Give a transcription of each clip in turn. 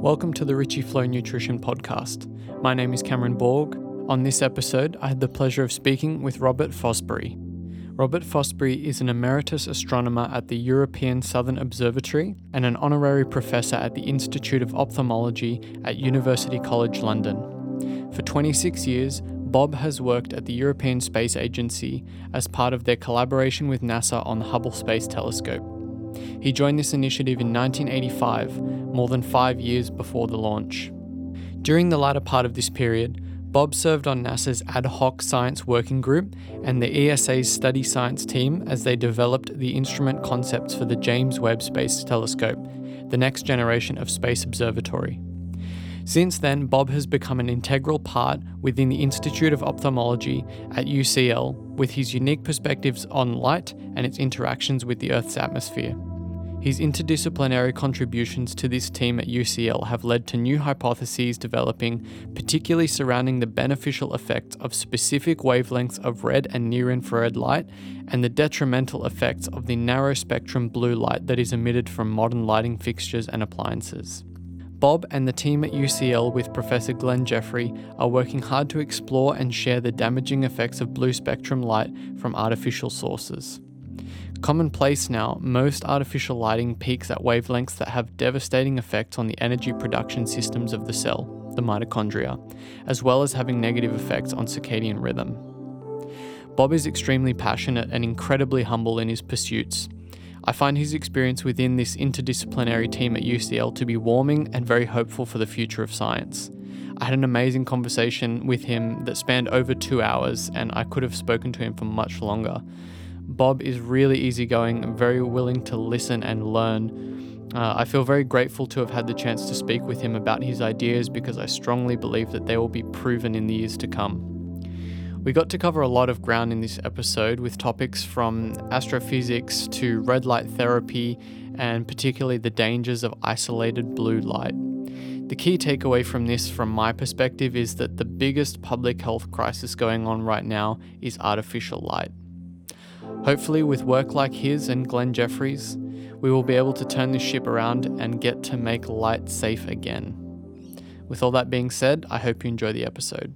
Welcome to the Richie Flow Nutrition Podcast. My name is Cameron Borg. On this episode, I had the pleasure of speaking with Robert Fosbury. Robert Fosbury is an emeritus astronomer at the European Southern Observatory and an honorary professor at the Institute of Ophthalmology at University College London. For 26 years, Bob has worked at the European Space Agency as part of their collaboration with NASA on the Hubble Space Telescope. He joined this initiative in 1985, more than five years before the launch. During the latter part of this period, Bob served on NASA's Ad Hoc Science Working Group and the ESA's Study Science team as they developed the instrument concepts for the James Webb Space Telescope, the next generation of space observatory. Since then, Bob has become an integral part within the Institute of Ophthalmology at UCL with his unique perspectives on light and its interactions with the Earth's atmosphere. His interdisciplinary contributions to this team at UCL have led to new hypotheses developing, particularly surrounding the beneficial effects of specific wavelengths of red and near infrared light and the detrimental effects of the narrow spectrum blue light that is emitted from modern lighting fixtures and appliances. Bob and the team at UCL with Professor Glen Jeffery are working hard to explore and share the damaging effects of blue spectrum light from artificial sources. Commonplace now, most artificial lighting peaks at wavelengths that have devastating effects on the energy production systems of the cell, the mitochondria, as well as having negative effects on circadian rhythm. Bob is extremely passionate and incredibly humble in his pursuits. I find his experience within this interdisciplinary team at UCL to be warming and very hopeful for the future of science. I had an amazing conversation with him that spanned over two hours, and I could have spoken to him for much longer. Bob is really easygoing and very willing to listen and learn. Uh, I feel very grateful to have had the chance to speak with him about his ideas because I strongly believe that they will be proven in the years to come. We got to cover a lot of ground in this episode with topics from astrophysics to red light therapy and particularly the dangers of isolated blue light. The key takeaway from this, from my perspective, is that the biggest public health crisis going on right now is artificial light. Hopefully, with work like his and Glen Jeffery's, we will be able to turn this ship around and get to make light safe again. With all that being said, I hope you enjoy the episode.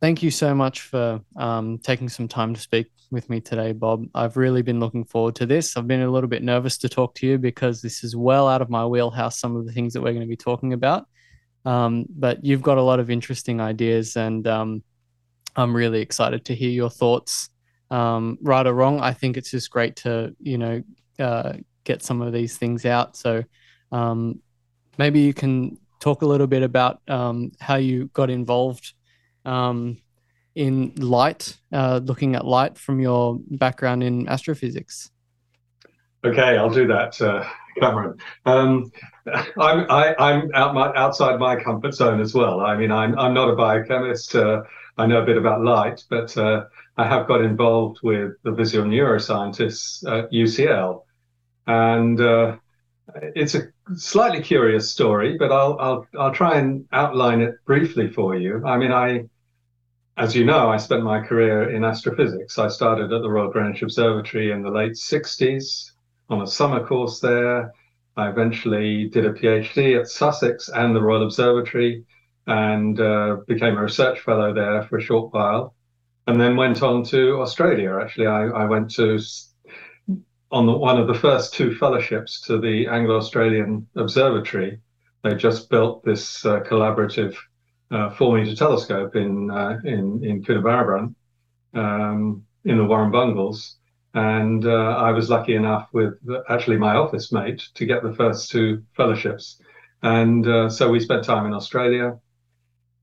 Thank you so much for um, taking some time to speak with me today, Bob. I've really been looking forward to this. I've been a little bit nervous to talk to you because this is well out of my wheelhouse, some of the things that we're going to be talking about. Um, but you've got a lot of interesting ideas, and um, I'm really excited to hear your thoughts. Um, right or wrong, I think it's just great to, you know, uh, get some of these things out. So um, maybe you can talk a little bit about um, how you got involved um, in light, uh, looking at light from your background in astrophysics. Okay, I'll do that, uh, Cameron. Um, I'm I, am out my, outside my comfort zone as well. I mean, I'm I'm not a biochemist. Uh, I know a bit about light, but uh, I have got involved with the visual neuroscientists at UCL, and uh, it's a slightly curious story. But I'll I'll I'll try and outline it briefly for you. I mean, I as you know, I spent my career in astrophysics. I started at the Royal Greenwich Observatory in the late 60s on a summer course there. I eventually did a PhD at Sussex and the Royal Observatory and uh, became a research fellow there for a short while. And then went on to Australia. Actually, I, I went to on the, one of the first two fellowships to the Anglo Australian Observatory. They just built this uh, collaborative uh, four meter telescope in uh, in in Coonabarabran um, in the Warrumbungles, and uh, I was lucky enough with actually my office mate to get the first two fellowships, and uh, so we spent time in Australia.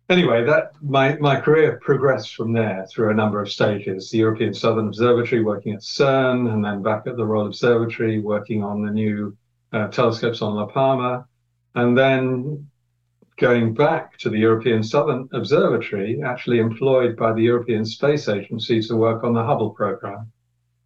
Anyway, that my my career progressed from there through a number of stages: the European Southern Observatory, working at CERN, and then back at the Royal Observatory, working on the new uh, telescopes on La Palma, and then going back to the European Southern Observatory, actually employed by the European Space Agency to work on the Hubble program,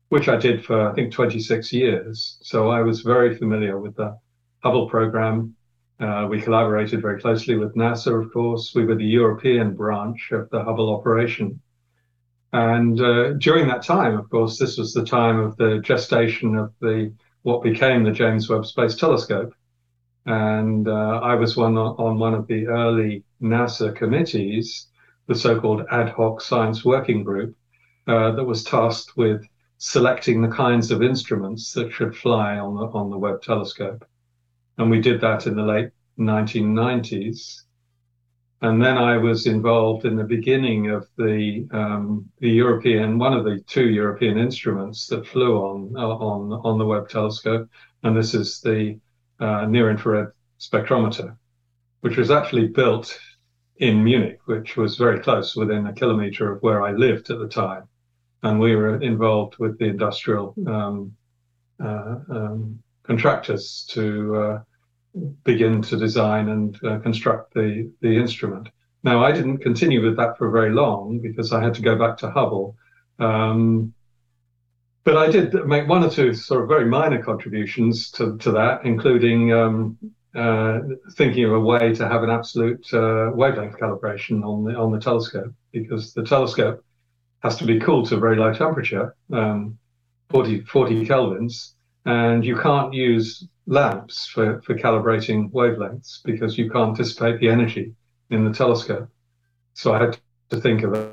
which I did for, I think, 26 years. So I was very familiar with the Hubble program. Uh, we collaborated very closely with NASA, of course. We were the European branch of the Hubble operation. And uh, during that time, of course, this was the time of the gestation of the what became the James Webb Space Telescope. And uh, I was one on one of the early NASA committees, the so-called ad hoc science working group, uh, that was tasked with selecting the kinds of instruments that should fly on the on the Webb telescope. And we did that in the late 1990s. And then I was involved in the beginning of the um, the European one of the two European instruments that flew on uh, on on the Webb telescope, and this is the uh, near infrared spectrometer, which was actually built in Munich, which was very close, within a kilometer of where I lived at the time, and we were involved with the industrial um, uh, um, contractors to uh, begin to design and uh, construct the, the instrument. Now, I didn't continue with that for very long because I had to go back to Hubble. Um, but I did make one or two sort of very minor contributions to, to that, including um, uh, thinking of a way to have an absolute uh, wavelength calibration on the on the telescope because the telescope has to be cooled to a very low temperature, um, 40, 40 kelvins, and you can't use lamps for, for calibrating wavelengths because you can't dissipate the energy in the telescope. So I had to think of a,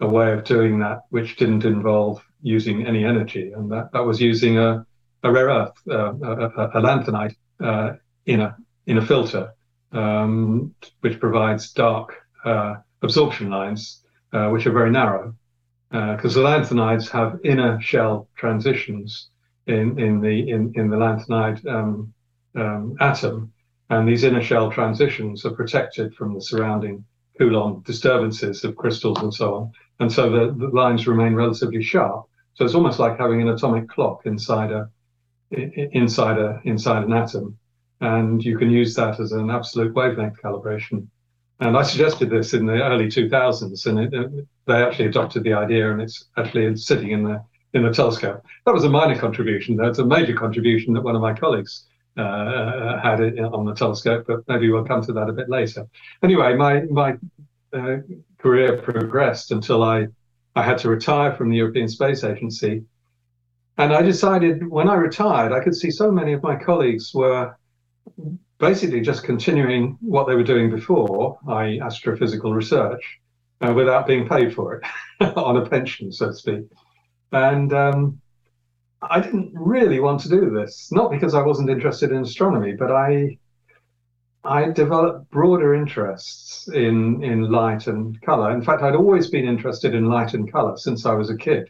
a way of doing that which didn't involve using any energy, and that, that was using a, a rare earth, uh, a, a, lanthanide uh, in a in a filter, um, which provides dark uh, absorption lines, uh, which are very narrow, because uh, the lanthanides have inner shell transitions in, in the in, in the lanthanide um, um, atom, and these inner shell transitions are protected from the surrounding Coulomb disturbances of crystals and so on, and so the, the lines remain relatively sharp. So it's almost like having an atomic clock inside a inside a inside an atom, and you can use that as an absolute wavelength calibration. And I suggested this in the early 2000s, and it, it, they actually adopted the idea, and it's actually sitting in the in the telescope. That was a minor contribution. That's a major contribution that one of my colleagues uh, uh, had it on the telescope, but maybe we'll come to that a bit later. Anyway, my my uh, career progressed until I I had to retire from the European Space Agency, and I decided when I retired, I could see so many of my colleagues were basically just continuing what they were doing before, i.e., astrophysical research, uh, without being paid for it on a pension, so to speak. And um, I didn't really want to do this, not because I wasn't interested in astronomy, but I I developed broader interests in in light and color. In fact, I'd always been interested in light and color since I was a kid,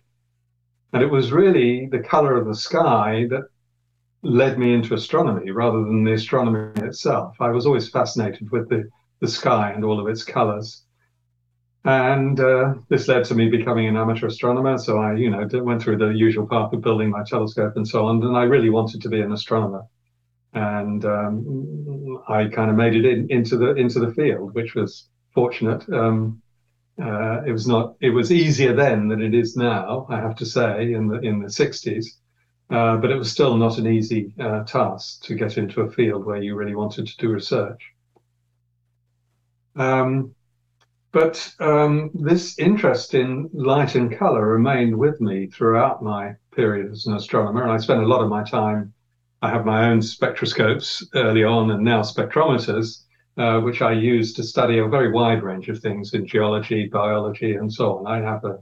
and it was really the color of the sky that led me into astronomy rather than the astronomy itself. I was always fascinated with the the sky and all of its colors. And uh, this led to me becoming an amateur astronomer. So I, you know, went through the usual path of building my telescope and so on. And I really wanted to be an astronomer. And um, I kind of made it in, into the into the field, which was fortunate. Um, uh, it was not. It was easier then than it is now. I have to say, in the in the 60s. Uh, but it was still not an easy uh, task to get into a field where you really wanted to do research. Um, but um, this interest in light and color remained with me throughout my period as an astronomer. And I spent a lot of my time, I have my own spectroscopes early on and now spectrometers, uh, which I use to study a very wide range of things in geology, biology, and so on. I have a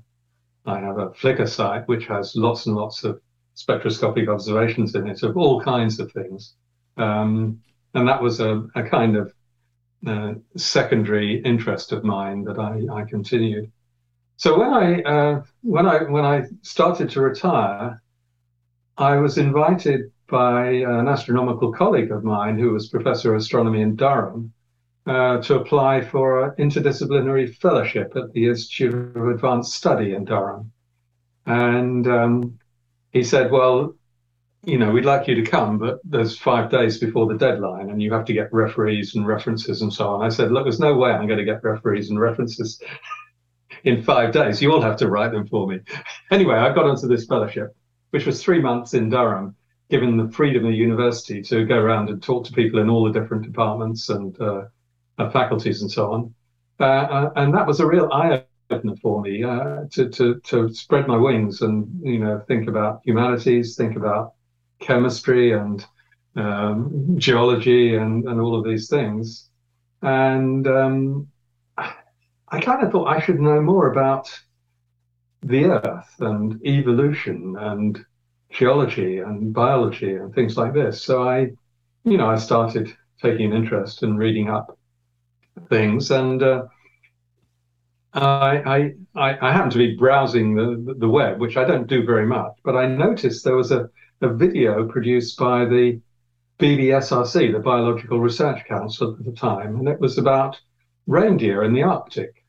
I have a Flickr site which has lots and lots of spectroscopic observations in it of all kinds of things. Um, and that was a, a kind of uh, secondary interest of mine that I, I continued. So when I uh, when I when I started to retire, I was invited by an astronomical colleague of mine who was professor of astronomy in Durham uh, to apply for an interdisciplinary fellowship at the Institute of Advanced Study in Durham. And um, he said, "Well, you know, we'd like you to come, but there's five days before the deadline and you have to get referees and references and so on. I said, look, there's no way I'm going to get referees and references in five days. You all have to write them for me. Anyway, I got onto this fellowship, which was three months in Durham, given the freedom of the university to go around and talk to people in all the different departments and uh, faculties and so on. Uh, uh, and that was a real eye opener for me uh, to, to, to spread my wings and, you know, think about humanities, think about chemistry and um, geology and, and all of these things. And um, I kind of thought I should know more about the earth and evolution and geology and biology and things like this. So I, you know, I started taking an interest and reading up things. And uh, I, I, I happened to be browsing the, the web, which I don't do very much, but I noticed there was a, a video produced by the BBSRC, the Biological Research Council at the time, and it was about reindeer in the Arctic.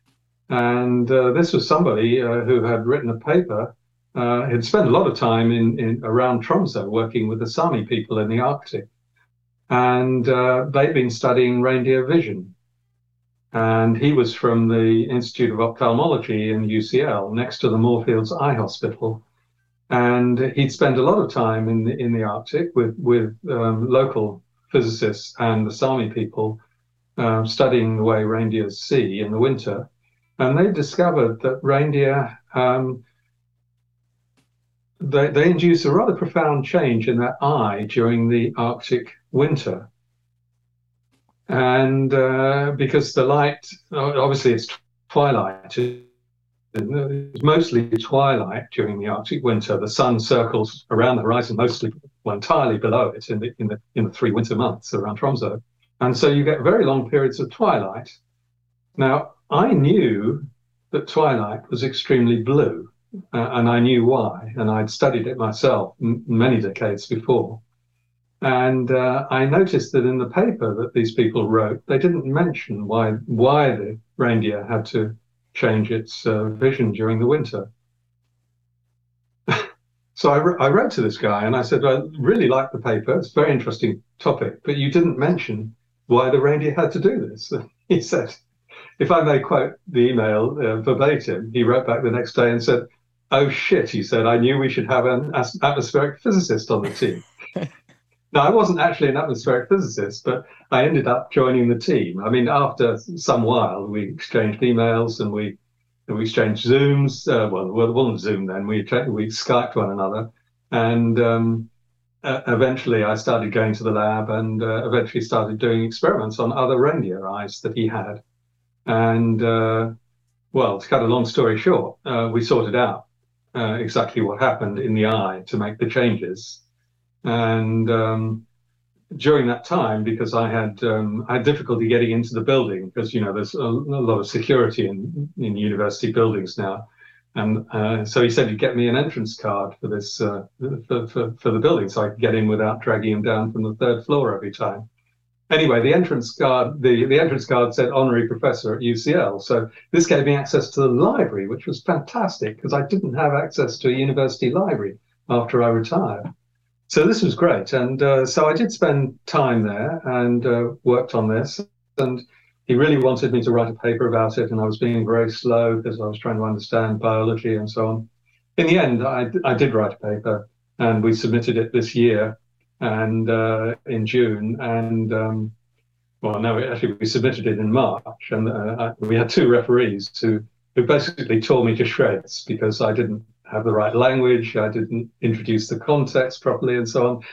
And uh, this was somebody uh, who had written a paper, uh, had spent a lot of time in, in around Tromsø working with the Sami people in the Arctic. And uh, they'd been studying reindeer vision. And he was from the Institute of Ophthalmology in UCL, next to the Moorfields Eye Hospital. And he'd spent a lot of time in the, in the Arctic with, with um, local physicists and the Sami people uh, studying the way reindeers see in the winter. And they discovered that reindeer um, they, they induce a rather profound change in their eye during the Arctic winter. And uh, because the light, obviously, it's twilight. It's mostly twilight during the Arctic winter. The sun circles around the horizon, mostly, well, entirely below it in the in the in the three winter months around Tromsø, and so you get very long periods of twilight. Now, I knew that twilight was extremely blue, uh, and I knew why, and I'd studied it myself m- many decades before. And uh, I noticed that in the paper that these people wrote, they didn't mention why why the reindeer had to change its uh, vision during the winter. so I, I wrote to this guy and I said, I really like the paper. It's a very interesting topic, but you didn't mention why the reindeer had to do this. he said, if I may quote the email uh, verbatim, he wrote back the next day and said, Oh shit, he said, I knew we should have an atmospheric physicist on the team. now, I wasn't actually an atmospheric physicist, but I ended up joining the team. I mean, after some while, we exchanged emails and we we exchanged Zooms. Uh, well, well, it wasn't Zoom then. We we Skyped one another, and um, uh, eventually I started going to the lab and uh, eventually started doing experiments on other reindeer eyes that he had. And uh, well, to cut a long story short, uh, we sorted out uh, exactly what happened in the eye to make the changes. And um, during that time, because I had um, I had difficulty getting into the building because you know there's a, a lot of security in in university buildings now, and uh, so he said he'd get me an entrance card for this uh, for, for, for the building so I could get in without dragging him down from the third floor every time anyway, the entrance card, the, the entrance card said honorary professor at UCL. So this gave me access to the library, which was fantastic because I didn't have access to a university library after I retired. So this was great. And uh, so I did spend time there and uh, worked on this. And he really wanted me to write a paper about it. And I was being very slow because I was trying to understand biology and so on. In the end, I, I did write a paper and we submitted it this year and uh, in June, and um, well, no, actually we submitted it in March, and uh, we had two referees who who basically tore me to shreds because I didn't have the right language, I didn't introduce the context properly, and so on.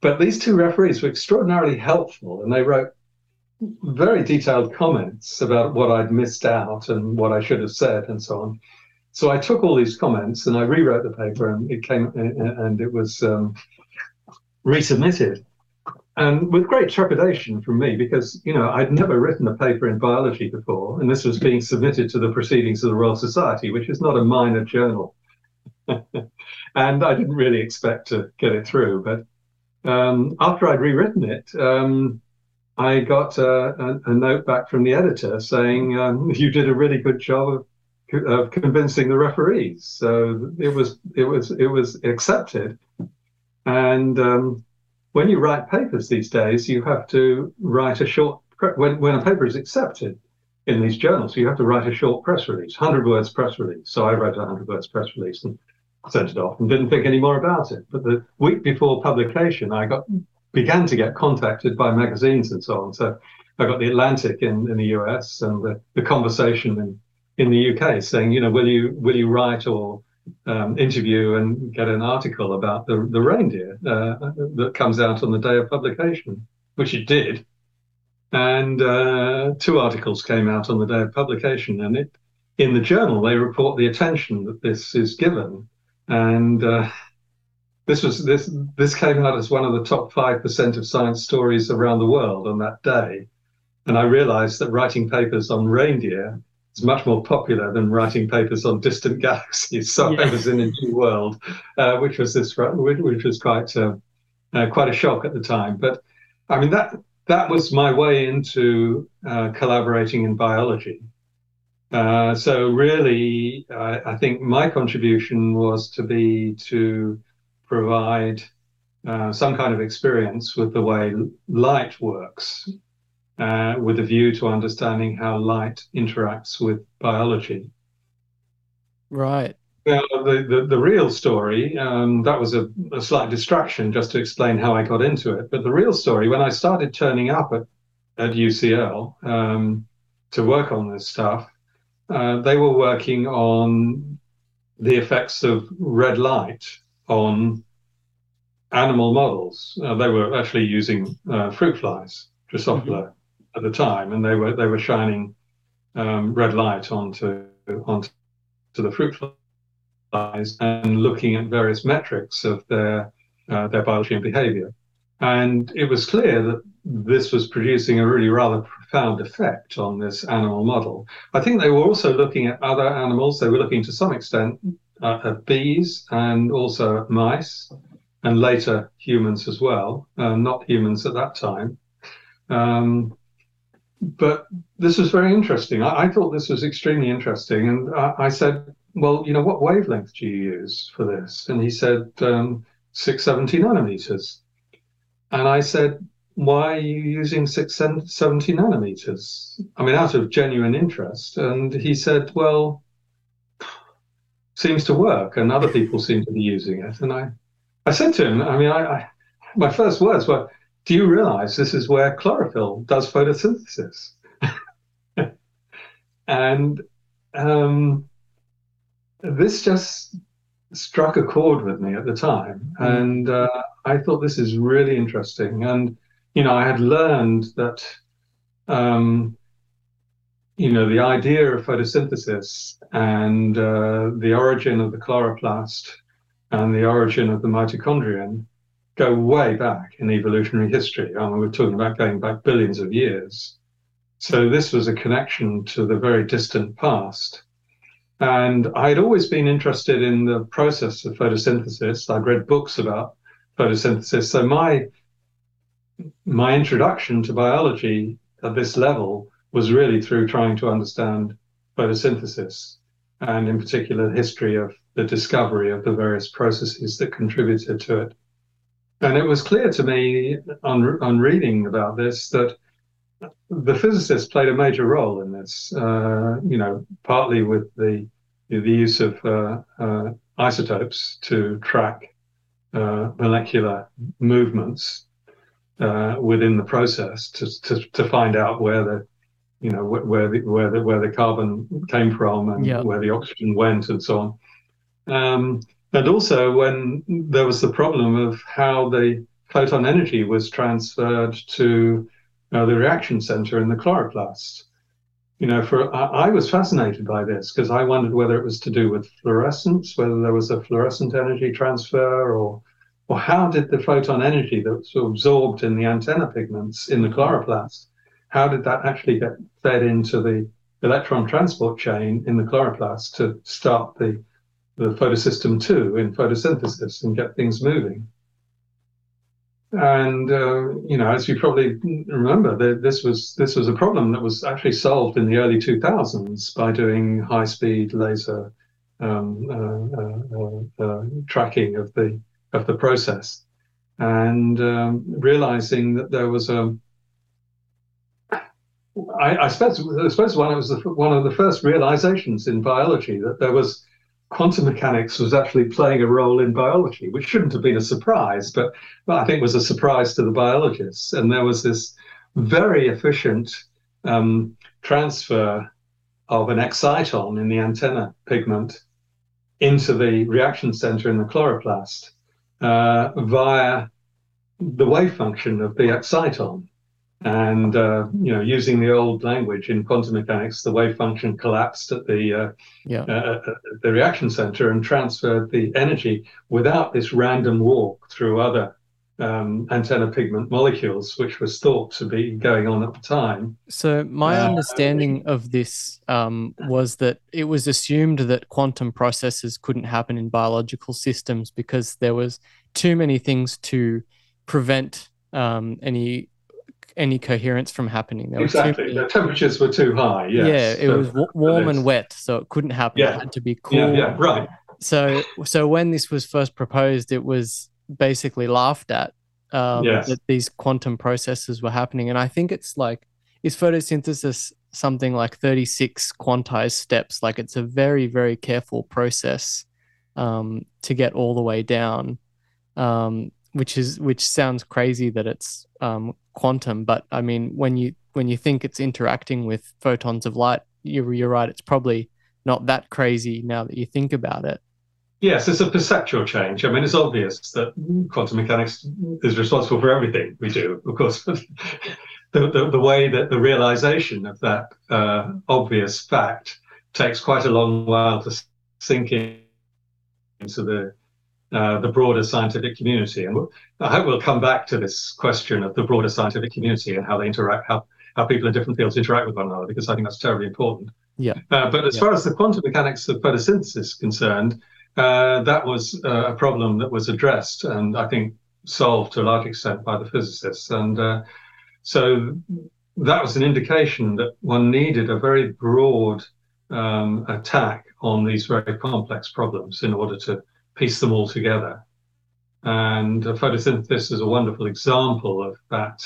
But these two referees were extraordinarily helpful, and they wrote very detailed comments about what I'd missed out and what I should have said, and so on. So I took all these comments and I rewrote the paper, and it came and it was um, resubmitted. And with great trepidation from me, because you know I'd never written a paper in biology before, and this was being submitted to the Proceedings of the Royal Society, which is not a minor journal. and I didn't really expect to get it through. But um, after I'd rewritten it, um, I got a, a, a, note back from the editor saying um, you did a really good job of, of convincing the referees. So it was it was it was accepted. And um, when you write papers these days, you have to write a short, when, when a paper is accepted in these journals, you have to write a short press release, 100 words press release. So I wrote a 100 words press release and sent it off and didn't think any more about it. But the week before publication, I got began to get contacted by magazines and so on. So I got the Atlantic in, in the US and the, the conversation in, in the UK saying, you know, will you will you write or um, interview and get an article about the the reindeer uh, that comes out on the day of publication, which it did, and uh, two articles came out on the day of publication, and it in the journal they report the attention that this is given, and uh, this was this this came out as one of the top five percent of science stories around the world on that day, and I realised that writing papers on reindeer is much more popular than writing papers on distant galaxies. So yeah. I was in a new world, uh, which was this, which was quite uh, uh, quite a shock at the time. But I mean that that was my way into uh, collaborating in biology. Uh, so really, I, I, think my contribution was to be to provide uh, some kind of experience with the way light works with a view to understanding how light interacts with biology. Right. Now, the, the, the real story, um, that was a, a, slight distraction just to explain how I got into it. But the real story, when I started turning up at, at UCL um, to work on this stuff, uh, they were working on the effects of red light on animal models. Uh, they were actually using uh, fruit flies, Drosophila. Mm-hmm at the time, and they were they were shining um, red light onto onto the fruit flies and looking at various metrics of their uh, their biology and behavior. And it was clear that this was producing a really rather profound effect on this animal model. I think they were also looking at other animals. They were looking to some extent uh, at bees and also at mice, and later humans as well, uh, not humans at that time. Um, but this was very interesting. I, I, thought this was extremely interesting, and I, I, said, "Well, you know, what wavelength do you use for this?" And he said, um, "670 nanometers." And I said, "Why are you using 670 nanometers?" I mean, out of genuine interest. And he said, "Well, seems to work, and other people seem to be using it." And I, I said to him, I mean, I, I my first words were do you realize this is where chlorophyll does photosynthesis? and um, this just struck a chord with me at the time. Mm. And uh, I thought this is really interesting. And, you know, I had learned that, um, you know, the idea of photosynthesis and uh, the origin of the chloroplast and the origin of the mitochondrion go way back in evolutionary history. I mean, we're talking about going back billions of years. So this was a connection to the very distant past. And I'd always been interested in the process of photosynthesis. I'd read books about photosynthesis. So my my introduction to biology at this level was really through trying to understand photosynthesis and in particular the history of the discovery of the various processes that contributed to it. And it was clear to me on, on reading about this that the physicists played a major role in this, uh, you know, partly with the, the use of uh, uh, isotopes to track uh, molecular movements uh, within the process to, to, to find out where the you know where the where the where the carbon came from and yep. where the oxygen went and so on. Um, and also when there was the problem of how the photon energy was transferred to uh, the reaction center in the chloroplast. You know, for I, I was fascinated by this because I wondered whether it was to do with fluorescence, whether there was a fluorescent energy transfer, or or how did the photon energy that was absorbed in the antenna pigments in the chloroplast, how did that actually get fed into the electron transport chain in the chloroplast to start the the photosystem two in photosynthesis and get things moving. And uh, you know, as you probably remember, this was this was a problem that was actually solved in the early 2000s by doing high-speed laser um, uh, uh, uh, tracking of the of the process, and um, realizing that there was a I, I suppose, I suppose one, it was the, one of the first realizations in biology that there was quantum mechanics was actually playing a role in biology, which shouldn't have been a surprise, but, but I think was a surprise to the biologists. And there was this very efficient um, transfer of an exciton in the antenna pigment into the reaction center in the chloroplast uh, via the wave function of the exciton. And uh, you know, using the old language in quantum mechanics, the wave function collapsed at the uh, yeah. Uh, uh, the reaction center and transferred the energy without this random walk through other um, antenna pigment molecules, which was thought to be going on at the time. So, my uh, understanding of this um, was that it was assumed that quantum processes couldn't happen in biological systems because there was too many things to prevent um, any any coherence from happening. There exactly, the temperatures were too high. Yes. Yeah, it so, was w- warm and wet, so it couldn't happen. Yeah. It had to be cool. Yeah, yeah, right. So, so when this was first proposed, it was basically laughed at um, yes. that these quantum processes were happening. And I think it's like, is photosynthesis something like 36 quantized steps? Like it's a very, very careful process um, to get all the way down, um, which is which sounds crazy that it's um, quantum. But I mean, when you when you think it's interacting with photons of light, you're, you're right. It's probably not that crazy now that you think about it. Yes, it's a perceptual change. I mean, it's obvious that quantum mechanics is responsible for everything we do. Of course, the, the, the way that the realization of that uh, obvious fact takes quite a long while to sink in, into the uh, the broader scientific community. And I hope we'll come back to this question of the broader scientific community and how they interact, how, how people in different fields interact with one another, because I think that's terribly important. Yeah. Uh, but as yeah. far as the quantum mechanics of photosynthesis is concerned, uh, that was uh, a problem that was addressed and I think solved to a large extent by the physicists. And uh, so that was an indication that one needed a very broad um, attack on these very complex problems in order to piece them all together. And photosynthesis is a wonderful example of that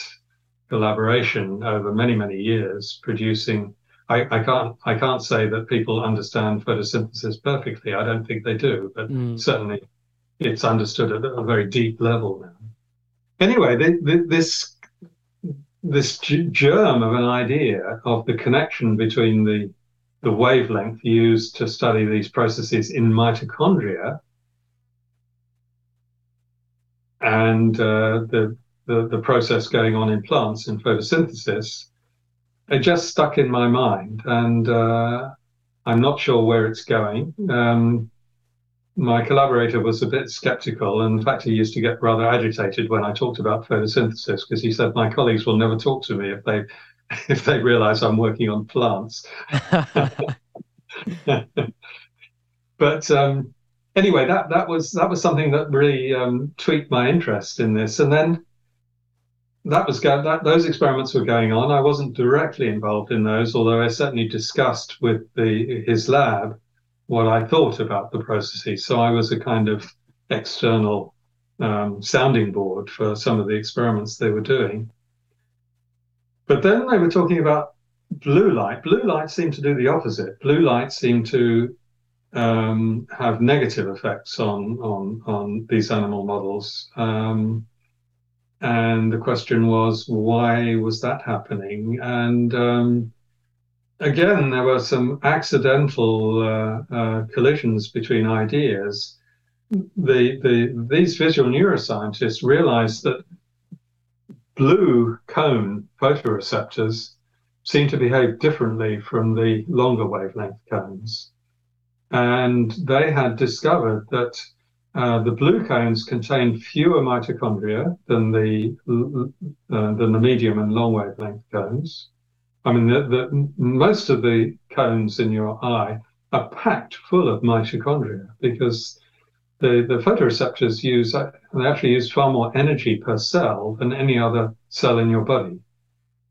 collaboration over many, many years, producing I, I, can't I can't say that people understand photosynthesis perfectly. I don't think they do, but mm. certainly it's understood at a very deep level now. Anyway, the, the, this this germ of an idea of the connection between the the wavelength used to study these processes in mitochondria and uh, the, the the process going on in plants in photosynthesis it just stuck in my mind, and uh, I'm not sure where it's going. Um, my collaborator was a bit skeptical. And in fact, he used to get rather agitated when I talked about photosynthesis because he said my colleagues will never talk to me if they if they realize I'm working on plants. but um, anyway, that that was that was something that really um, tweaked my interest in this. And then that was go- that those experiments were going on. I wasn't directly involved in those, although I certainly discussed with the his lab what I thought about the processes. So I was a kind of external um, sounding board for some of the experiments they were doing. But then they were talking about blue light. Blue light seemed to do the opposite. Blue light seemed to um, have negative effects on on on these animal models. Um, and the question was, why was that happening? And um, again, there were some accidental uh, uh, collisions between ideas. The, the, these visual neuroscientists realized that blue cone photoreceptors seem to behave differently from the longer wavelength cones. And they had discovered that uh, the blue cones contain fewer mitochondria than the uh, than the medium and long wavelength cones. I mean, the, the, most of the cones in your eye are packed full of mitochondria because the, the photoreceptors use they actually use far more energy per cell than any other cell in your body.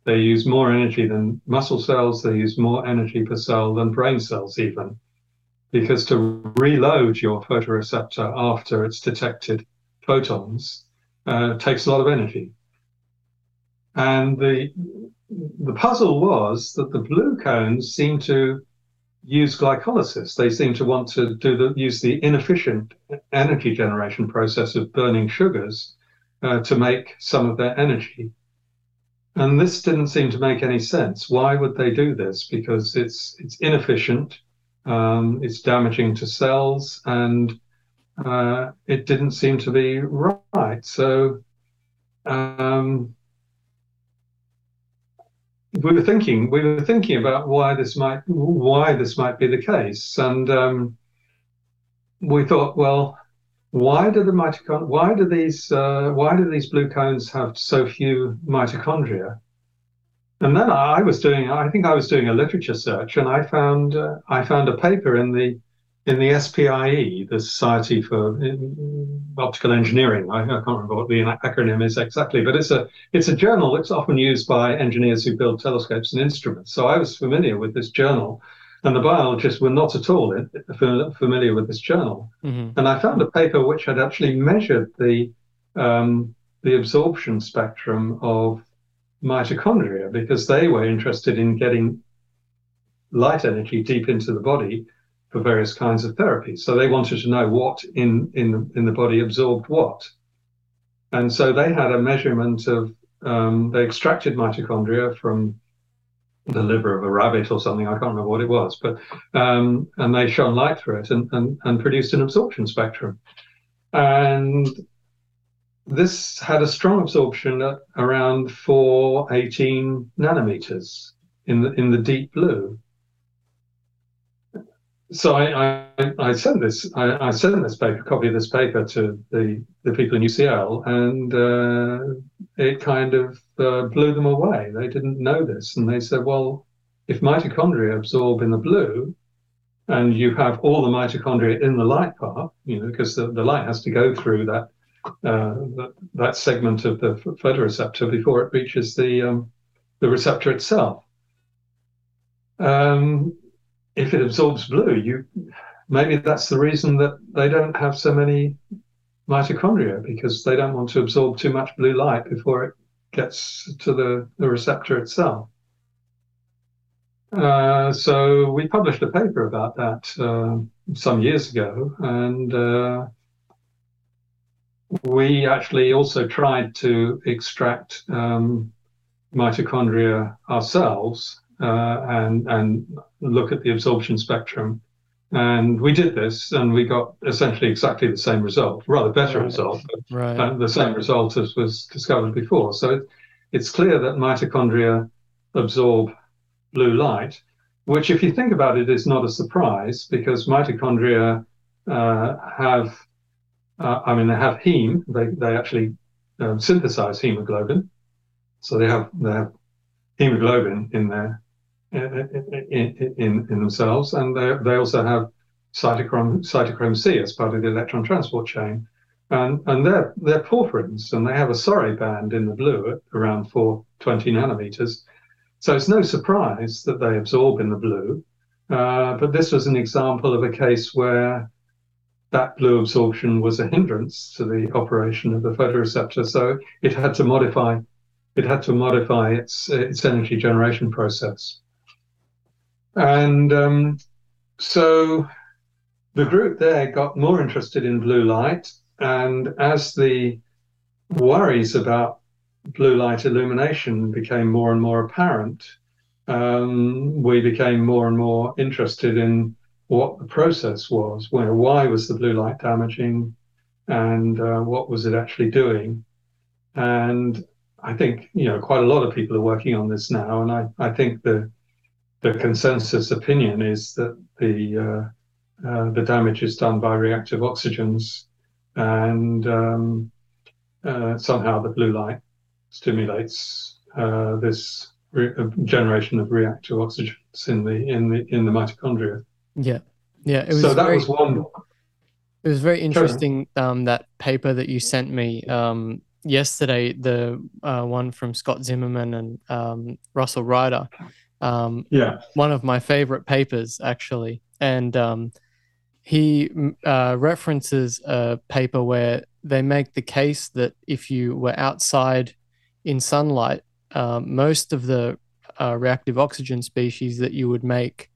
They use more energy than muscle cells. They use more energy per cell than brain cells even because to reload your photoreceptor after it's detected photons uh, takes a lot of energy. And the the puzzle was that the blue cones seem to use glycolysis. They seem to want to do the use the inefficient energy generation process of burning sugars uh, to make some of their energy. and this didn't seem to make any sense. Why would they do this? Because it's it's inefficient, um, it's damaging to cells, and uh, it didn't seem to be right. So um, we were thinking we were thinking about why this might why this might be the case, and um, we thought, well, why do the mitochondria? Why do these? Uh, why do these blue cones have so few mitochondria? And then I was doing. I think I was doing a literature search, and I found uh, I found a paper in the in the SPIE, the Society for Optical Engineering. I, I, can't remember what the acronym is exactly, but it's a it's a journal that's often used by engineers who build telescopes and instruments. So I was familiar with this journal, and the biologists were not at all familiar with this journal. Mm-hmm. And I found a paper which had actually measured the um, the absorption spectrum of mitochondria because they were interested in getting light energy deep into the body for various kinds of therapies. So they wanted to know what in in in the body absorbed what, and so they had a measurement of um, they extracted mitochondria from the liver of a rabbit or something. I can't remember what it was, but um, and they shone light through it and, and, and produced an absorption spectrum. And this had a strong absorption at around 418 nanometers in the in the deep blue. So I, I, I sent this I, I, sent this paper copy of this paper to the, the people in UCL and uh, it kind of uh, blew them away. They didn't know this, and they said, "Well, if mitochondria absorb in the blue, and you have all the mitochondria in the light part, you know, because the, the light has to go through that that, that segment of the photoreceptor before it reaches the um, the receptor itself. Um, if it absorbs blue, you maybe that's the reason that they don't have so many mitochondria because they don't want to absorb too much blue light before it gets to the, the receptor itself. Uh, so we published a paper about that uh, some years ago, and uh, we actually also tried to extract um, mitochondria ourselves uh, and and look at the absorption spectrum and we did this, and we got essentially exactly the same result, rather better right. result, but right. Uh, the same result as was discovered before. So it, it's clear that mitochondria absorb blue light, which, if you think about it, is not a surprise because mitochondria uh, have, uh, I mean, they have heme. They they actually um, synthesize hemoglobin, so they have they have hemoglobin in their in, in, in themselves, and they, they also have cytochrome cytochrome C as part of the electron transport chain, and and they're they're porphyrins, and they have a Soret band in the blue at around 420 nanometers. So it's no surprise that they absorb in the blue, uh, but this was an example of a case where that blue absorption was a hindrance to the operation of the photoreceptor, so it had to modify it had to modify its its energy generation process. And um, so the group there got more interested in blue light. And as the worries about blue light illumination became more and more apparent, um, we became more and more interested in what the process was. Where, why was the blue light damaging? And uh, what was it actually doing? And I think, you know, quite a lot of people are working on this now. And I, I think the the consensus opinion is that the uh, uh, the damage is done by reactive oxygens, and um, uh, somehow the blue light stimulates uh, this re- uh, generation of reactive oxygens in the in the in the mitochondria. Yeah, yeah. It was so that very, was one. It was very interesting um, that paper that you sent me um, yesterday, the uh, one from Scott Zimmerman and um, Russell Reiter. Um, yeah. One of my favorite papers, actually. And um, he uh, references a paper where they make the case that if you were outside in sunlight, uh, most of the uh, reactive oxygen species that you would make,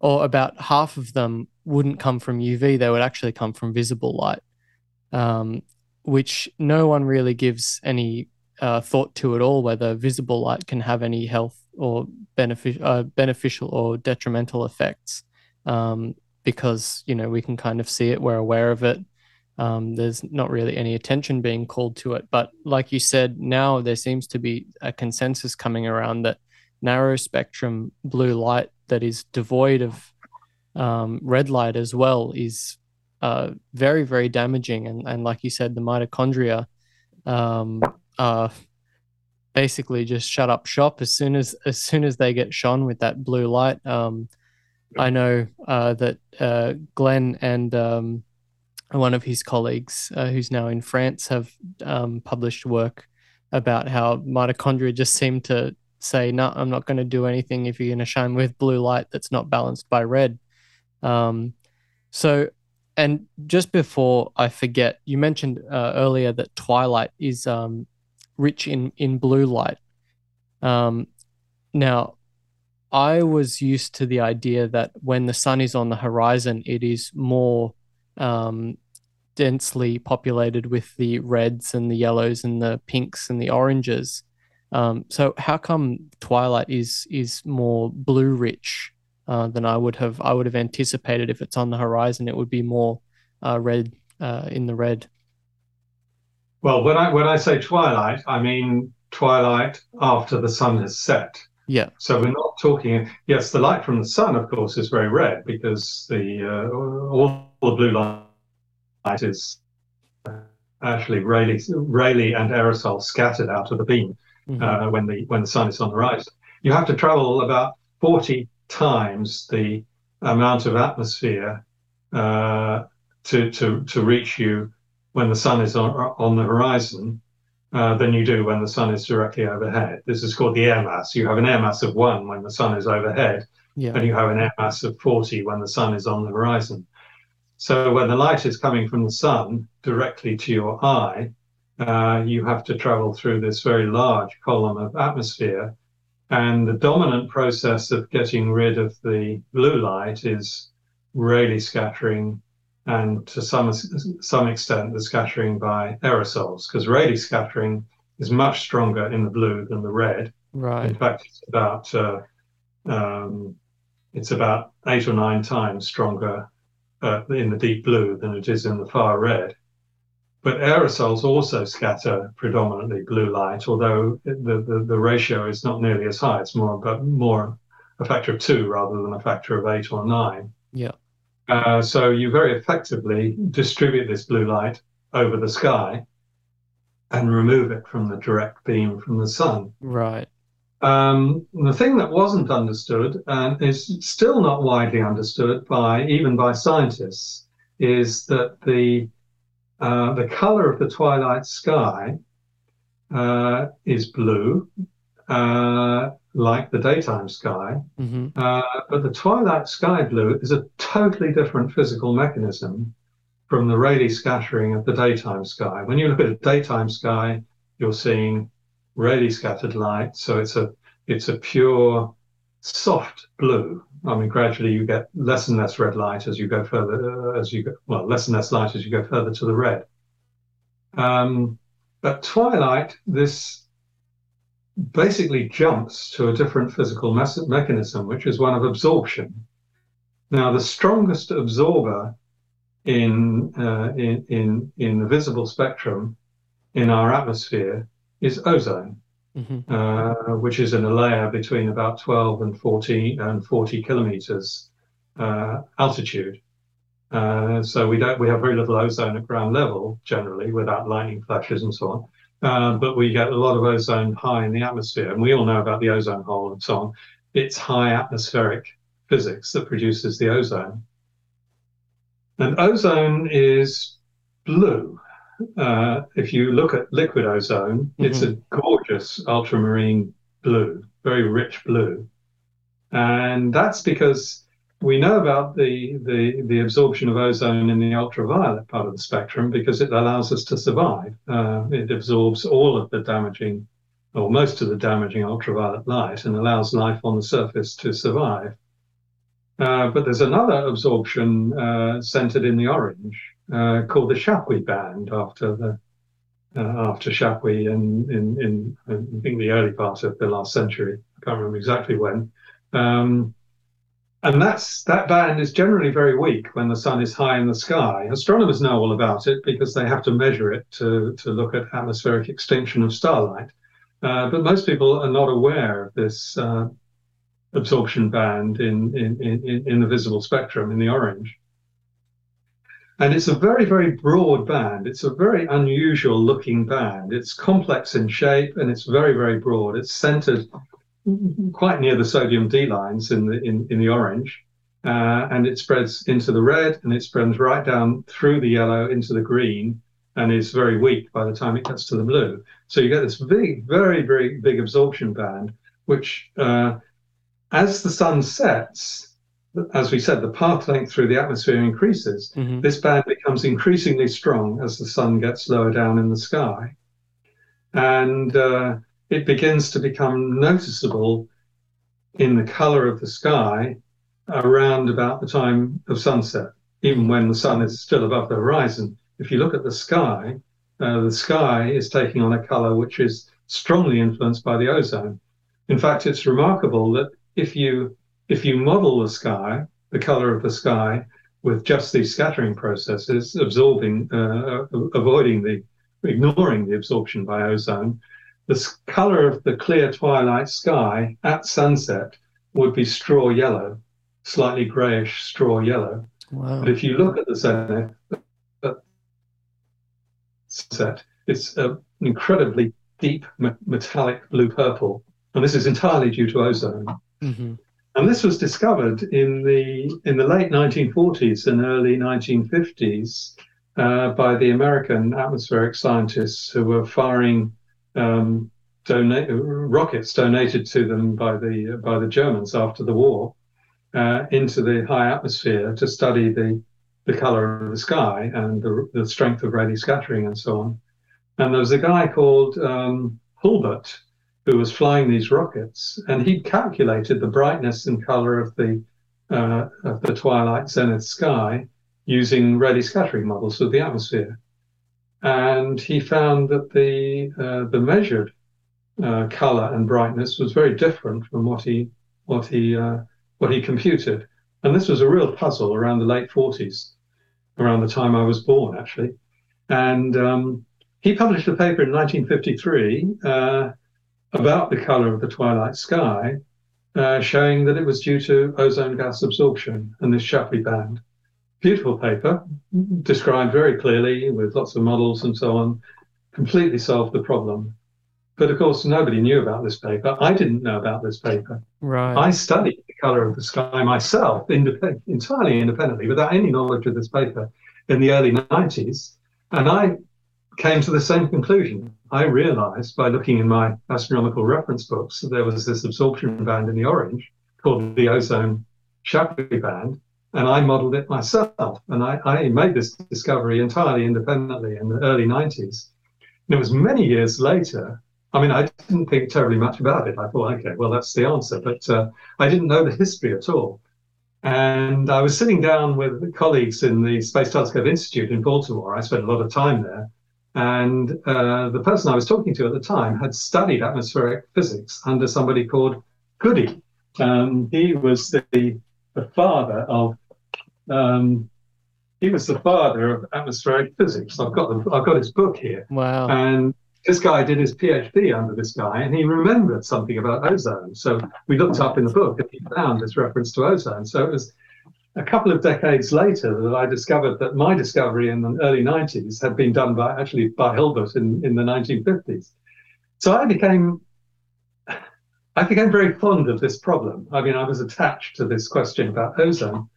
or about half of them, wouldn't come from UV. They would actually come from visible light, um, which no one really gives any uh, thought to at all whether visible light can have any health or benefic- uh, beneficial or detrimental effects. Um, because you know we can kind of see it, we're aware of it. Um, there's not really any attention being called to it, but like you said, now there seems to be a consensus coming around that narrow spectrum blue light that is devoid of um, red light as well is uh, very very damaging, and and like you said, the mitochondria um, uh, basically just shut up shop as soon as as soon as they get shone with that blue light. Um, I know uh, that uh, Glen and um, one of his colleagues, uh, who's now in France, have um, published work about how mitochondria just seem to say, "No, I'm not going to do anything if you're going to shine with blue light that's not balanced by red." Um, so, and just before I forget, you mentioned uh, earlier that twilight is um, rich in in blue light. Um, now, I was used to the idea that when the sun is on the horizon, it is more um, densely populated with the reds and the yellows and the pinks and the oranges. Um, so how come twilight is is more blue rich uh, than I would have I would have anticipated if it's on the horizon it would be more uh, red uh, in the red. Well, when I when I say twilight, I mean twilight after the sun has set. Yeah. So we're not talking. Yes, the light from the sun, of course, is very red because the uh, all the blue light is actually Rayleigh, Rayleigh and aerosol scattered out of the beam mm-hmm. uh, when the when the sun is on the rise. You have to travel about forty times the amount of atmosphere uh, to to to reach you when the sun is on on the horizon uh, than you do when the sun is directly overhead. This is called the air mass. You have an air mass of one when the sun is overhead, yeah. and you have an air mass of 40 when the sun is on the horizon. So when the light is coming from the sun directly to your eye, uh, you have to travel through this very large column of atmosphere. And the dominant process of getting rid of the blue light is Rayleigh scattering and to some some extent the scattering by aerosols because Rayleigh scattering is much stronger in the blue than the red. Right. In fact, it's about uh, um, it's about eight or nine times stronger uh, in the deep blue than it is in the far red. But aerosols also scatter predominantly blue light, although the, the, the ratio is not nearly as high. It's more but more a factor of two rather than a factor of eight or nine. Yeah. Uh, so you very effectively distribute this blue light over the sky and remove it from the direct beam from the sun. Right. Um, the thing that wasn't understood and is still not widely understood by even by scientists is that the uh, the color of the twilight sky uh, is blue, uh, like the daytime sky. Mm-hmm. Uh, but the twilight sky blue is a totally different physical mechanism from the Rayleigh scattering of the daytime sky. When you look at a daytime sky, you're seeing Rayleigh scattered light. So it's a it's a pure soft blue. I mean, gradually you get less and less red light as you go further, uh, as you go, well, less and less light as you go further to the red. Um, twilight, this basically jumps to a different physical me- mechanism, which is one of absorption. Now, the strongest absorber in, uh, in, in, in the visible spectrum in our atmosphere is ozone, mm-hmm. uh, which is in a layer between about 12 and 40 and 40 kilometers uh, altitude. Uh, so we don't we have very little ozone at ground level generally without lightning flashes and so on. Uh, but we get a lot of ozone high in the atmosphere, and we all know about the ozone hole and so on. It's high atmospheric physics that produces the ozone. And ozone is blue. Uh, if you look at liquid ozone, mm-hmm. it's a gorgeous ultramarine blue, very rich blue. And that's because we know about the, the, the absorption of ozone in the ultraviolet part of the spectrum because it allows us to survive. Uh, it absorbs all of the damaging, or most of the damaging ultraviolet light and allows life on the surface to survive. Uh, but there's another absorption uh, centered in the orange uh, called the Chapuis band after the uh, after Chapuis in, in, in, I think, the early part of the last century. I can't remember exactly when. Um, and that's that band is generally very weak when the sun is high in the sky. Astronomers know all about it because they have to measure it to, to look at atmospheric extinction of starlight. Uh, but most people are not aware of this uh, absorption band in, in, in, in the visible spectrum in the orange. And it's a very, very broad band. It's a very unusual looking band. It's complex in shape and it's very, very broad. It's centered quite near the sodium D lines in the, in, in the orange. Uh, and it spreads into the red and it spreads right down through the yellow into the green and is very weak by the time it gets to the blue. So you get this big, very, very big absorption band, which uh, as the sun sets, as we said, the path length through the atmosphere increases. Mm-hmm. This band becomes increasingly strong as the sun gets lower down in the sky. And uh, it begins to become noticeable in the color of the sky around about the time of sunset, even when the sun is still above the horizon. If you look at the sky, uh, the sky is taking on a color which is strongly influenced by the ozone. In fact, it's remarkable that if you if you model the sky, the color of the sky, with just these scattering processes, absorbing, uh, avoiding the, ignoring the absorption by ozone, the color of the clear twilight sky at sunset would be straw yellow, slightly grayish straw yellow. Wow. But if you look at the zenith at sunset, it's an incredibly deep metallic blue purple, and this is entirely due to ozone. Mm-hmm. And this was discovered in the in the late 1940s and early 1950s uh, by the American atmospheric scientists who were firing um, donate, rockets donated to them by the by the Germans after the war uh, into the high atmosphere to study the the color of the sky and the, the strength of Rayleigh scattering and so on. And there was a guy called um, Hulburt who was flying these rockets, and he'd calculated the brightness and color of the uh, of the twilight zenith sky using Rayleigh scattering models of the atmosphere, and he found that the uh, the measured uh, color and brightness was very different from what he what he uh, what he computed, and this was a real puzzle around the late 40s, around the time I was born actually, and um, he published a paper in 1953 about the color of the twilight sky, uh, showing that it was due to ozone gas absorption and this Chapuis band. Beautiful paper, described very clearly with lots of models and so on, completely solved the problem. But of course, nobody knew about this paper. I didn't know about this paper. Right. I studied the color of the sky myself, independ- entirely independently, without any knowledge of this paper in the early 90s. And I came to the same conclusion. I realized by looking in my astronomical reference books that there was this absorption band in the orange called the ozone Chapuis band, and I modeled it myself. And I, I made this discovery entirely independently in the early 90s. And it was many years later. I mean, I didn't think terribly much about it. I thought, okay, well, that's the answer. But uh, I didn't know the history at all. And I was sitting down with colleagues in the Space Telescope Institute in Baltimore. I spent a lot of time there. And uh, the person I was talking to at the time had studied atmospheric physics under somebody called Goody. Um, he was the, the father of um, he was the father of atmospheric physics. I've got the, I've got his book here. Wow. And this guy did his PhD under this guy, and he remembered something about ozone. So we looked up in the book, and he found this reference to ozone. So it was a couple of decades later that I discovered that my discovery in the early 90s had been done by actually by Hulburt in, in the 1950s. So I became I became very fond of this problem. I mean, I was attached to this question about ozone.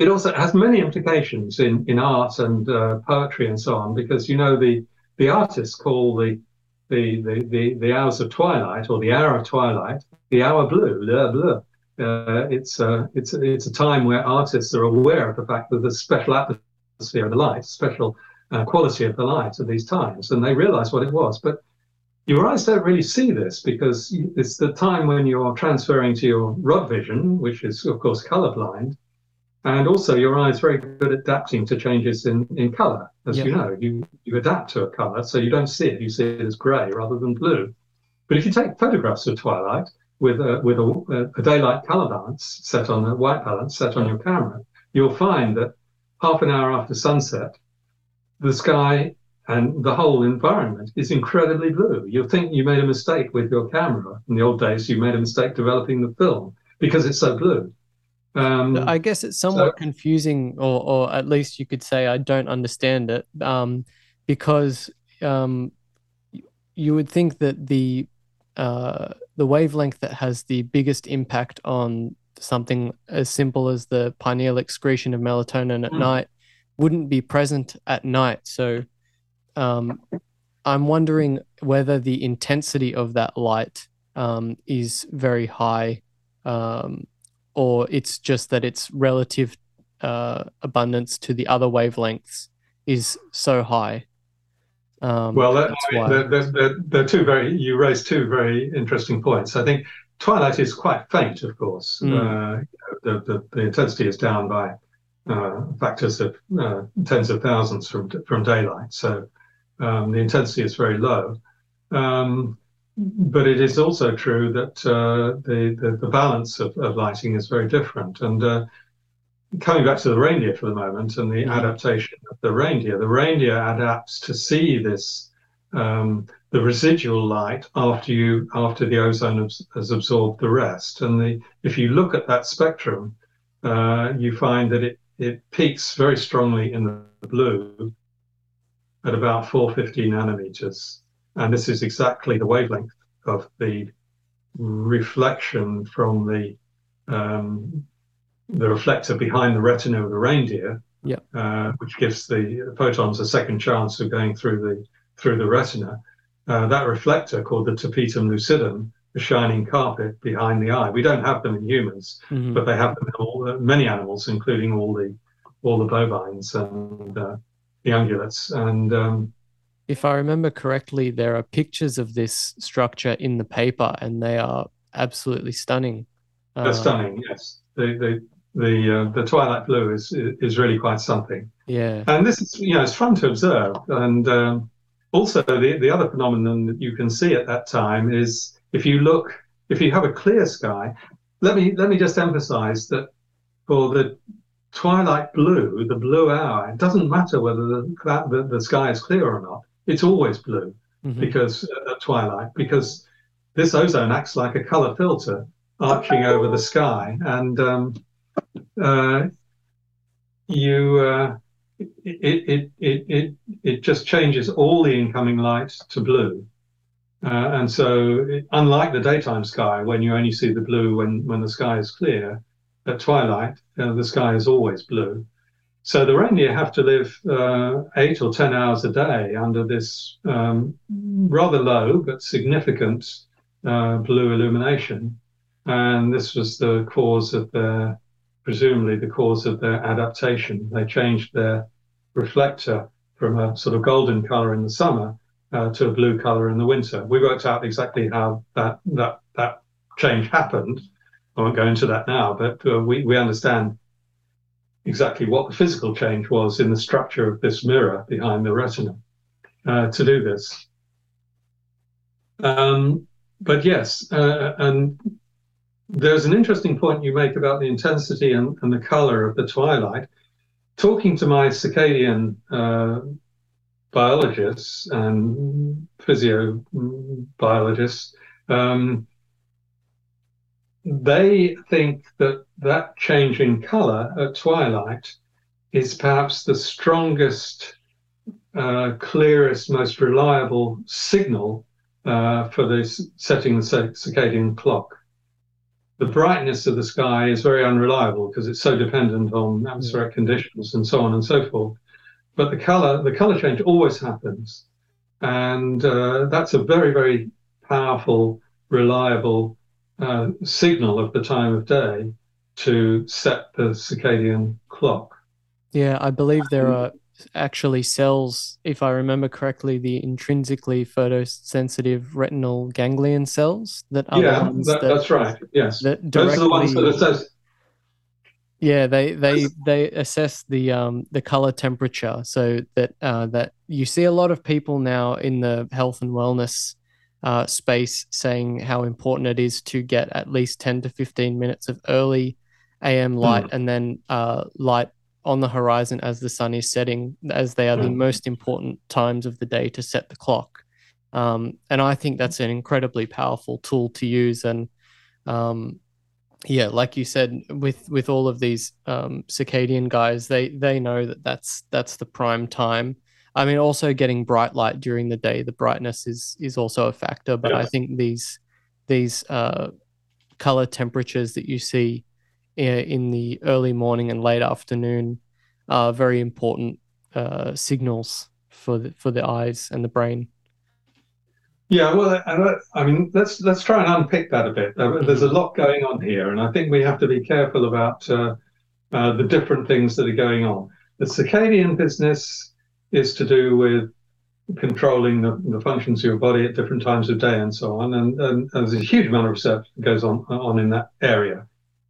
It also has many implications in, in art and uh, poetry and so on, because you know the the artists call the the, the the the hours of twilight or the hour of twilight the hour blue, l'heure bleue uh, it's a it's it's a time where artists are aware of the fact that there's special atmosphere of the light, special uh, quality of the light at these times, and they realize what it was. But your eyes don't really see this because it's the time when you're transferring to your rod vision, which is of course colorblind, And also, your eye is very good at adapting to changes in, in color. As you know, you, you adapt to a color, so you don't see it. You see it as gray rather than blue. But if you take photographs of twilight with a, with a, a daylight color balance set on a white balance set on your camera, you'll find that half an hour after sunset, the sky and the whole environment is incredibly blue. You'll think you made a mistake with your camera. In the old days, you made a mistake developing the film because it's so blue. Um, I guess it's somewhat so, confusing, or, or at least you could say I don't understand it, um, because um, you would think that the uh, the wavelength that has the biggest impact on something as simple as the pineal excretion of melatonin at mm. night wouldn't be present at night. So um, I'm wondering whether the intensity of that light um, is very high um, or it's just that its relative uh, abundance to the other wavelengths is so high. Um, well, that, are two very you raised two very interesting points. I think twilight is quite faint, of course. Mm. Uh, the, the, the intensity is down by uh, factors of uh, tens of thousands from from daylight, so um, the intensity is very low. Um, but it is also true that uh, the, the, the balance of, of lighting is very different. And uh, coming back to the reindeer for the moment and the mm-hmm. adaptation of the reindeer, the reindeer adapts to see this um, the residual light after you after the ozone has, absorbed the rest. And the if you look at that spectrum, uh, you find that it it peaks very strongly in the blue at about 450 nanometers and this is exactly the wavelength of the reflection from the um, the reflector behind the retina of the reindeer, yeah. uh, which gives the photons a second chance of going through the through the retina. Uh, that reflector, called the tapetum lucidum, the shining carpet behind the eye. We don't have them in humans, mm-hmm. but they have them in all, uh, many animals, including all the all the bovines and uh, the ungulates. And um, if I remember correctly, there are pictures of this structure in the paper, and they are absolutely stunning. They're uh, stunning, yes. The the the uh, the twilight blue is is really quite something. Yeah. And this is you know it's fun to observe, and um, also the the other phenomenon that you can see at that time is if you look if you have a clear sky. Let me let me just emphasize that for the twilight blue, the blue hour, it doesn't matter whether the, the, the sky is clear or not it's always blue mm-hmm. because uh, at twilight because this ozone acts like a color filter arching over the sky and um, uh, you uh, it, it, it, it, it just changes all the incoming light to blue uh, and so it, unlike the daytime sky when you only see the blue when, when the sky is clear at twilight uh, the sky is always blue so the reindeer have to live uh, eight or 10 hours a day under this um, rather low but significant uh, blue illumination. And this was the cause of their, presumably the cause of their adaptation. They changed their reflector from a sort of golden color in the summer uh, to a blue color in the winter. We worked out exactly how that, that, that change happened. I won't go into that now, but uh, we, we understand exactly what the physical change was in the structure of this mirror behind the retina uh, to do this. Um, but yes, uh, and there's an interesting point you make about the intensity and, and the color of the twilight. Talking to my circadian uh, biologists and physiobiologists, um, they think that that change in color at twilight is perhaps the strongest, uh, clearest, most reliable signal uh, for this setting the circadian clock. The brightness of the sky is very unreliable because it's so dependent on atmospheric conditions and so on and so forth. But the color, the color change always happens, and uh, that's a very, very powerful, reliable uh, signal of the time of day to set the circadian clock. Yeah, I believe there are actually cells, if I remember correctly, the intrinsically photosensitive retinal ganglion cells that are yeah, that, that, that's right. Yes, that directly, those are the ones that assess. Yeah, they they they assess the um the color temperature so that uh, that you see a lot of people now in the health and wellness uh, space saying how important it is to get at least 10 to 15 minutes of early AM light mm. and then uh, light on the horizon as the sun is setting, as they are the most important times of the day to set the clock. Um, and I think that's an incredibly powerful tool to use. And um, yeah, like you said, with with all of these um, circadian guys, they they know that that's that's the prime time. I mean, also getting bright light during the day, the brightness is is also a factor. But yeah. I think these these uh, color temperatures that you see in the early morning and late afternoon are very important uh, signals for the, for the eyes and the brain. Yeah, well, I mean, let's let's try and unpick that a bit. There's a lot going on here, and I think we have to be careful about uh, uh, the different things that are going on. The circadian business is to do with controlling the, the functions of your body at different times of day and so on, and, and, and there's a huge amount of research that goes on on in that area.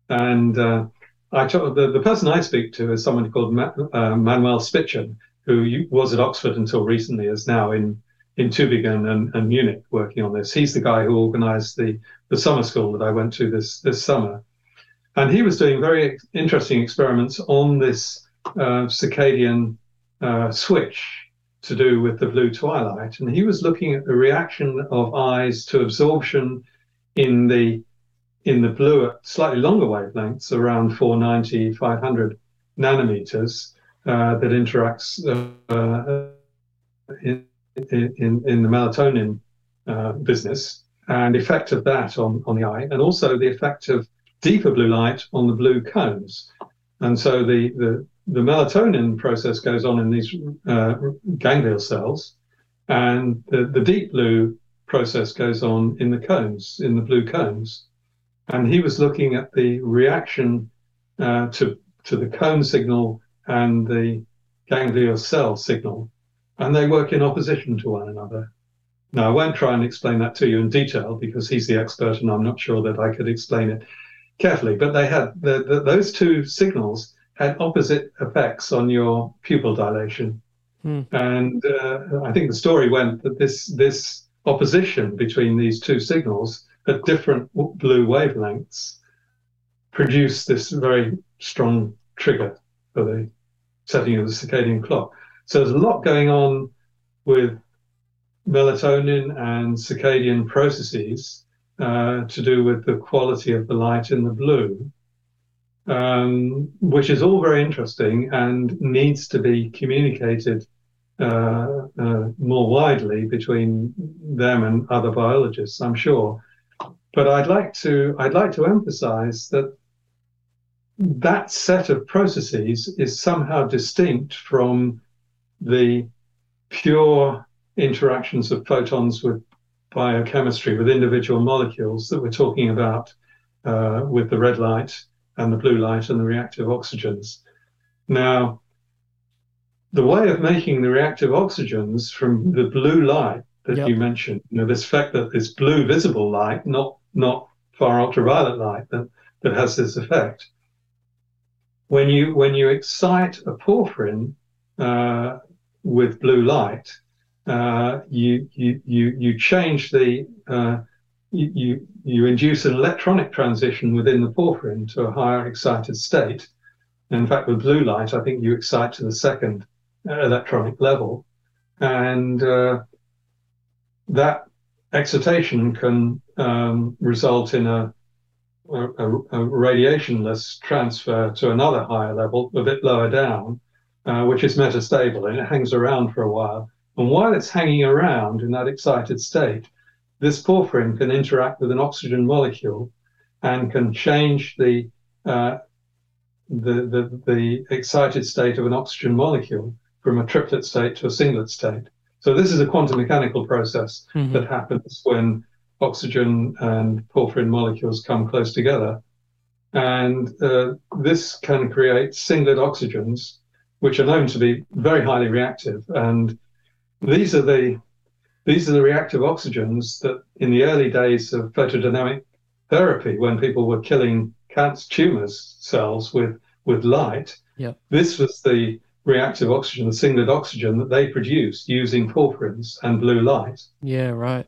And uh, I talk, the, the person I speak to is someone called Ma, uh, Manuel Spitschan, who was at Oxford until recently, is now in in Tübingen and, and, Munich working on this. He's the guy who organised the the summer school that I went to this this summer, and he was doing very interesting experiments on this uh, circadian uh, switch to do with the blue twilight, and he was looking at the reaction of eyes to absorption in the in the blue at slightly longer wavelengths, around 490, 500 nanometers, uh, that interacts uh, in, in, in, the melatonin uh, business, and effect of that on, on the eye, and also the effect of deeper blue light on the blue cones. And so the, the, the melatonin process goes on in these uh, ganglion cells, and the, the deep blue process goes on in the cones, in the blue cones and he was looking at the reaction uh, to to the cone signal and the ganglion cell signal, and they work in opposition to one another. Now, I won't try and explain that to you in detail because he's the expert, and I'm not sure that I could explain it carefully. But they had the, the, those two signals had opposite effects on your pupil dilation, hmm. and uh, I think the story went that this this opposition between these two signals at different blue wavelengths produce this very strong trigger for the setting of the circadian clock. So there's a lot going on with melatonin and circadian processes uh, to do with the quality of the light in the blue, um, which is all very interesting and needs to be communicated uh, uh, more widely between them and other biologists, I'm sure. But I'd like to I'd like to emphasize that that set of processes is somehow distinct from the pure interactions of photons with biochemistry, with individual molecules that we're talking about uh, with the red light and the blue light and the reactive oxygens. Now, the way of making the reactive oxygens from the blue light that yep. you mentioned, you know, this fact that this blue visible light, not not far ultraviolet light that, that has this effect. When you when you excite a porphyrin uh, with blue light, uh, you, you you you change the uh, you you induce an electronic transition within the porphyrin to a higher excited state. in fact, with blue light, I think you excite to the second electronic level, and uh, that excitation can um, result in a, a, a, radiationless transfer to another higher level, a bit lower down, uh, which is metastable and it hangs around for a while. And while it's hanging around in that excited state, this porphyrin can interact with an oxygen molecule and can change the, uh, the, the, the excited state of an oxygen molecule from a triplet state to a singlet state. So this is a quantum mechanical process mm-hmm. that happens when oxygen and porphyrin molecules come close together. And uh, this can create singlet oxygens, which are known to be very highly reactive. And these are the these are the reactive oxygens that in the early days of photodynamic therapy, when people were killing cancer tumors cells with with light. Yeah. This was the reactive oxygen, the singlet oxygen that they produced using porphyrins and blue light. Yeah, right.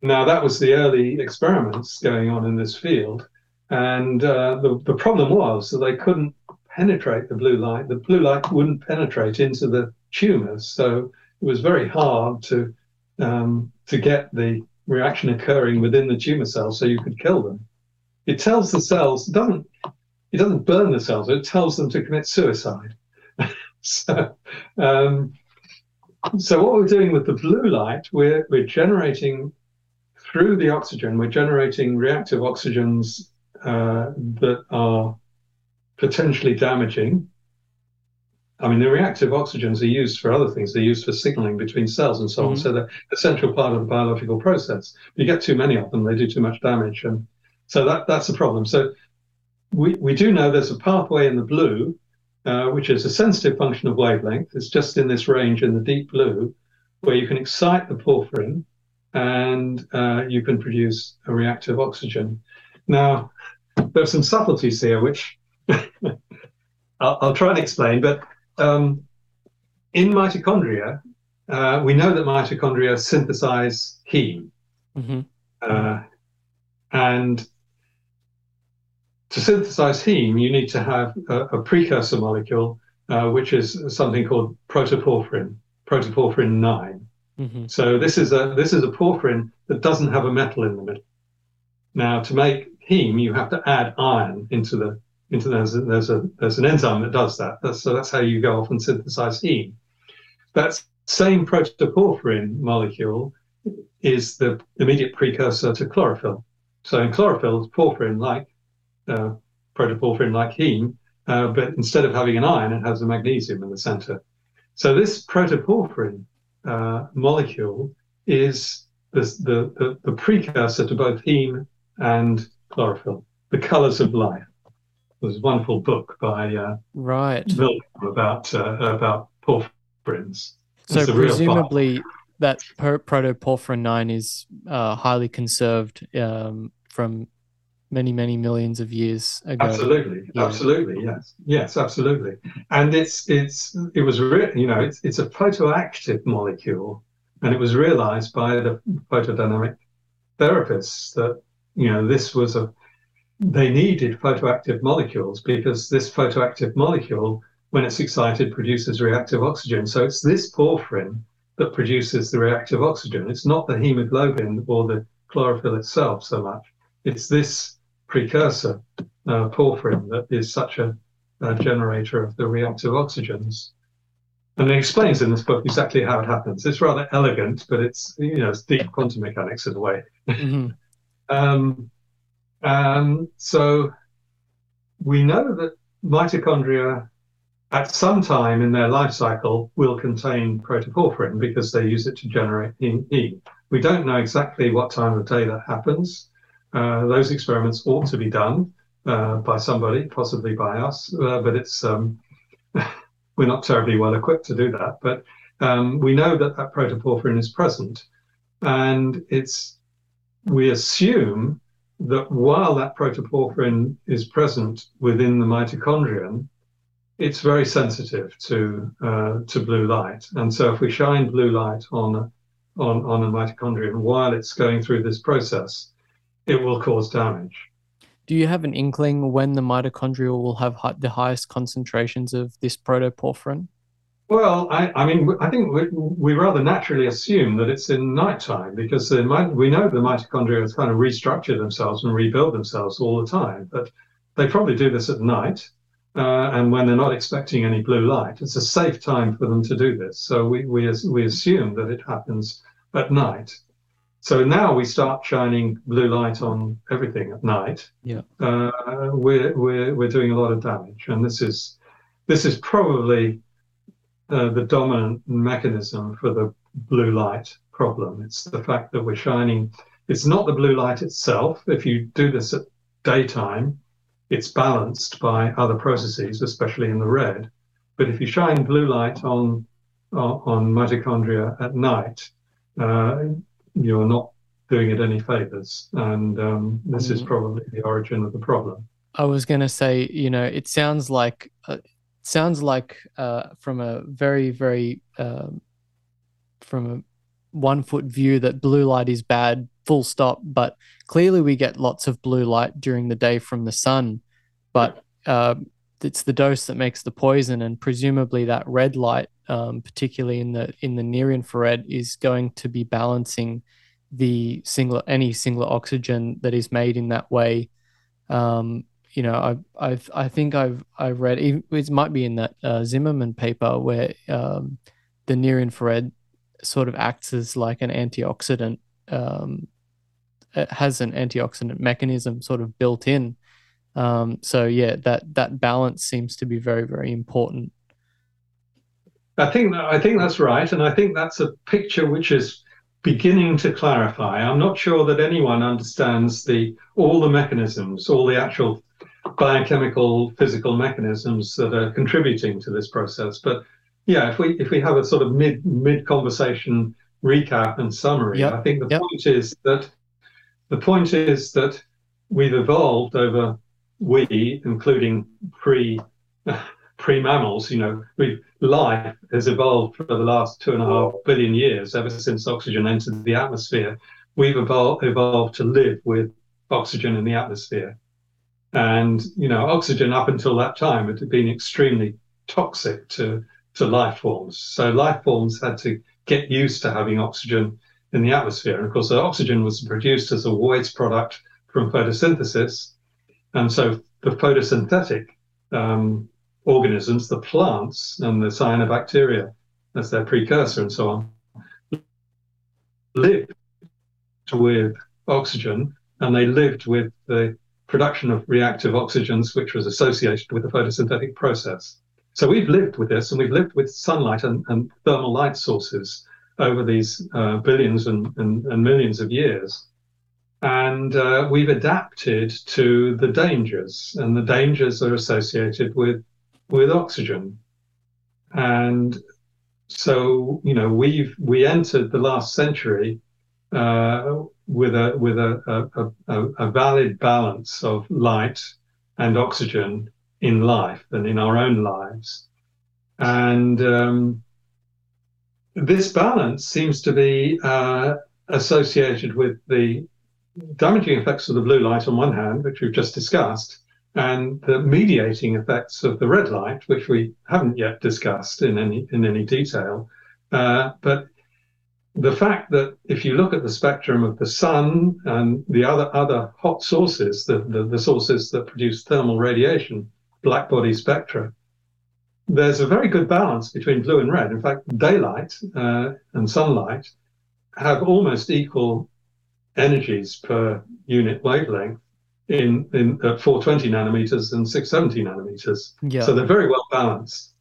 Now, that was the early experiments going on in this field. And uh, the, the problem was that they couldn't penetrate the blue light. The blue light wouldn't penetrate into the tumors. So it was very hard to, um, to get the reaction occurring within the tumor cells so you could kill them. It tells the cells, it doesn't, it doesn't burn the cells, it tells them to commit suicide. so, um, so what we're doing with the blue light, we're, we're generating through the oxygen, we're generating reactive oxygens uh, that are potentially damaging. I mean, the reactive oxygens are used for other things. They're used for signaling between cells and so mm-hmm. on. So they're a central part of the biological process. If you get too many of them, they do too much damage. And so that, that's a problem. So we, we do know there's a pathway in the blue, uh, which is a sensitive function of wavelength. It's just in this range in the deep blue, where you can excite the porphyrin and uh, you can produce a reactive oxygen. Now, there are some subtleties here, which I'll, I'll, try and explain. But um, in mitochondria, uh, we know that mitochondria synthesize heme. Mm-hmm. Uh, and to synthesize heme, you need to have a, a precursor molecule, uh, which is something called protoporphyrin, protoporphyrin 9. Mm-hmm. So this is a this is a porphyrin that doesn't have a metal in the middle. Now, to make heme, you have to add iron into the into there's a, there's a there's an enzyme that does that. That's, so that's how you go off and synthesize heme. That same protoporphyrin molecule is the immediate precursor to chlorophyll. So in chlorophyll, porphyrin like uh, protoporphyrin like heme, uh, but instead of having an iron, it has a magnesium in the center. So this protoporphyrin uh, molecule is the, the, the, the, precursor to both heme and chlorophyll, the colors of life. There's a wonderful book by uh, right Milgrom about uh, about porphyrins. So presumably that protoporphyrin nine is uh, highly conserved um, from many many millions of years ago. Absolutely, yeah. absolutely, yes, yes, absolutely. And it's it's it was re- you know it's it's a photoactive molecule, and it was realized by the photodynamic therapists that you know this was a they needed photoactive molecules because this photoactive molecule, when it's excited, produces reactive oxygen. So it's this porphyrin that produces the reactive oxygen. It's not the hemoglobin or the chlorophyll itself so much. It's this precursor, uh, porphyrin, that is such a, a, generator of the reactive oxygens. And it explains in this book exactly how it happens. It's rather elegant, but it's you know it's deep quantum mechanics in a way. Mm-hmm. um, so we know that mitochondria at some time in their life cycle will contain protoporphyrin because they use it to generate heat. We don't know exactly what time of day that happens. Uh, those experiments ought to be done uh, by somebody, possibly by us, uh, but it's um, we're not terribly well equipped to do that. But um, we know that that protoporphyrin is present, and it's we assume that while that protoporphyrin is present within the mitochondrion, it's very sensitive to uh, to blue light, and so if we shine blue light on on on a mitochondrion while it's going through this process, it will cause damage. Do you have an inkling when the mitochondria will have the highest concentrations of this protoporphyrin? Well, I, I mean, I think we, we, rather naturally assume that it's in nighttime because we know the mitochondria kind of restructure themselves and rebuild themselves all the time. But they probably do this at night uh, and when they're not expecting any blue light. It's a safe time for them to do this. So we, we, we assume that it happens at night. So now we start shining blue light on everything at night. Yeah. Uh, we're, we're, we're doing a lot of damage. And this is, this is probably uh, the dominant mechanism for the blue light problem. It's the fact that we're shining. It's not the blue light itself. If you do this at daytime, it's balanced by other processes, especially in the red. But if you shine blue light on on, on mitochondria at night, uh, you're not doing it any favors. And um, this mm. is probably the origin of the problem. I was going to say, you know, it sounds like uh, sounds like uh, from a very very um, from a one foot view that blue light is bad, full stop. But clearly, we get lots of blue light during the day from the sun, but uh, it's the dose that makes the poison, and presumably that red light, um, particularly in the in the near infrared, is going to be balancing the single any singlet oxygen that is made in that way. Um, you know, I've, I've, I think I've, I've read, it might be in that uh, Zimmerman paper where um, the near infrared sort of acts as like an antioxidant. Um, it has an antioxidant mechanism sort of built in. Um, so yeah, that that balance seems to be very very important. I think I think that's right, and I think that's a picture which is beginning to clarify. I'm not sure that anyone understands the all the mechanisms, all the actual biochemical physical mechanisms that are contributing to this process, but yeah, if we if we have a sort of mid mid conversation recap and summary, yep. I think the yep. point is that the point is that we've evolved over we, including pre pre mammals. You know, we life has evolved for the last two and a half billion years, ever since oxygen entered the atmosphere. We've evolved to live with oxygen in the atmosphere, and you know, oxygen up until that time had been extremely toxic to to life forms. So life forms had to get used to having oxygen in the atmosphere. And of course, the oxygen was produced as a waste product from photosynthesis. And so the photosynthetic um, organisms, the plants and the cyanobacteria, as their precursor and so on, lived with oxygen and they lived with the production of reactive oxygens, which was associated with the photosynthetic process. So we've lived with this, and we've lived with sunlight and, and thermal light sources over these uh, billions and, and, and, millions of years. And uh, we've adapted to the dangers, and the dangers are associated with with oxygen. And so, you know, we've we entered the last century uh, with a with a, a, a, a valid balance of light and oxygen in life and in our own lives. And um, this balance seems to be uh, associated with the damaging effects of the blue light on one hand, which we've just discussed, and the mediating effects of the red light, which we haven't yet discussed in any in any detail. Uh, but the fact that if you look at the spectrum of the sun and the other other hot sources, the, the, the sources that produce thermal radiation, black body spectra, there's a very good balance between blue and red. In fact, daylight uh, and sunlight have almost equal energies per unit wavelength in, in at 420 nanometers and 670 nanometers. Yeah. So they're very well balanced.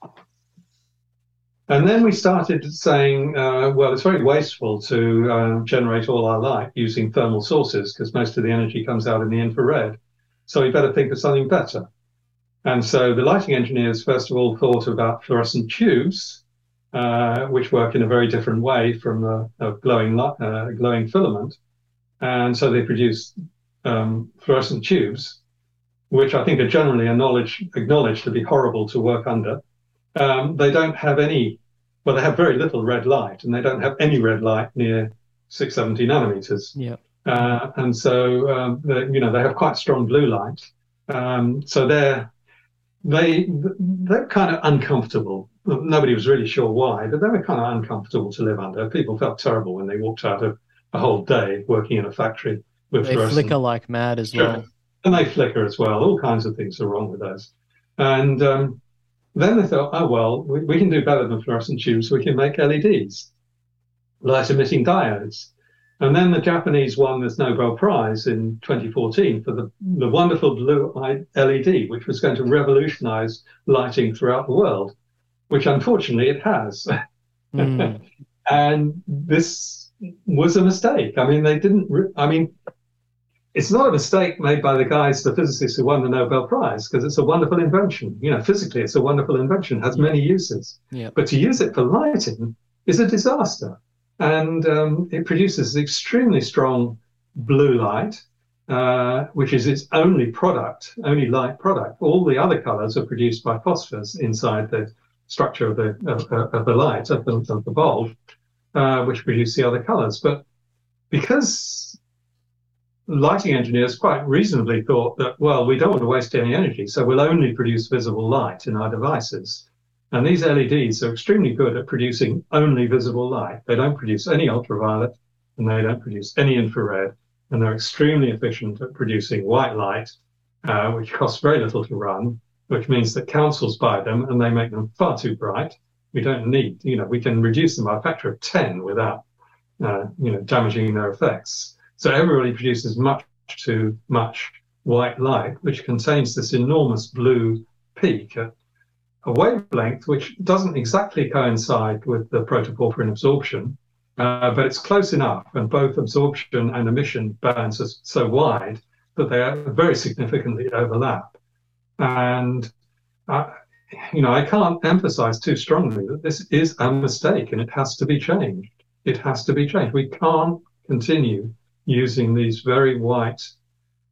And then we started saying, uh, well, it's very wasteful to uh, generate all our light using thermal sources because most of the energy comes out in the infrared. So we better think of something better. And so the lighting engineers, first of all, thought about fluorescent tubes, uh, which work in a very different way from a, a glowing, uh, glowing filament. And so they produced um, fluorescent tubes, which I think are generally acknowledged to be horrible to work under. Um, they don't have any, well, they have very little red light, and they don't have any red light near 670 nanometers. Yeah. Uh, and so, um, they, you know, they have quite strong blue light. Um, so they're they they're kind of uncomfortable. Nobody was really sure why, but they were kind of uncomfortable to live under. People felt terrible when they walked out of a whole day working in a factory with they flicker like mad as well. And they flicker as well. All kinds of things are wrong with those. And um, then they thought, oh well, we, we can do better than fluorescent tubes. We can make LEDs, light emitting diodes. And then the Japanese won this Nobel Prize in 2014 for the, the wonderful blue LED, which was going to revolutionize lighting throughout the world, which unfortunately it has. Mm. and this was a mistake. I mean, they didn't, re- I mean, it's not a mistake made by the guys, the physicists who won the Nobel Prize, because it's a wonderful invention. You know, physically, it's a wonderful invention, has many uses. Yeah. But to use it for lighting is a disaster and um, it produces extremely strong blue light. uh, which is its only product, only light product. All the other colors are produced by phosphors inside the structure of the of, of the light of the, of the bulb, uh, which produce the other colors. But because lighting engineers quite reasonably thought that, well, we don't want to waste any energy, so we'll only produce visible light in our devices. And these LEDs are extremely good at producing only visible light. They don't produce any ultraviolet and they don't produce any infrared. And they're extremely efficient at producing white light, uh, which costs very little to run, which means that councils buy them and they make them far too bright. We don't need, you know, we can reduce them by a factor of 10 without, uh, you know, damaging their effects. So everybody produces much too much white light, which contains this enormous blue peak at a wavelength which doesn't exactly coincide with the protoporphyrin absorption, uh, but it's close enough, and both absorption and emission bands are so wide that they very significantly overlap. And uh, you know, I can't emphasize too strongly that this is a mistake and it has to be changed. It has to be changed. We can't continue using these very white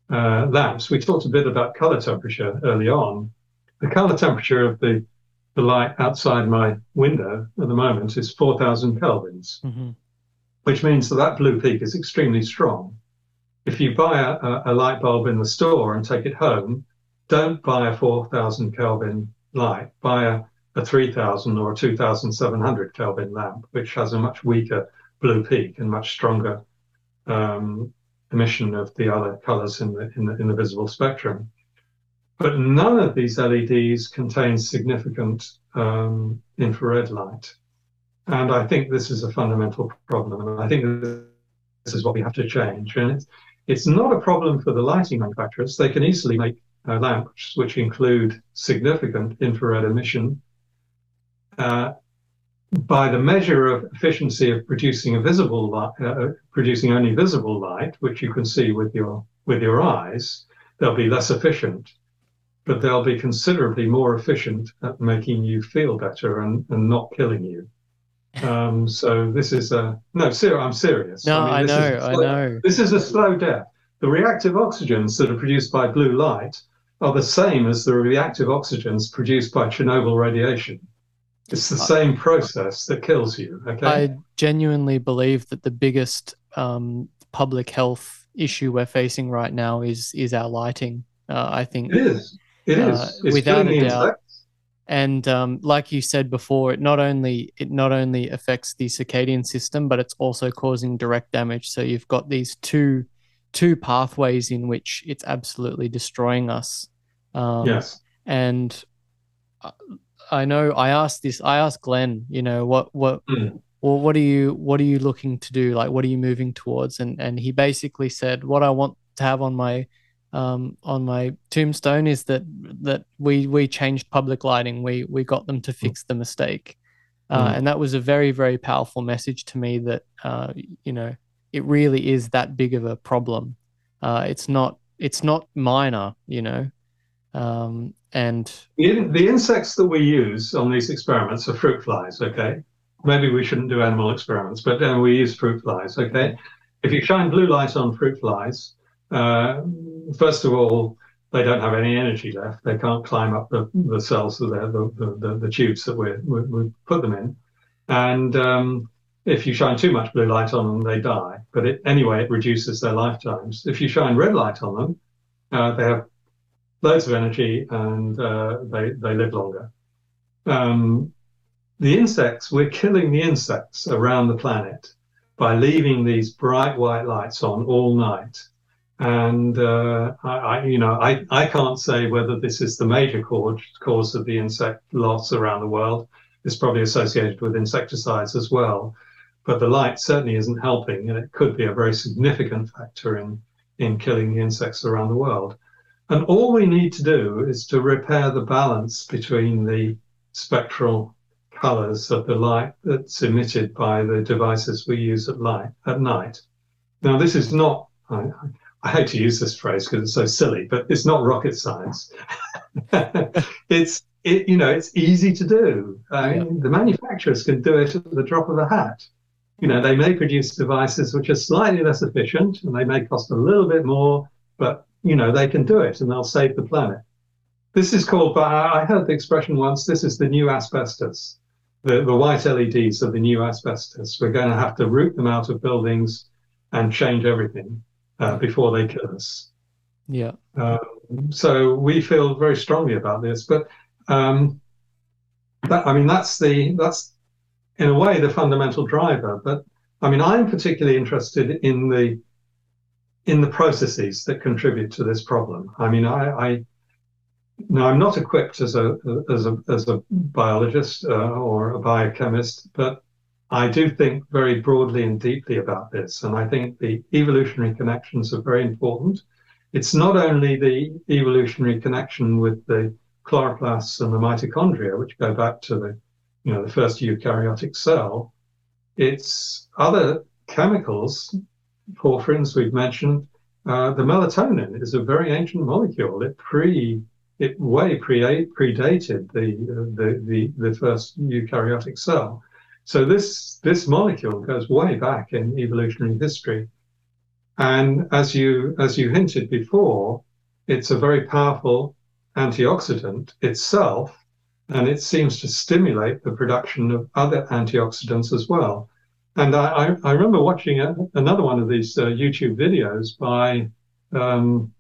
uh, lamps. We talked a bit about color temperature early on. The color temperature of the, the light outside my window at the moment is 4,000 kelvins, mm-hmm. which means that that blue peak is extremely strong. If you buy a, a light bulb in the store and take it home, don't buy a 4,000 Kelvin light, buy a, a 3,000 or a 2,700 Kelvin lamp, which has a much weaker blue peak and much stronger um, emission of the other colors in the, in the, in the visible spectrum. But none of these LEDs contain significant um, infrared light. And I think this is a fundamental problem. And I think this is what we have to change. And it's, it's not a problem for the lighting manufacturers. They can easily make uh, lamps which include significant infrared emission. Uh, by the measure of efficiency of producing a visible light, uh, producing only visible light, which you can see with your with your eyes, they'll be less efficient, but they'll be considerably more efficient at making you feel better and, and not killing you. Um, so this is a no, ser- I'm serious. No, I, mean, I know, slow, I know. This is a slow death. The reactive oxygens that are produced by blue light are the same as the reactive oxygens produced by Chernobyl radiation. It's the same process that kills you. Okay. I genuinely believe that the biggest um, public health issue we're facing right now is is our lighting. Uh, I think it is. It uh, is. It's without a doubt. And um, like you said before, it not only it not only affects the circadian system, but it's also causing direct damage. So you've got these two two pathways in which it's absolutely destroying us. Um, yes. And uh, I know I asked this. I asked Glen. You know what what mm. well what are you what are you looking to do? Like what are you moving towards? And and he basically said what I want to have on my um, on my tombstone is that that we we changed public lighting. We we got them to fix the mistake, uh, mm. and that was a very very powerful message to me. That uh, you know it really is that big of a problem. Uh, it's not it's not minor. You know, um, and the, the insects that we use on these experiments are fruit flies, okay? Maybe we shouldn't do animal experiments, but uh, we use fruit flies, okay? If you shine blue light on fruit flies, uh, first of all, they don't have any energy left. They can't climb up the, the cells the, the, the, the tubes that we, we, we, put them in. And um, if you shine too much blue light on them, they die. But it, anyway, it reduces their lifetimes. If you shine red light on them, uh, they have loads of energy and uh, they, they live longer. Um, the insects, we're killing the insects around the planet by leaving these bright white lights on all night. And uh, I, I, you know, I, I can't say whether this is the major cause, cause of the insect loss around the world. It's probably associated with insecticides as well. But the light certainly isn't helping, and it could be a very significant factor in, in killing the insects around the world. And all we need to do is to repair the balance between the spectral colors of the light that's emitted by the devices we use at light at night. Now, this is not, I, I hate to use this phrase because it's so silly, but it's not rocket science. it's, it, you know, it's easy to do. I mean, The manufacturers can do it at the drop of a hat. You know, they may produce devices which are slightly less efficient and they may cost a little bit more but you know they can do it and they'll save the planet. This is called. I heard the expression once. This is the new asbestos. The the white LEDs are the new asbestos. We're going to have to root them out of buildings and change everything uh, before they kill us. Yeah. Um, so we feel very strongly about this, but um, that, I mean that's the that's in a way the fundamental driver. But I mean I'm particularly interested in the in the processes that contribute to this problem. I mean I, I now I'm not equipped as a as a as a biologist uh, or a biochemist, but I do think very broadly and deeply about this, and I think the evolutionary connections are very important. It's not only the evolutionary connection with the chloroplasts and the mitochondria, which go back to the, you know, the first eukaryotic cell. It's other chemicals, porphyrins we've mentioned. Uh, the melatonin is a very ancient molecule. It pre, it way pre predated the, the the the first eukaryotic cell. So this this molecule goes way back in evolutionary history, and as you as you hinted before, it's a very powerful antioxidant itself, and it seems to stimulate the production of other antioxidants as well. And I, I remember watching a, another one of these uh, YouTube videos by um,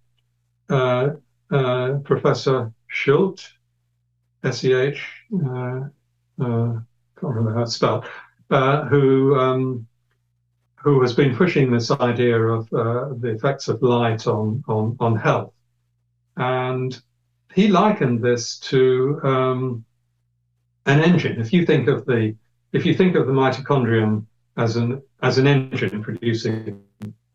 uh, uh, Professor Seheult, S-E-H, uh, uh, can't remember how it's spelled, uh, who um, who has been pushing this idea of the effects of light on on on health, and he likened this to um, an engine. If you think of the if you think of the mitochondrion as an as an engine producing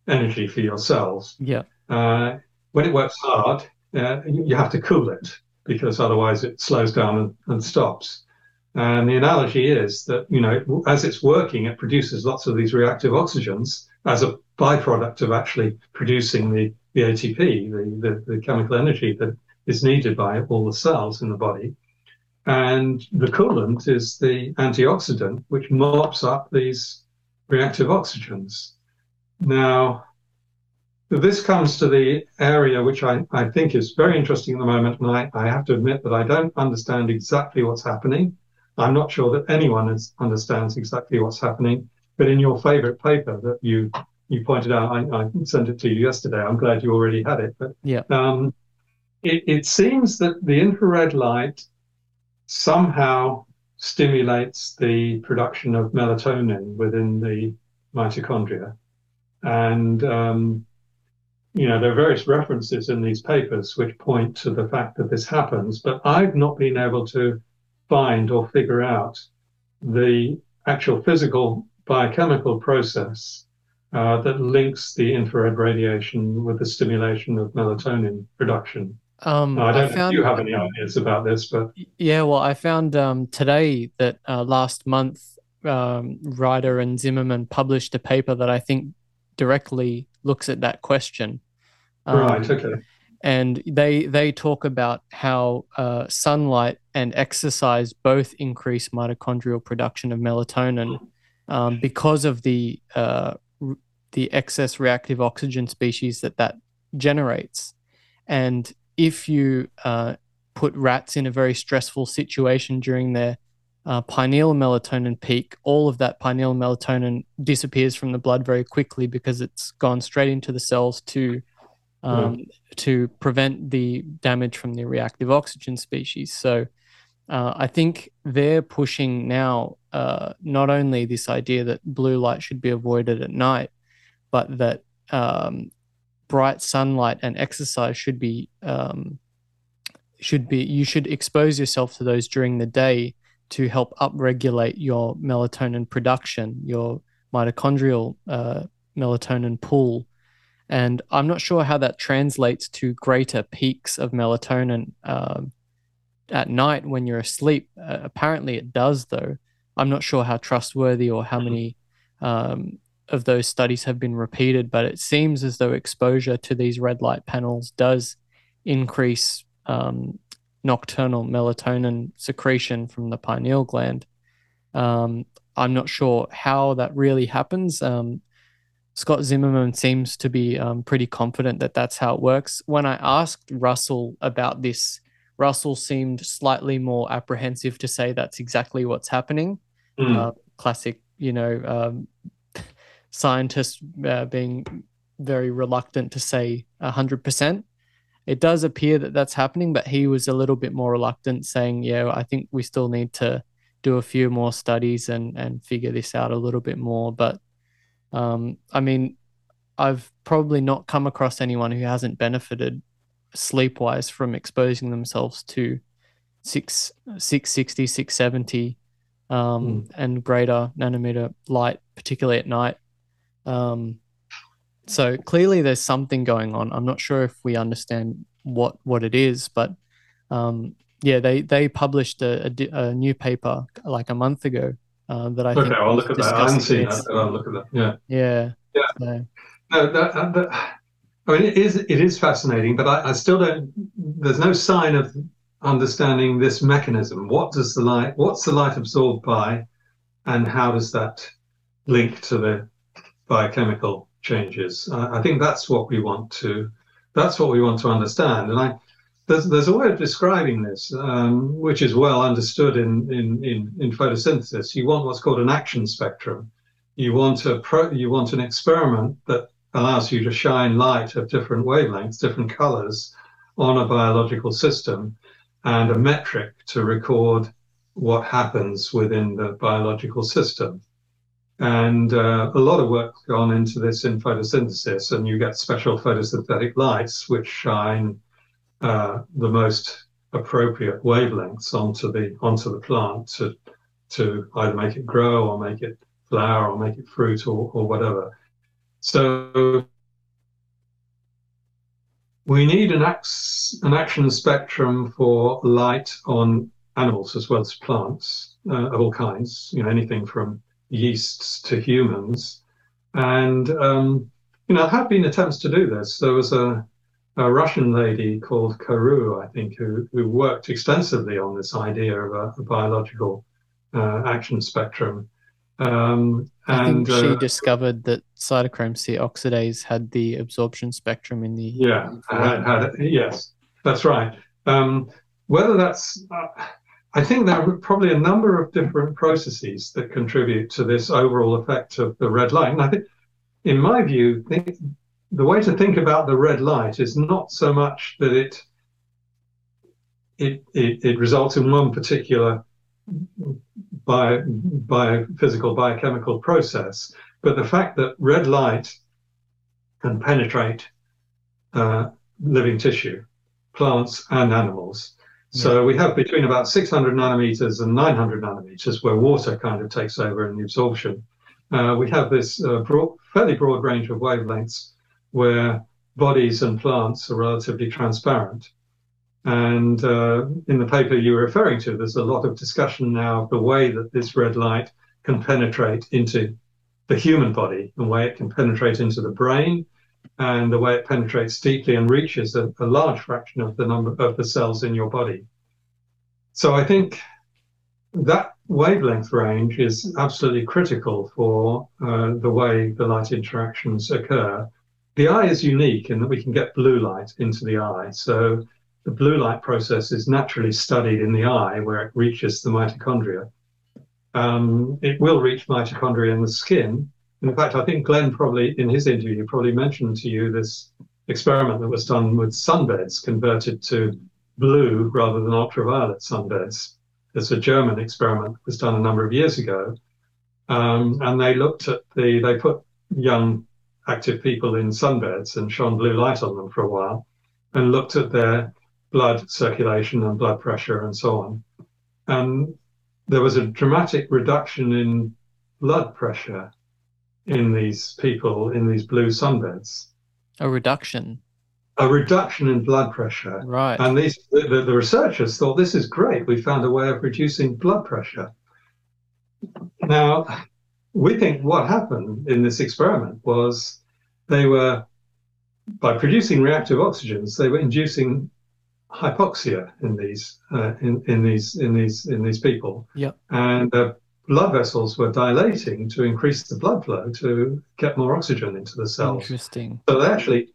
energy for your cells, yeah. Uh, when it works hard, uh, you have to cool it because otherwise it slows down and, and stops. And the analogy is that, you know, as it's working, it produces lots of these reactive oxygens as a byproduct of actually producing the, the ATP, the, the, the chemical energy that is needed by all the cells in the body. And the coolant is the antioxidant, which mops up these reactive oxygens. Now, this comes to the area which I, I think is very interesting at the moment. And I, I have to admit that I don't understand exactly what's happening. I'm not sure that anyone is, understands exactly what's happening. But in your favorite paper that you you pointed out, I, I sent it to you yesterday. I'm glad you already had it. But yeah. Um, it, it seems that the infrared light somehow stimulates the production of melatonin within the mitochondria. And, um, you know, there are various references in these papers which point to the fact that this happens, but I've not been able to find or figure out the actual physical biochemical process uh, that links the infrared radiation with the stimulation of melatonin production. Um, I don't I found, you have any ideas about this, but yeah, well, I found um, today that uh, last month um, Reiter and Zimmerman published a paper that I think directly looks at that question. right. Um, okay. And they they talk about how uh, sunlight and exercise both increase mitochondrial production of melatonin um, because of the uh, the excess reactive oxygen species that that generates. And if you uh, put rats in a very stressful situation during their uh, pineal melatonin peak, all of that pineal melatonin disappears from the blood very quickly because it's gone straight into the cells to um, mm. to prevent the damage from the reactive oxygen species. So uh, I think they're pushing now uh, not only this idea that blue light should be avoided at night, but that um, bright sunlight and exercise should be um, should be you should expose yourself to those during the day to help upregulate your melatonin production, your mitochondrial uh, melatonin pool. And I'm not sure how that translates to greater peaks of melatonin uh, at night when you're asleep. Uh, apparently, it does, though. I'm not sure how trustworthy or how many um, of those studies have been repeated, but it seems as though exposure to these red light panels does increase um, nocturnal melatonin secretion from the pineal gland. Um, I'm not sure how that really happens. Um, Scott Zimmerman seems to be um, pretty confident that that's how it works. When I asked Russel about this, Russel seemed slightly more apprehensive to say that's exactly what's happening. Mm. Uh, classic, you know, um, scientists uh, being very reluctant to say 100%. It does appear that that's happening, but he was a little bit more reluctant, saying, Yeah, I think we still need to do a few more studies and, and figure this out a little bit more. But um, I mean, I've probably not come across anyone who hasn't benefited sleep wise from exposing themselves to six, 660, 670 um, mm. and greater nanometer light, particularly at night. Um, so clearly, there's something going on. I'm not sure if we understand what what it is, but um, yeah, they they published a, a, a, new paper like a month ago uh, that I okay, think. I'll look at that. I haven't seen that. I'll look at that. Yeah. Yeah. Yeah. So. No, that, that, I mean, it is it is fascinating, but I, I still don't. There's no sign of understanding this mechanism. What does the light? What's the light absorbed by, and how does that link to the biochemical changes. I, think that's what we want to that's what we want to understand. And I there's, there's a way of describing this um, which is well understood in, in, in, in, photosynthesis. You want what's called an action spectrum. You want a pro, you want an experiment that allows you to shine light of different wavelengths, different colors on a biological system, and a metric to record what happens within the biological system. And uh, a lot of work's gone into this in photosynthesis, and you get special photosynthetic lights which shine uh, the most appropriate wavelengths onto the onto the plant to to either make it grow or make it flower or make it fruit or, or whatever. So we need an, ax, an action spectrum for light on animals as well as plants uh, of all kinds. You know, anything from yeasts to humans. And, um, you know, there have been attempts to do this. There was a, a Russian lady called Karu, I think, who, who worked extensively on this idea of a, a biological uh, action spectrum. Um, think she uh, discovered that cytochrome C oxidase had the absorption spectrum in the. Yeah, had, had, yes, that's right. Um, whether that's. Uh, I think there are probably a number of different processes that contribute to this overall effect of the red light. And I think, in my view, the way to think about the red light is not so much that it it, it, it results in one particular bio, biophysical biochemical process, but the fact that red light can penetrate uh, living tissue, plants and animals, so we have between about 600 nanometers and 900 nanometers where water kind of takes over in the absorption. Uh, we have this uh, broad, fairly broad range of wavelengths where bodies and plants are relatively transparent. And uh, in the paper you were referring to, there's a lot of discussion now of the way that this red light can penetrate into the human body, the way it can penetrate into the brain, and the way it penetrates deeply and reaches a, a, large fraction of the number of the cells in your body. So I think that wavelength range is absolutely critical for uh, the way the light interactions occur. The eye is unique in that we can get blue light into the eye. So the blue light process is naturally studied in the eye where it reaches the mitochondria. Um, it will reach mitochondria in the skin, in fact, I think Glen probably, in his interview, probably mentioned to you this experiment that was done with sunbeds converted to blue rather than ultraviolet sunbeds. It's a German experiment that was done a number of years ago. Um, and they looked at the, they put young active people in sunbeds and shone blue light on them for a while and looked at their blood circulation and blood pressure and so on. And there was a dramatic reduction in blood pressure in these people in these blue sunbeds. A reduction. A reduction in blood pressure. Right. And these the, the researchers thought this is great. We found a way of reducing blood pressure. Now, we think what happened in this experiment was they were by producing reactive oxygens, they were inducing hypoxia in these uh, in, in these in these in these people. Yeah. And uh, blood vessels were dilating to increase the blood flow to get more oxygen into the cells. Interesting. So they actually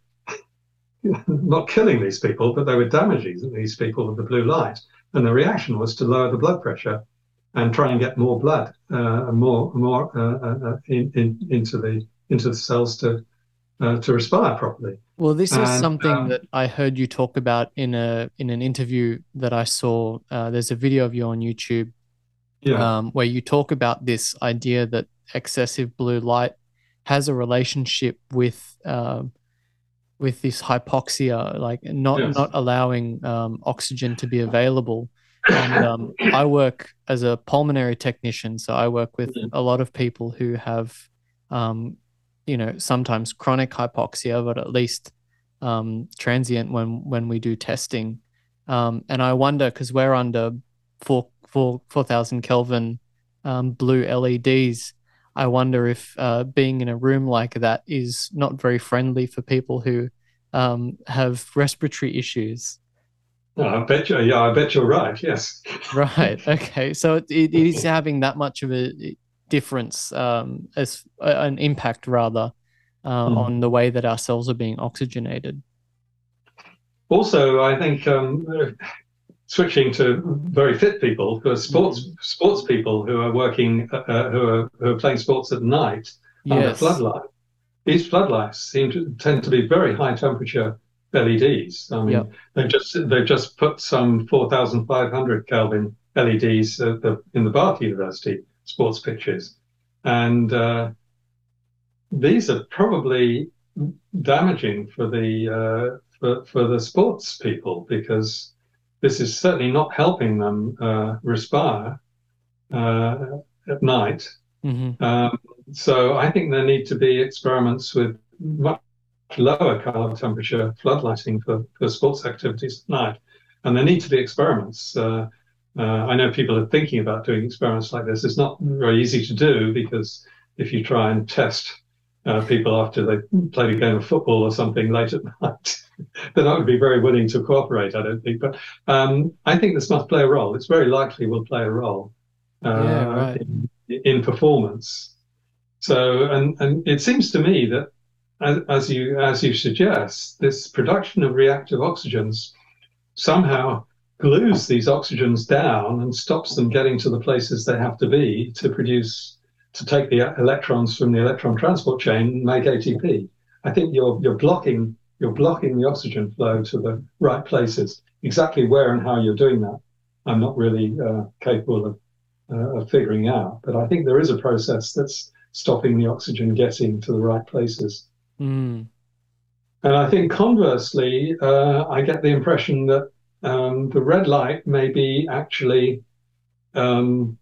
not killing these people, but they were damaging these people with the blue light. And the reaction was to lower the blood pressure and try and get more blood, uh, more more uh, uh, uh, in, in, into the into the cells to uh, to respire properly. Well, this is and, something um, that I heard you talk about in a in an interview that I saw. Uh, there's a video of you on YouTube, yeah. um, where you talk about this idea that excessive blue light has a relationship with um, with this hypoxia, like not yes. not allowing um, oxygen to be available. And um, I work as a pulmonary technician, so I work with a lot of people who have, um, you know, sometimes chronic hypoxia, but at least um, transient when when we do testing. Um, and I wonder because we're under four four four thousand Kelvin um, blue LEDs I wonder if uh, being in a room like that is not very friendly for people who um, have respiratory issues. Oh, I bet you. Yeah, I bet you're right. Yes. right. Okay. So it, it is having that much of a difference, um, as uh, an impact rather, uh, mm. on the way that our cells are being oxygenated. Also, I think um, switching to very fit people who are sports mm-hmm. sports people who are working uh, uh, who are who are playing sports at night yes. under floodlight. These floodlights seem to tend to be very high temperature LEDs. I mean, yep. they've just they've just put some 4,500 Kelvin LEDs the, in the Bath University sports pitches, and uh, these are probably damaging for the uh, for for the sports people because this is certainly not helping them uh, respire uh, at night. Mm-hmm. Um, so I think there need to be experiments with much lower color temperature floodlighting for, for sports activities at night. And there need to be experiments. Uh, uh, I know people are thinking about doing experiments like this. It's not very easy to do because if you try and test uh, people after they played a game of football or something late at night, they're not going to be very willing to cooperate, I don't think. But um, I think this must play a role. It's very likely will play a role uh, yeah, right. in, in, performance. So, and and it seems to me that, as, as you as you suggest, this production of reactive oxygens somehow glues these oxygens down and stops them getting to the places they have to be to produce to take the electrons from the electron transport chain and make ATP. I think you're you're blocking you're blocking the oxygen flow to the right places. Exactly where and how you're doing that, I'm not really uh, capable of, uh, of figuring out. But I think there is a process that's stopping the oxygen getting to the right places. Mm. And I think conversely, uh, I get the impression that um, the red light may be actually um,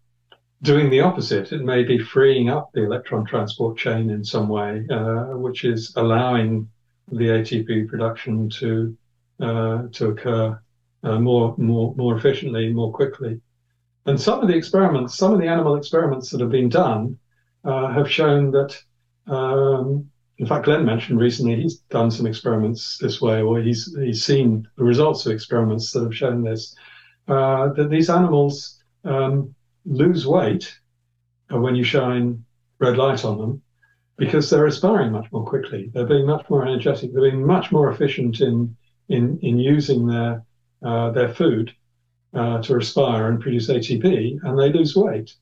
doing the opposite. It may be freeing up the electron transport chain in some way, uh, which is allowing the ATP production to uh, to occur uh, more more more efficiently, more quickly. And some of the experiments, some of the animal experiments that have been done, uh, have shown that. Um, in fact, Glen mentioned recently he's done some experiments this way, or he's he's seen the results of experiments that have shown this. Uh, that these animals um, lose weight when you shine red light on them, because they're aspiring much more quickly. They're being much more energetic. They're being much more efficient in in in using their uh, their food uh, to respire and produce ATP, and they lose weight.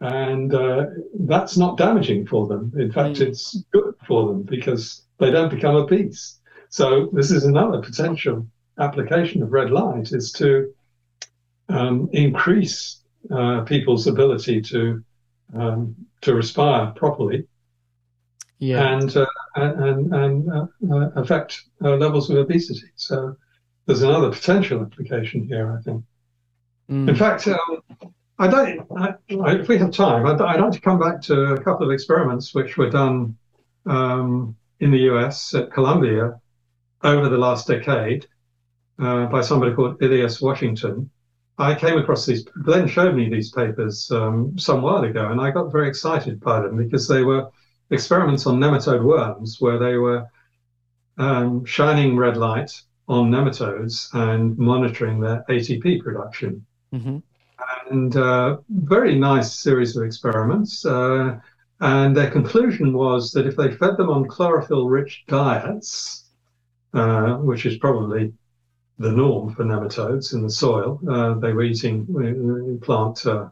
And uh, that's not damaging for them. In fact, mm. it's good for them because they don't become obese. So this is another potential application of red light: is to um, increase uh, people's ability to um, to respire properly yeah. and uh, and and uh, affect uh, levels of obesity. So there's another potential application here, I think. Mm. In fact, um, I don't. I, I, if we have time, I'd, I'd, like to come back to a couple of experiments which were done um, in the U.S. at Columbia over the last decade uh, by somebody called Ilyas Washington. I came across these. Glen showed me these papers um, some while ago, and I got very excited by them because they were experiments on nematode worms where they were um, shining red light on nematodes and monitoring their ATP production. Mm-hmm. and uh, very nice series of experiments. Uh, and their conclusion was that if they fed them on chlorophyll-rich diets, uh, which is probably the norm for nematodes in the soil, uh, they were eating uh, plant, uh,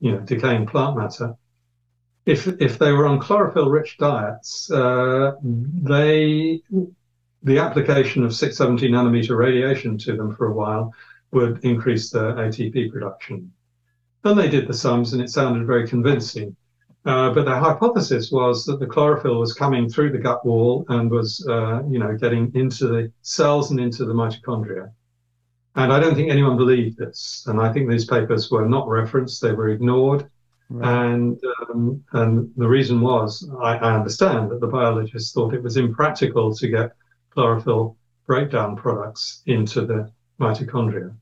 you know, decaying plant matter. If if they were on chlorophyll-rich diets, they the application of 670 nanometer radiation to them for a while would increase their ATP production. And they did the sums, and it sounded very convincing. Uh, but the hypothesis was that the chlorophyll was coming through the gut wall and was, uh, you know, getting into the cells and into the mitochondria. And I don't think anyone believed this. And I think these papers were not referenced; they were ignored. Right. And um, and the reason was, I, I understand that the biologists thought it was impractical to get chlorophyll breakdown products into the mitochondria.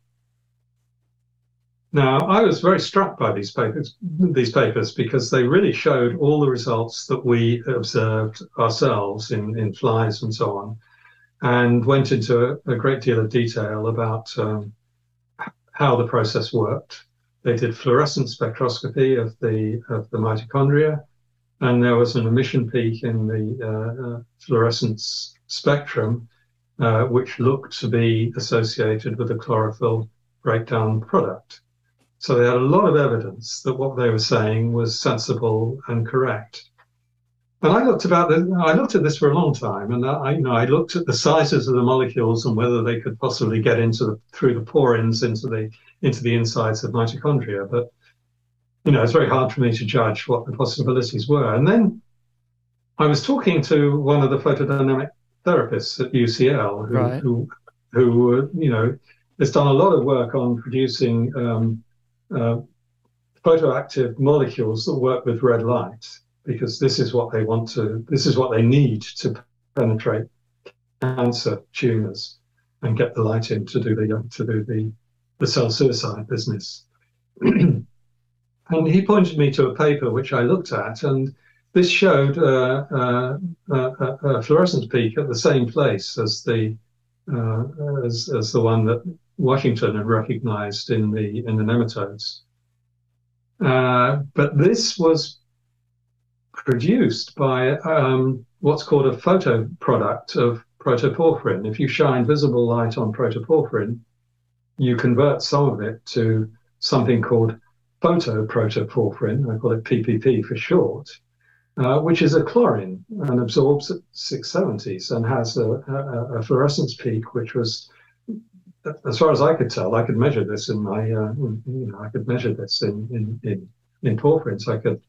Now, I was very struck by these papers, these papers because they really showed all the results that we observed ourselves in, in flies and so on, and went into a, a great deal of detail about um, how the process worked. They did fluorescent spectroscopy of the of the mitochondria, and there was an emission peak in the uh, uh, fluorescence spectrum, uh, which looked to be associated with a chlorophyll breakdown product. So they had a lot of evidence that what they were saying was sensible and correct. And I looked about the, I looked at this for a long time, and I, you know, I looked at the sizes of the molecules and whether they could possibly get into the, through the porins into the into the insides of mitochondria. But you know, it's very hard for me to judge what the possibilities were. And then I was talking to one of the photodynamic therapists at UCL who, right. who, who, you know, has done a lot of work on producing um, uh, photoactive molecules that work with red light because this is what they want to, this is what they need to penetrate cancer tumors and get the light in to do the to do the the cell suicide business. and he pointed me to a paper which I looked at, and this showed uh, uh, uh, a fluorescence peak at the same place as the uh, as, as the one that Washington had recognized in the in the nematodes. Uh, but this was produced by um, what's called a photo product of protoporphyrin. If you shine visible light on protoporphyrin, you convert some of it to something called photoprotoporphyrin. I call it PPP for short, uh, which is a chlorin and absorbs at 670s and has a, a, a fluorescence peak, which was as far as I could tell, I could measure this in my, uh, you know, I could measure this in in in, in porphyrins. I could,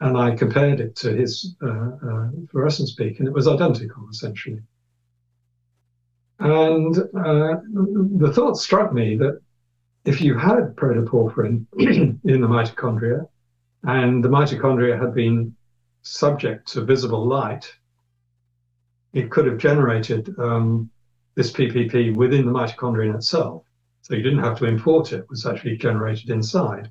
and I compared it to his uh, uh, fluorescence peak, and it was identical essentially. And uh, the thought struck me that if you had protoporphyrin in the mitochondria, and the mitochondria had been subject to visible light, it could have generated um, this PPP within the mitochondrion itself. So you didn't have to import it, it was actually generated inside.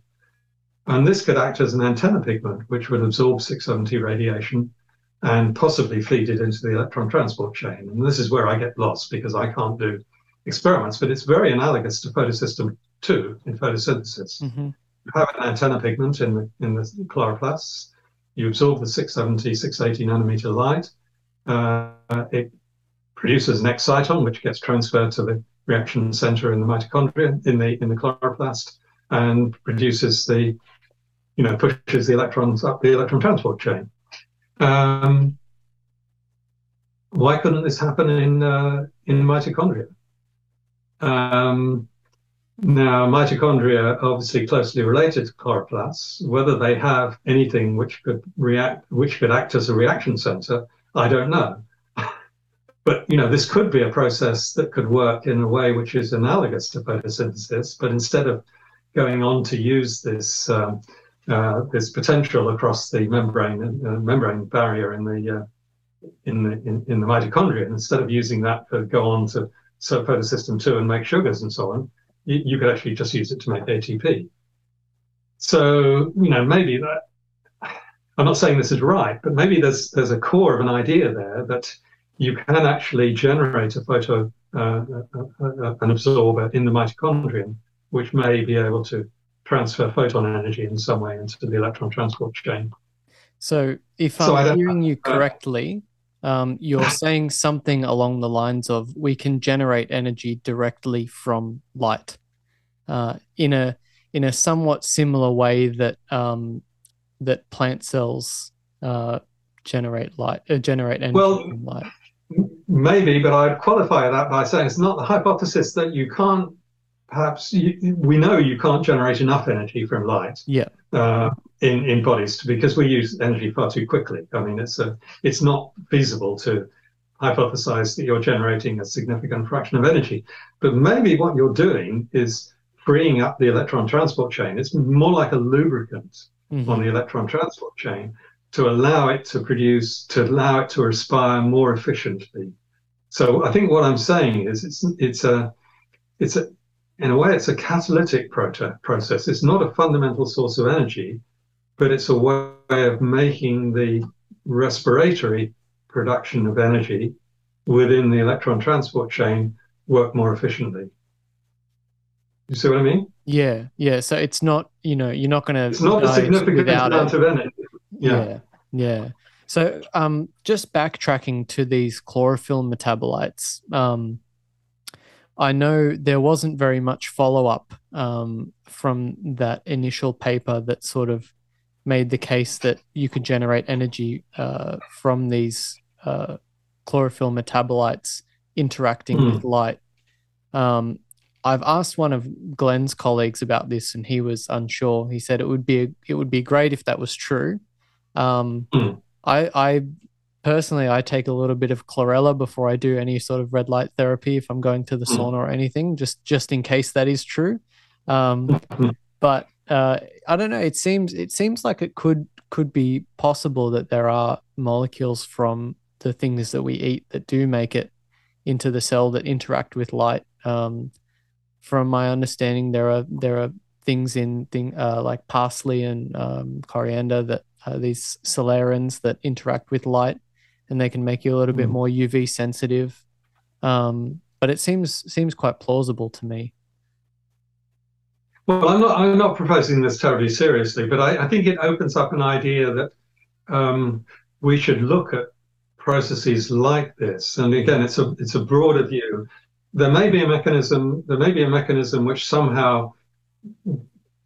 And this could act as an antenna pigment, which would absorb 670 radiation and possibly feed it into the electron transport chain. And this is where I get lost because I can't do experiments, but it's very analogous to photosystem 2 in photosynthesis. Mm-hmm. You have an antenna pigment in the, in the chloroplasts, you absorb the 670, 680 nanometer light, uh, it produces an exciton, which gets transferred to the reaction center in the mitochondria in the in the chloroplast, and produces the, you know, pushes the electrons up the electron transport chain. Um, why couldn't this happen in uh, in mitochondria? Um, now, mitochondria obviously closely related to chloroplasts. Whether they have anything which could react, which could act as a reaction center, I don't know. But you know, this could be a process that could work in a way which is analogous to photosynthesis. But instead of going on to use this um, uh, this potential across the membrane uh, membrane barrier in the uh, in the in, in, the mitochondria, instead of using that to go on to so photosystem two and make sugars and so on, you, you could actually just use it to make ATP. So you know, maybe that. I'm not saying this is right, but maybe there's there's a core of an idea there that you can actually generate a photo, uh, uh, uh, an absorber in the mitochondrion, which may be able to transfer photon energy in some way into the electron transport chain. So, if so I'm hearing you uh, correctly, um, you're saying something along the lines of we can generate energy directly from light uh, in a in a somewhat similar way that um, that plant cells uh, generate light uh, generate energy well, from light. Maybe, but I'd qualify that by saying it's not the hypothesis that you can't. Perhaps you, we know you can't generate enough energy from light. Yeah. Uh, in in bodies because we use energy far too quickly. I mean, it's a it's not feasible to hypothesize that you're generating a significant fraction of energy. But maybe what you're doing is freeing up the electron transport chain. It's more like a lubricant mm-hmm. on the electron transport chain to allow it to produce, to allow it to respire more efficiently. So I think what I'm saying is it's it's a it's a in a way it's a catalytic process. It's not a fundamental source of energy, but it's a way of making the respiratory production of energy within the electron transport chain work more efficiently. You see what I mean? Yeah, yeah. So it's not, you know, you're not going to. It's not a significant amount it. of energy. Yeah. yeah, yeah. So, um, just backtracking to these chlorophyll metabolites, um, I know there wasn't very much follow up um, from that initial paper that sort of made the case that you could generate energy uh, from these uh, chlorophyll metabolites interacting mm. with light. Um, I've asked one of Glen's colleagues about this, and he was unsure. He said it would be it would be great if that was true. Um, mm. I, I personally I take a little bit of chlorella before I do any sort of red light therapy if I'm going to the mm. sauna or anything, just just in case that is true. Um, hmm. but uh, I don't know. It seems it seems like it could could be possible that there are molecules from the things that we eat that do make it into the cell that interact with light. Um, from my understanding, there are there are things in thing uh, like parsley and um, coriander that are these psoralens that interact with light, and they can make you a little mm. bit hmm. more UV sensitive. Um, but it seems seems quite plausible to me. Well, I'm not I'm not proposing this terribly seriously, but I, I think it opens up an idea that um, we should look at processes like this. And again, it's a it's a broader view there may be a mechanism, there may be a mechanism which somehow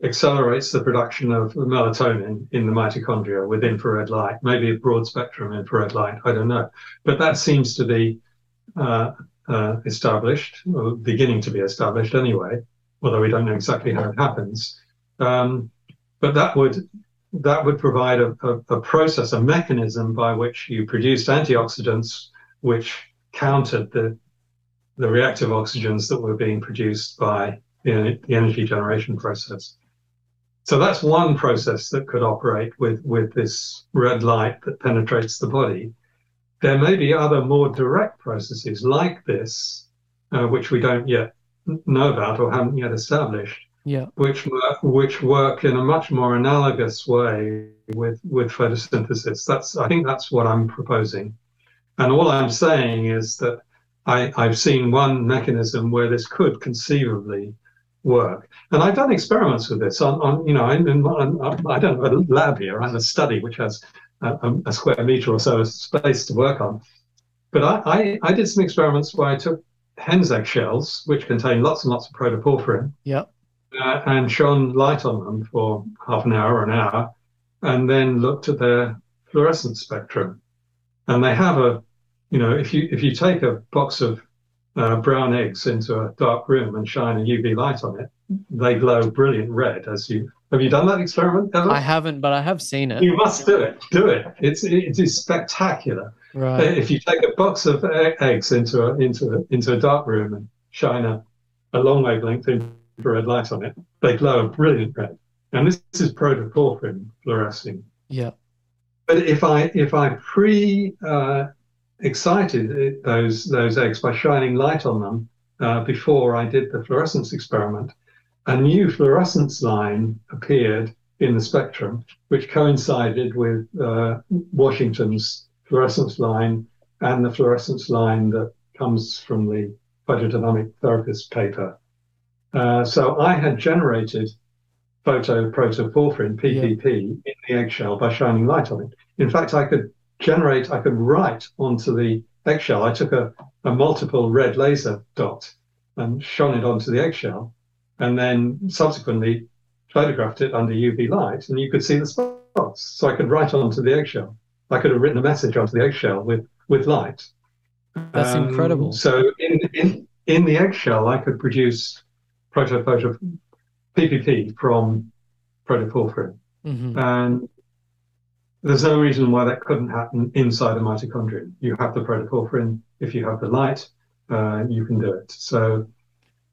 accelerates the production of melatonin in the mitochondria with infrared light, maybe a broad spectrum infrared light, I don't know. But that seems to be uh, uh, established, or beginning to be established anyway, although we don't know exactly how it happens. Um, but that would that would provide a, a, a process, a mechanism by which you produced antioxidants which countered the the reactive oxygens that were being produced by the, the energy generation process. So that's one process that could operate with, with this red light that penetrates the body. There may be other more direct processes like this, uh, which we don't yet know about or haven't yet established, yeah. which work, which work in a much more analogous way with with photosynthesis. That's I think that's what I'm proposing, and all I'm saying is that I, have seen one mechanism where this could conceivably work. And I've done experiments with this on, on you know, in, in, on, I don't have a lab here, I have a study which has a, a, square meter or so of space to work on. But I, I, I did some experiments where I took hen's egg shells, which contain lots and lots of protoporphyrin, yep. Uh, and shone light on them for half an hour or an hour, and then looked at their fluorescence spectrum. And they have a you know, if you if you take a box of uh, brown eggs into a dark room and shine a UV light on it, they glow brilliant red. As you have you done that experiment ever? I haven't, but I have seen it. You must do it. Do it. It's it is spectacular. Right. If you take a box of eggs into a into a, into a dark room and shine a, a long wavelength infrared light on it, they glow a brilliant red. And this, this is protoporphyrin fluorescing. Yeah. But if I if I pre uh, excited those those eggs by shining light on them uh, before I did the fluorescence experiment. A new fluorescence line appeared in the spectrum, which coincided with uh, Washington's fluorescence line and the fluorescence line that comes from the photodynamic therapist paper. Uh, so I had generated photoprotoporphyrin PPP yeah. in the eggshell by shining light on it. In fact, I could generate, I could write onto the eggshell. I took a, a multiple red laser dot and shone it onto the eggshell, and then subsequently photographed it under UV light, and you could see the spots. So I could write onto the eggshell. I could have written a message onto the eggshell with with light. That's um, incredible. So in, in in the eggshell, I could produce protophoto PPP from protoporphyrin, mm-hmm. and there's no reason why that couldn't happen inside a mitochondrion. You have the protoporphyrin. If you have the light, uh, you can do it. So,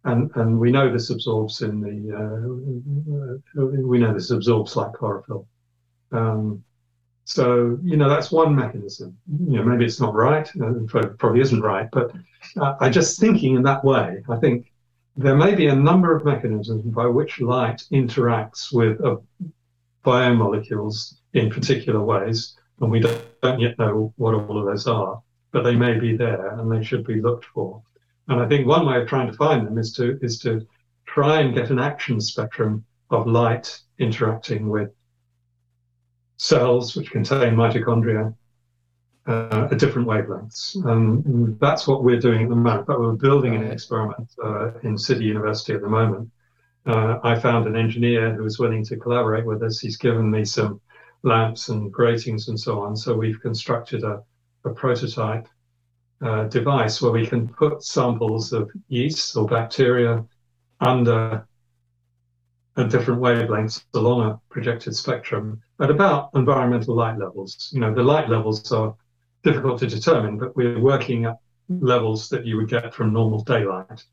and and we know this absorbs in the uh, we know this absorbs like chlorophyll. Um, so you know that's one mechanism. You know maybe it's not right, uh, probably isn't right, but uh, I just thinking in that way. I think there may be a number of mechanisms by which light interacts with uh, biomolecules in particular ways, and we don't, yet know what all of those are but they may be there and they should be looked for. And I think one way of trying to find them is to is to try and get an action spectrum of light interacting with cells which contain mitochondria uh, at different wavelengths. And that's what we're doing at the moment. But we're building an experiment uh, in City University at the moment. Uh, I found an engineer who was willing to collaborate with us. He's given me some lamps and gratings and so on. So we've constructed a a prototype uh, device where we can put samples of yeast or bacteria under at different wavelengths along a projected spectrum at about environmental light levels. You know, the light levels are difficult to determine, but we're working at levels that you would get from normal daylight.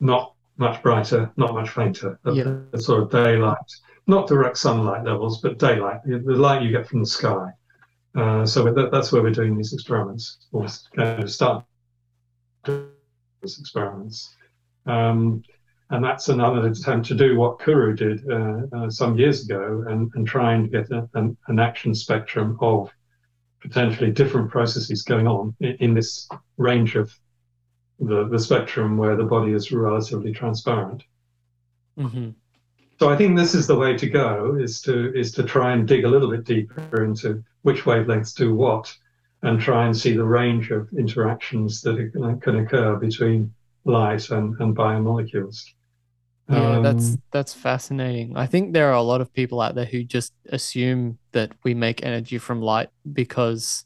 Not much brighter, not much fainter. Yeah. sort of daylight, not direct sunlight levels, but daylight, the light you get from the sky. Uh, so that, that's where we're doing these experiments, or going to start these experiments. Um, and that's another attempt to do what Karu did uh, uh, some years ago and, and try and get a, an, an, action spectrum of potentially different processes going on in, in this range of the, the spectrum where the body is relatively transparent. Mm-hmm. So I think this is the way to go: is to is to try and dig a little bit deeper into which wavelengths do what, and try and see the range of interactions that can occur between light and, and biomolecules. Yeah, um, that's that's fascinating. I think there are a lot of people out there who just assume that we make energy from light because,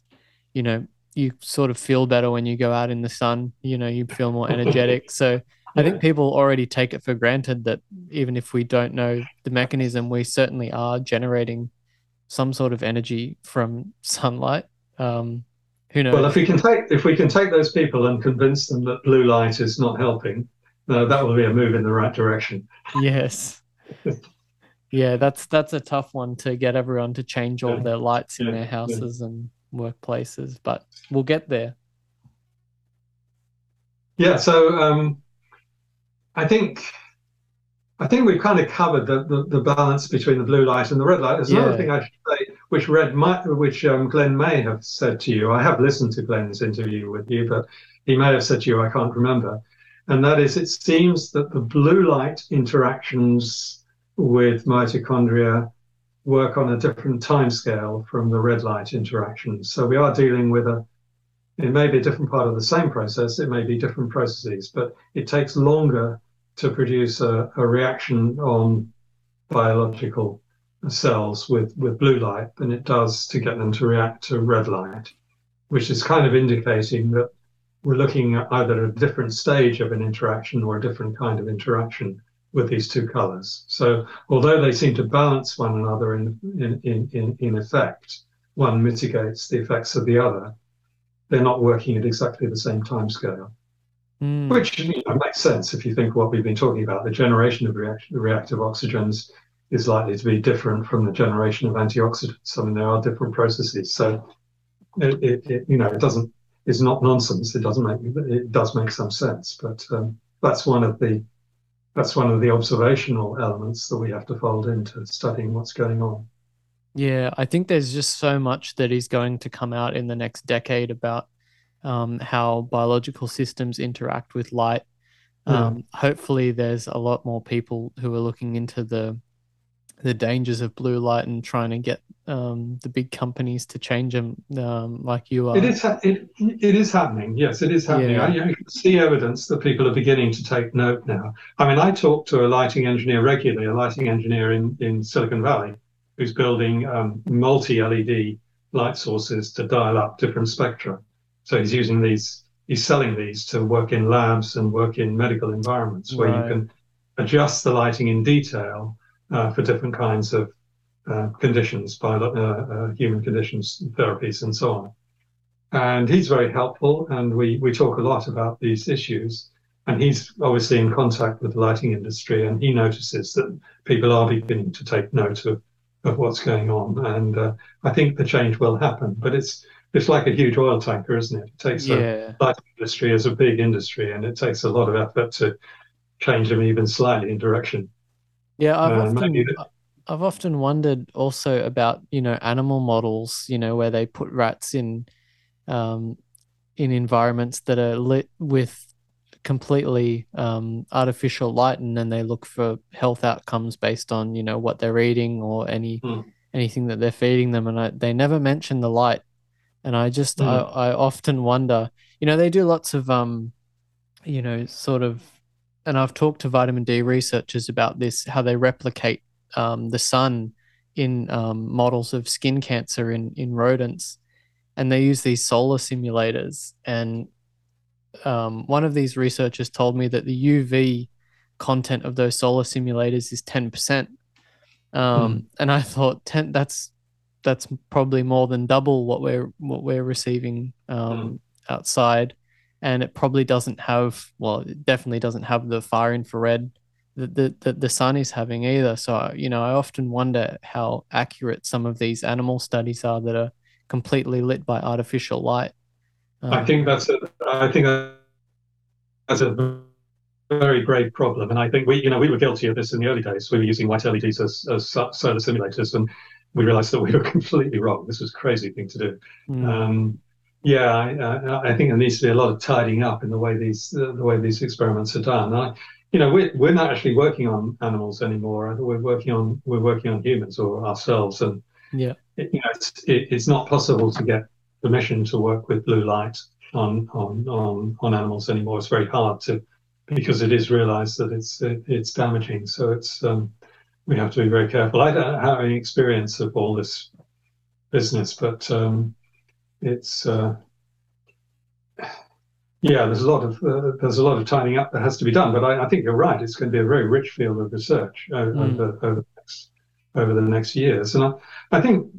you know, you sort of feel better when you go out in the sun. You know, you feel more energetic. so I think people already take it for granted that even if we don't know the mechanism, we certainly are generating some sort of energy from sunlight. Um, who knows? Well, if we can take if we can take those people and convince them that blue light is not helping, uh, that will be a move in the right direction. Yes. yeah, that's that's a tough one to get everyone to change all yeah. their lights in yeah. their houses yeah. and workplaces, but we'll get there. Yeah. So. Um, I think I think we've kind of covered the, the, the, balance between the blue light and the red light. There's yeah. another thing I should say, which Red might, which um, Glen may have said to you. I have listened to Glen's interview with you, but he may have said to you, I can't remember. And that is, it seems that the blue light interactions with mitochondria work on a different time scale from the red light interactions. So we are dealing with a it may be a different part of the same process, it may be different processes, but it takes longer to produce a, a reaction on biological cells with, with blue light than it does to get them to react to red light, which is kind of indicating that we're looking at either a different stage of an interaction or a different kind of interaction with these two colors. So although they seem to balance one another in, in, in, in effect, one mitigates the effects of the other they're not working at exactly the same time scale. Mm. Which you know, makes sense if you think what we've been talking about. The generation of reaction, reactive oxygens is likely to be different from the generation of antioxidants. I mean, there are different processes. So, it, it, it you know, it doesn't. It's not nonsense. It doesn't make. It does make some sense. But um, that's one of the that's one of the observational elements that we have to fold into studying what's going on. Yeah, I think there's just so much that is going to come out in the next decade about um, how biological systems interact with light. Um, hopefully, there's a lot more people who are looking into the the dangers of blue light and trying to get um, the big companies to change them, um, like you are. It is. It, it is happening. Yes, it is happening. Yeah. I, I see evidence that people are beginning to take note now. I mean, I talk to a lighting engineer regularly, a lighting engineer in in Silicon Valley, who's building um, multi LED light sources to dial up different spectra. So he's using these. He's selling these to work in labs and work in medical environments where right. you can adjust the lighting in detail uh, for different kinds of uh, conditions, by uh, uh, human conditions, therapies, and so on. And he's very helpful, and we, we talk a lot about these issues. And he's obviously in contact with the lighting industry, and he notices that people are beginning to take note of, of what's going on. And uh, I think the change will happen, but it's it's like a huge oil tanker, isn't it? It takes yeah. the lighting industry as a big industry, and it takes a lot of effort to change them even slightly in direction. Yeah, I've uh, often I've often wondered also about you know animal models, you know, where they put rats in um, in environments that are lit with completely um, artificial light, and then they look for health outcomes based on you know what they're eating or any mm. anything that they're feeding them, and I, they never mention the light. And I just mm. I, I often wonder, you know, they do lots of um, you know, sort of and I've talked to vitamin D researchers about this, how they replicate um, the sun in um, models of skin cancer in, in rodents. And they use these solar simulators. And um, one of these researchers told me that the UV content of those solar simulators is 10%. Mm. And I thought 10, that's that's probably more than double what we're what we're receiving mm. outside and it probably doesn't have well it definitely doesn't have the far infrared that the, the, the sun is having either so you know i often wonder how accurate some of these animal studies are that are completely lit by artificial light um, i think that's a, i think that's a very grave problem. And i think we you know we were guilty of this in the early days. We were using white leds as, as solar simulators and we realized that we were completely wrong. This was a crazy thing to do. Mm. um, yeah, I, I, think there needs to be a lot of tidying up in the way these uh, the way these experiments are done. I, you know, we're we're not actually working on animals anymore. We're working on we're working on humans or ourselves, and yeah, it, you know, it's it, it's not possible to get permission to work with blue light on on on on animals anymore. It's very hard to because it is realized that it's it, it's damaging. So it's um, we have to be very careful. I don't have any experience of all this business, but um, it's uh, yeah, there's a lot of uh, there's a lot of tidying up that has to be done. But I, I, think you're right; it's going to be a very rich field of research uh, mm. over over the, next, over the next years. And I, I think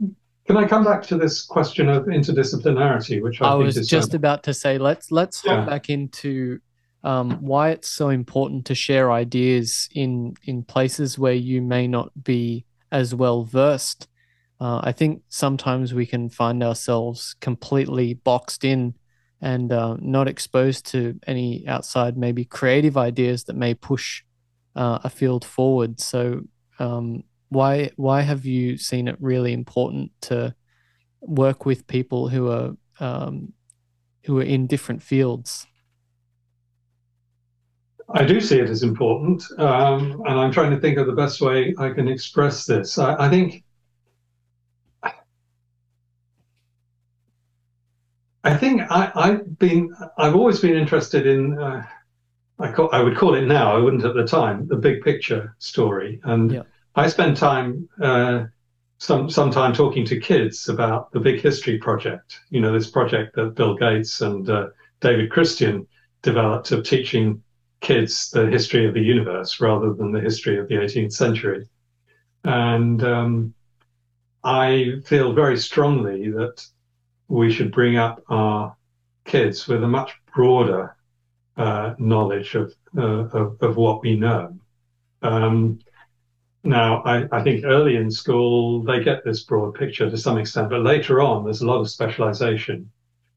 can I come back to this question of interdisciplinarity, which I, I was just about to say. Let's let's hop yeah. back into um, why it's so important to share ideas in in places where you may not be as well versed uh, I think sometimes we can find ourselves completely boxed in and uh, not exposed to any outside, maybe creative ideas that may push uh, a field forward. So, um, why why have you seen it really important to work with people who are um, who are in different fields? I do see it as important, um, and I'm trying to think of the best way I can express this. I, I think I think I, have been, I've always been interested in, uh, I, call, I would call it now, I wouldn't at the time, the big picture story. And yeah. I spend time, uh, some, some time talking to kids about the Big History Project, you know, this project that Bill Gates and uh, David Christian developed of teaching kids the history of the universe rather than the history of the 18th century. And um, I feel very strongly that we should bring up our kids with a much broader uh, knowledge of, uh, of, of what we know. Um, now, I, I, think early in school they get this broad picture to some extent, but later on there's a lot of specialization.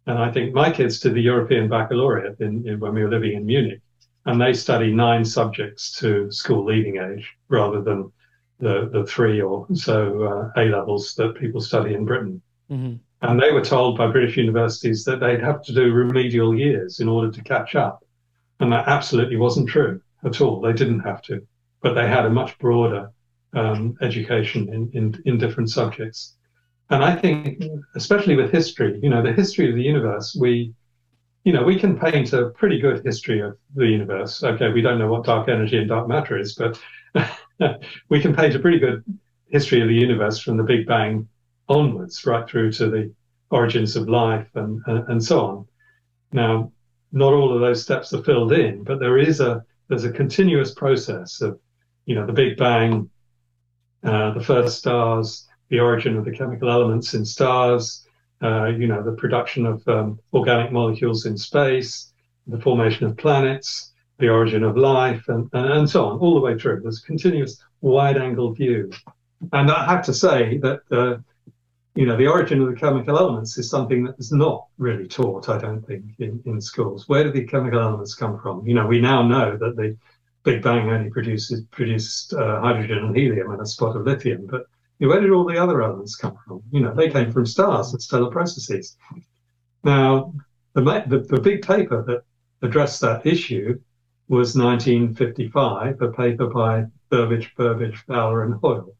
And I think my kids did the European Baccalaureate in, in, when we were living in Munich, and they study nine subjects to school leaving age rather than the, the three or so uh, A levels that people study in Britain. Mm-hmm. And they were told by British universities that they'd have to do remedial years in order to catch up. And that absolutely wasn't true at all. They didn't have to, but they had a much broader um, education in, in, in different subjects. And I think, especially with history, you know, the history of the universe, we, you know, we can paint a pretty good history of the universe. Okay, we don't know what dark energy and dark matter is, but we can paint a pretty good history of the universe from the Big Bang onwards, right through to the origins of life and, and, and so on. Now, not all of those steps are filled in, but there is a there's a continuous process of, you know, the Big Bang, uh, the first stars, the origin of the chemical elements in stars, uh, you know, the production of um, organic molecules in space, the formation of planets, the origin of life, and, and so on, all the way through. There's a continuous wide angle view. And I have to say that, uh, you know, the origin of the chemical elements is something that is not really taught, I don't think, in, in schools. Where do the chemical elements come from? You know, we now know that the Big Bang only produces produced uh, hydrogen and helium and a spot of lithium, but where did all the other elements come from? You know, they came from stars and stellar processes. Now, the, the, the big paper that addressed that issue was 1955, a paper by Burbidge, Burbidge, Fowler, and Hoyle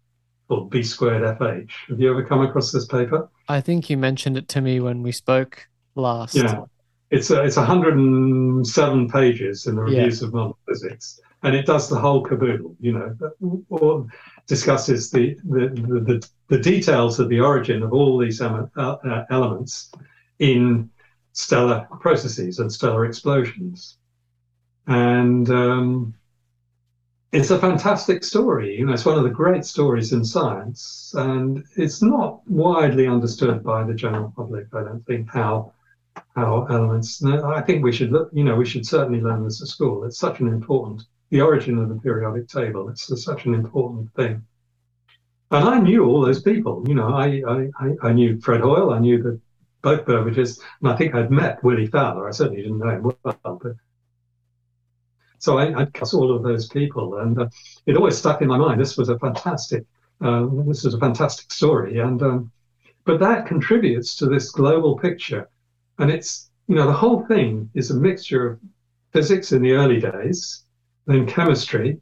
called B squared FH. Have you ever come across this paper? I think you mentioned it to me when we spoke last. Yeah, it's a, it's 107 pages in the reviews yeah. of modern physics, and it does the whole caboodle. You know, or discusses the the, the, the details of the origin of all these uh, uh, elements in stellar processes and stellar explosions. And um, it's a fantastic story. You know, it's one of the great stories in science, and it's not widely understood by the general public. I don't think how how elements. I think we should look. You know, we should certainly learn this at school. It's such an important the origin of the periodic table. It's such an important thing. And I knew all those people. You know, I I, I knew Fred Hoyle. I knew the both Burbidges, and I think I'd met Willie Fowler. I certainly didn't know him well, but so I, I'd all of those people, and uh, it always stuck in my mind. This was a fantastic, uh, this was a fantastic story, and um, but that contributes to this global picture, and it's you know the whole thing is a mixture of physics in the early days, then chemistry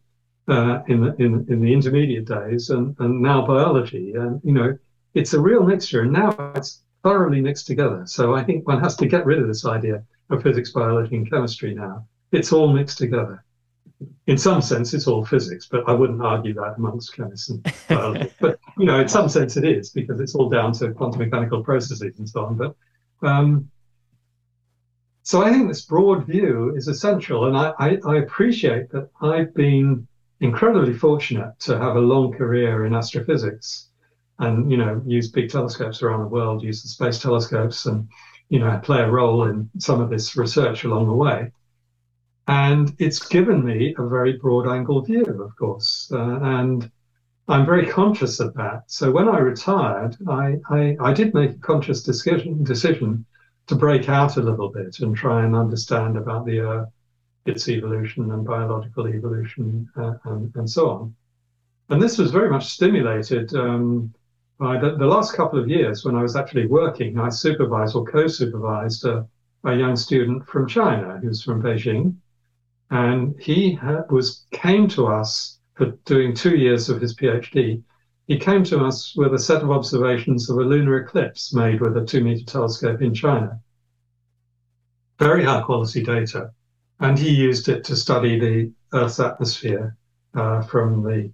uh, in the in, in the intermediate days, and and now biology, and you know it's a real mixture, and now it's thoroughly mixed together. So I think one has to get rid of this idea of physics, biology, and chemistry now it's all mixed together. In some sense, it's all physics, but I wouldn't argue that amongst chemists and biology. but you know, in some sense, it is because it's all down to quantum mechanical processes and so on. But um, so I think this broad view is essential, and I, I, I appreciate that I've been incredibly fortunate to have a long career in astrophysics and you know use big telescopes around the world use the space telescopes and you know play a role in some of this research along the way and it's given me a very broad angle view, of course. Uh, and I'm very conscious of that. So when I retired, I, I, I, did make a conscious decision, decision to break out a little bit and try and understand about the Earth, its evolution and biological evolution, uh, and, and, so on. And this was very much stimulated um, by the, the, last couple of years when I was actually working. I supervised or co supervised a, a young student from China who's from Beijing and he was came to us for doing two years of his PhD. He came to us with a set of observations of a lunar eclipse made with a two meter telescope in China. Very high quality data. And he used it to study the Earth's atmosphere uh, from the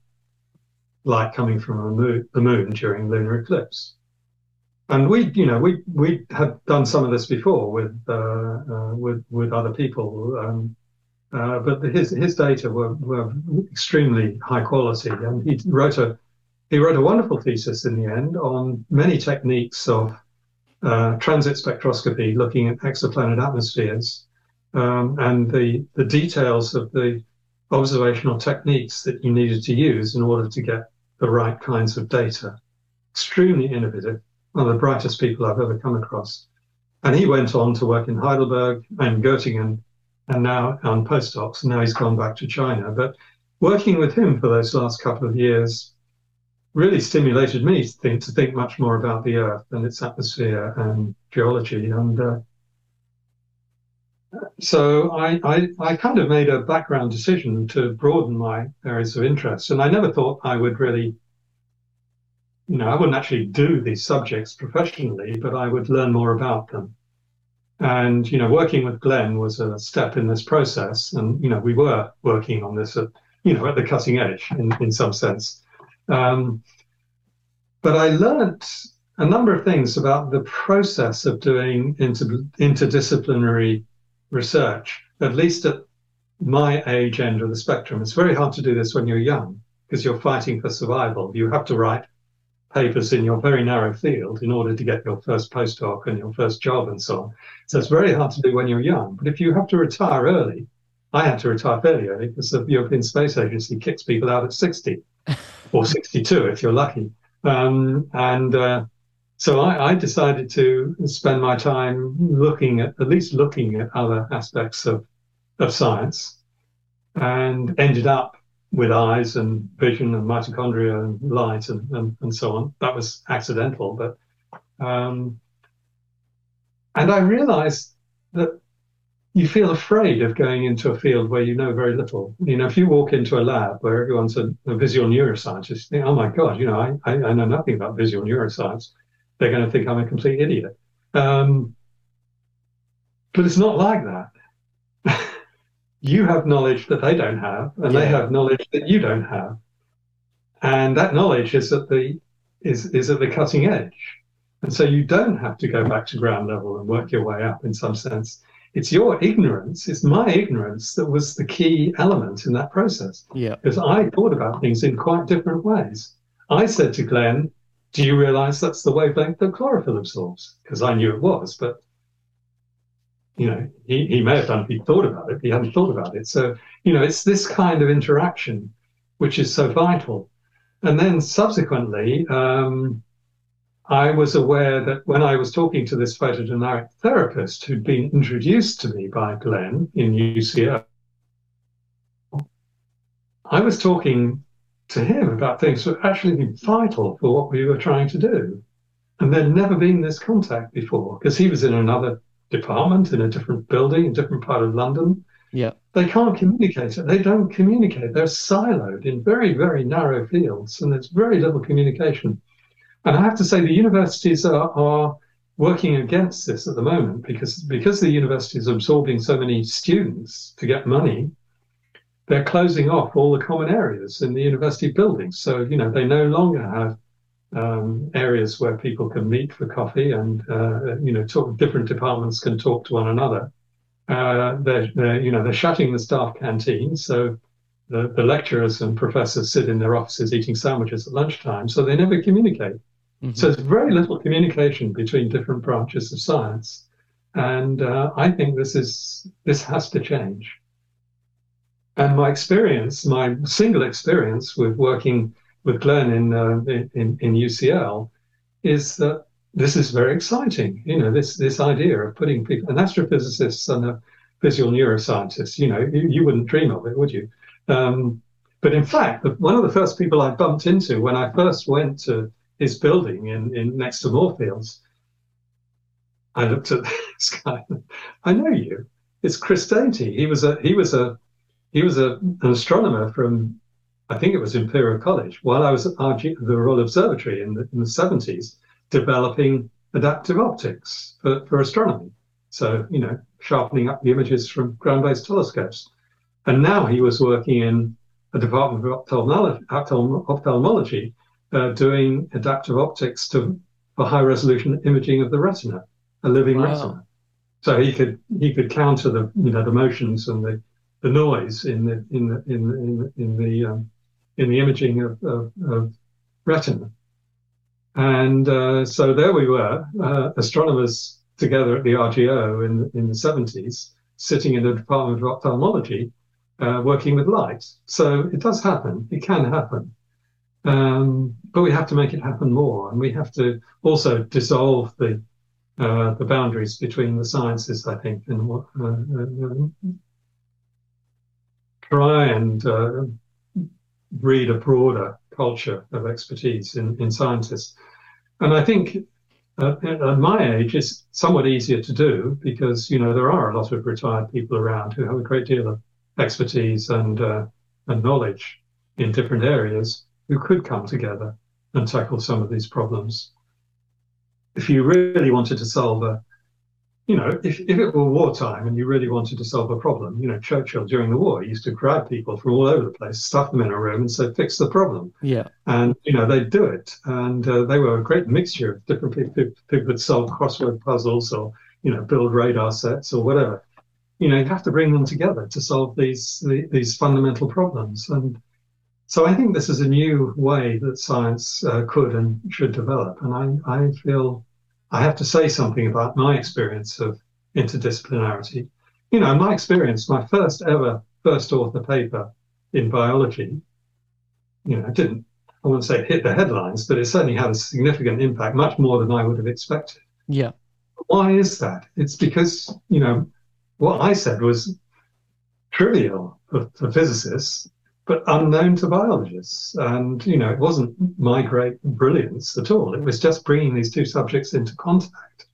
light coming from moon, the moon during lunar eclipse. And we, you know, we we had done some of this before with uh, uh, with with other people. Um, uh, but his his data were, were extremely high quality, and he wrote a he wrote a wonderful thesis in the end on many techniques of uh, transit spectroscopy, looking at exoplanet atmospheres, um, and the the details of the observational techniques that you needed to use in order to get the right kinds of data. Extremely innovative, one of the brightest people I've ever come across. And he went on to work in Heidelberg and Göttingen and now on postdocs, and now he's gone back to China. But working with him for those last couple of years really stimulated me to think, to think much more about the Earth and its atmosphere and geology. And uh, so I, I, I kind of made a background decision to broaden my areas of interest, and I never thought I would really, you know, I wouldn't actually do these subjects professionally, but I would learn more about them. And you know, working with Glen was a step in this process, and you know, we were working on this at you know at the cutting edge in in some sense. Um, but I learned a number of things about the process of doing inter, interdisciplinary research, at least at my age end of the spectrum. It's very hard to do this when you're young because you're fighting for survival. You have to write papers in your very narrow field in order to get your first postdoc and your first job and so on. So it's very hard to do when you're young. But if you have to retire early, I had to retire fairly early because the European Space Agency kicks people out at 60 or 62 if you're lucky. Um, and uh, so I, I, decided to spend my time looking at at least looking at other aspects of of science, and ended up with eyes and vision and mitochondria and light and, and, and so on. That was accidental, but um, and I realized that you feel afraid of going into a field where you know very little. You know, if you walk into a lab where everyone's a, a visual neuroscientist, you think, oh my God, you know, I, I, I know nothing about visual neuroscience they're going to think I'm a complete idiot. Um, but it's not like that. you have knowledge that they don't have, and yeah. they have knowledge that you don't have, and that knowledge is at the is is at the cutting edge. And so you don't have to go back to ground level and work your way up in some sense. It's your ignorance, it's my ignorance that was the key element in that process. Yeah. Because I thought about things in quite different ways. I said to Glen, do you realize that's the wavelength that chlorophyll absorbs? Because I knew it was, but you know, he, he may have done if he thought about it, he hadn't thought about it. So, you know, it's this kind of interaction which is so vital. And then subsequently, um, I was aware that when I was talking to this photodynamic therapist who'd been introduced to me by Glen in UCL, I was talking to him about things that actually been vital for what we were trying to do. And there'd never been this contact before because he was in another department in a different building, a different part of London. Yeah. They can't communicate. They don't communicate. They're siloed in very, very narrow fields, and there's very little communication. And I have to say, the universities are, are working against this at the moment because because the university is absorbing so many students to get money they're closing off all the common areas in the university buildings. So, you know, they no longer have um, areas where people can meet for coffee and, uh, you know, talk, different departments can talk to one another. Uh, they're, they're, you know, they're shutting the staff canteen. So the, the lecturers and professors sit in their offices eating sandwiches at lunchtime. So they never communicate. Mm-hmm. So there's very little communication between different branches of science. And uh, I think this is, this has to change. And my experience, my single experience with working with Glen in, uh, in, in UCL, is that this is very exciting. You know, this this idea of putting people, an astrophysicist and a visual neuroscientist, you know, you, you wouldn't dream of it, would you? Um, but in fact, one of the first people I bumped into when I first went to his building in, in next to Moorfields, I looked at this guy. I know you. It's Chris Dainty. He was a he was a he was a, an astronomer from, I think it was Imperial College, while I was at RG, the Royal Observatory in the, in the 70s, developing adaptive optics for, for astronomy. So, you know, sharpening up the images from ground based telescopes. And now he was working in a department of ophthalmology, ophthalmology uh, doing adaptive optics to, for high resolution imaging of the retina, a living wow. retina. So he could he could counter the you know the motions and the the noise in the in the in in, in the um, in the imaging of, of, of retina. And uh, so there we were, uh, astronomers together at the RGO in in the 70s, sitting in the Department of Ophthalmology, uh, working with light. So it does happen. It can happen. Um, but we have to make it happen more, and we have to also dissolve the uh, the boundaries between the sciences, I think, and what, uh, uh, try and uh, breed a broader culture of expertise in, in scientists. And I think at, at my age, it's somewhat easier to do because you know there are a lot of retired people around who have a great deal of expertise and uh, and knowledge in different areas who could come together and tackle some of these problems. If you really wanted to solve a you know, if, if it were wartime and you really wanted to solve a problem, you know, Churchill during the war used to grab people from all over the place, stuff them in a room, and say, "Fix the problem." Yeah. And you know, they'd do it, and uh, they were a great mixture of different people. People would solve crossword puzzles, or you know, build radar sets, or whatever. You know, you have to bring them together to solve these these fundamental problems, and so I think this is a new way that science uh, could and should develop, and I I feel I have to say something about my experience of interdisciplinarity. You know, my experience, my first ever first author paper in biology, you know, didn't, I wouldn't say hit the headlines, but it certainly had a significant impact, much more than I would have expected. Yeah. Why is that? It's because, you know, what I said was trivial for, for physicists but unknown to biologists. And, you know, it wasn't my great brilliance at all. It was just bringing these two subjects into contact,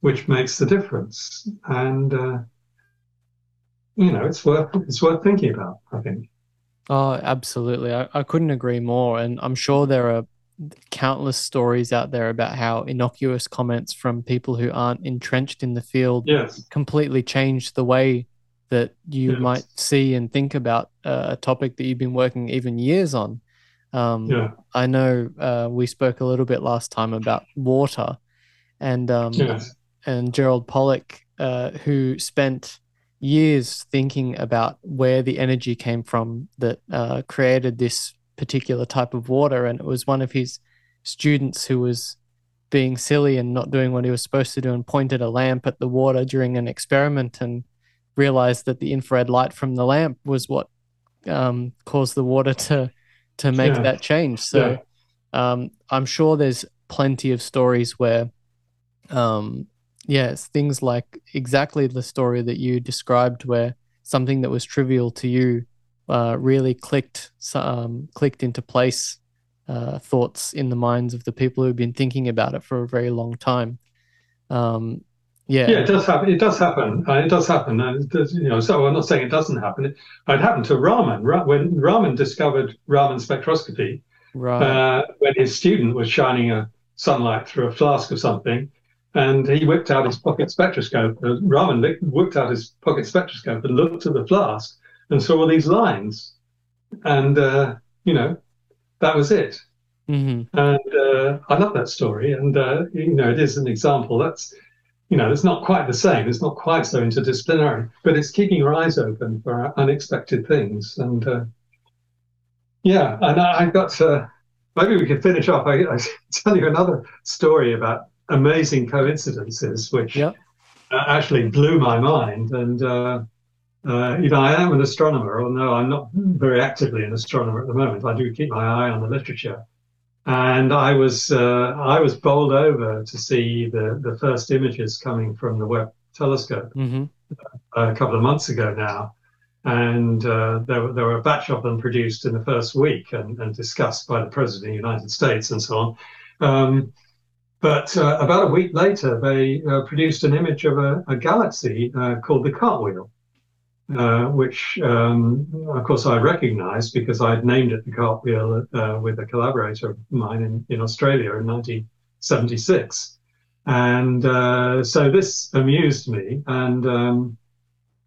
which makes the difference. And, uh, you know, it's worth it's worth thinking about. I think. Oh, absolutely. I, I couldn't agree more. And I'm sure there are countless stories out there about how innocuous comments from people who aren't entrenched in the field yes. completely change the way that you yes. might see and think about uh, a topic that you've been working even years on. Um, yeah. I know uh, we spoke a little bit last time about water, and um, yes. and Gerald Pollack, uh, who spent years thinking about where the energy came from that uh, created this particular type of water, and it was one of his students who was being silly and not doing what he was supposed to do and pointed a lamp at the water during an experiment and realized that the infrared light from the lamp was what um, caused the water to to make yeah. that change. So yeah. um, I'm sure there's plenty of stories where, um, yes, things like exactly the story that you described, where something that was trivial to you uh, really clicked um, clicked into place. Uh, thoughts in the minds of the people who've been thinking about it for a very long time. Um, yeah, yeah, it does happen. It does happen. Uh, it does happen. And does, you know, so I'm not saying it doesn't happen. It, it happened to Raman Ra- when Raman discovered Raman spectroscopy. Right. Uh, when his student was shining a sunlight through a flask of something, and he whipped out his pocket spectroscope. Uh, Raman whipped out his pocket spectroscope and looked at the flask and saw all these lines, and uh, you know, that was it. Mm-hmm. And uh, I love that story, and uh, you know, it is an example. That's you know, it's not quite the same. It's not quite so interdisciplinary, but it's keeping your eyes open for unexpected things. And uh, yeah, and I, I got to, maybe we could finish off. I, I tell you another story about amazing coincidences, which yep. uh, actually blew my mind. And uh, uh, you know, I am an astronomer, although I'm not very actively an astronomer at the moment. I do keep my eye on the literature and I was uh, I was bowled over to see the the first images coming from the Webb telescope mm-hmm. uh, a couple of months ago now, and uh, there were there were a batch of them produced in the first week and, and discussed by the president of the United States and so on. Um, but uh, about a week later, they uh, produced an image of a, a galaxy uh, called the Cartwheel, uh, which um, of course I recognized because I'd named it the cartwheel uh, with a collaborator of mine in, in Australia in 1976. And uh, so this amused me, and um,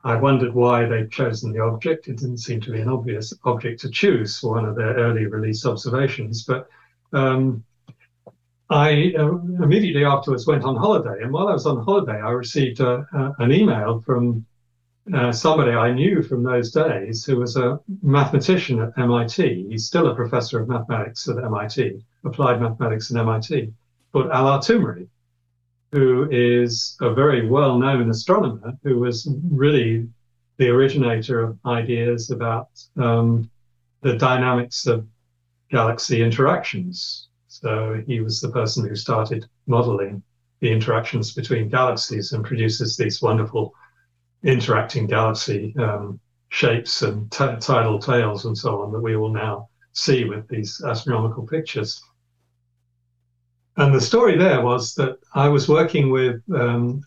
I wondered why they'd chosen the object. It didn't seem to be an obvious object to choose for one of their early release observations, but um, I uh, immediately afterwards went on holiday, and while I was on holiday, I received a, a, an email from uh, somebody I knew from those days who was a mathematician at MIT. He's still a professor of mathematics at MIT, applied mathematics at MIT, called Alar Toomre, who is a very well known astronomer who was really the originator of ideas about um, the dynamics of galaxy interactions. So he was the person who started modeling the interactions between galaxies and produces these wonderful interacting galaxy um, shapes and t- tidal tails and so on that we will now see with these astronomical pictures. and the story there was that I was working with um,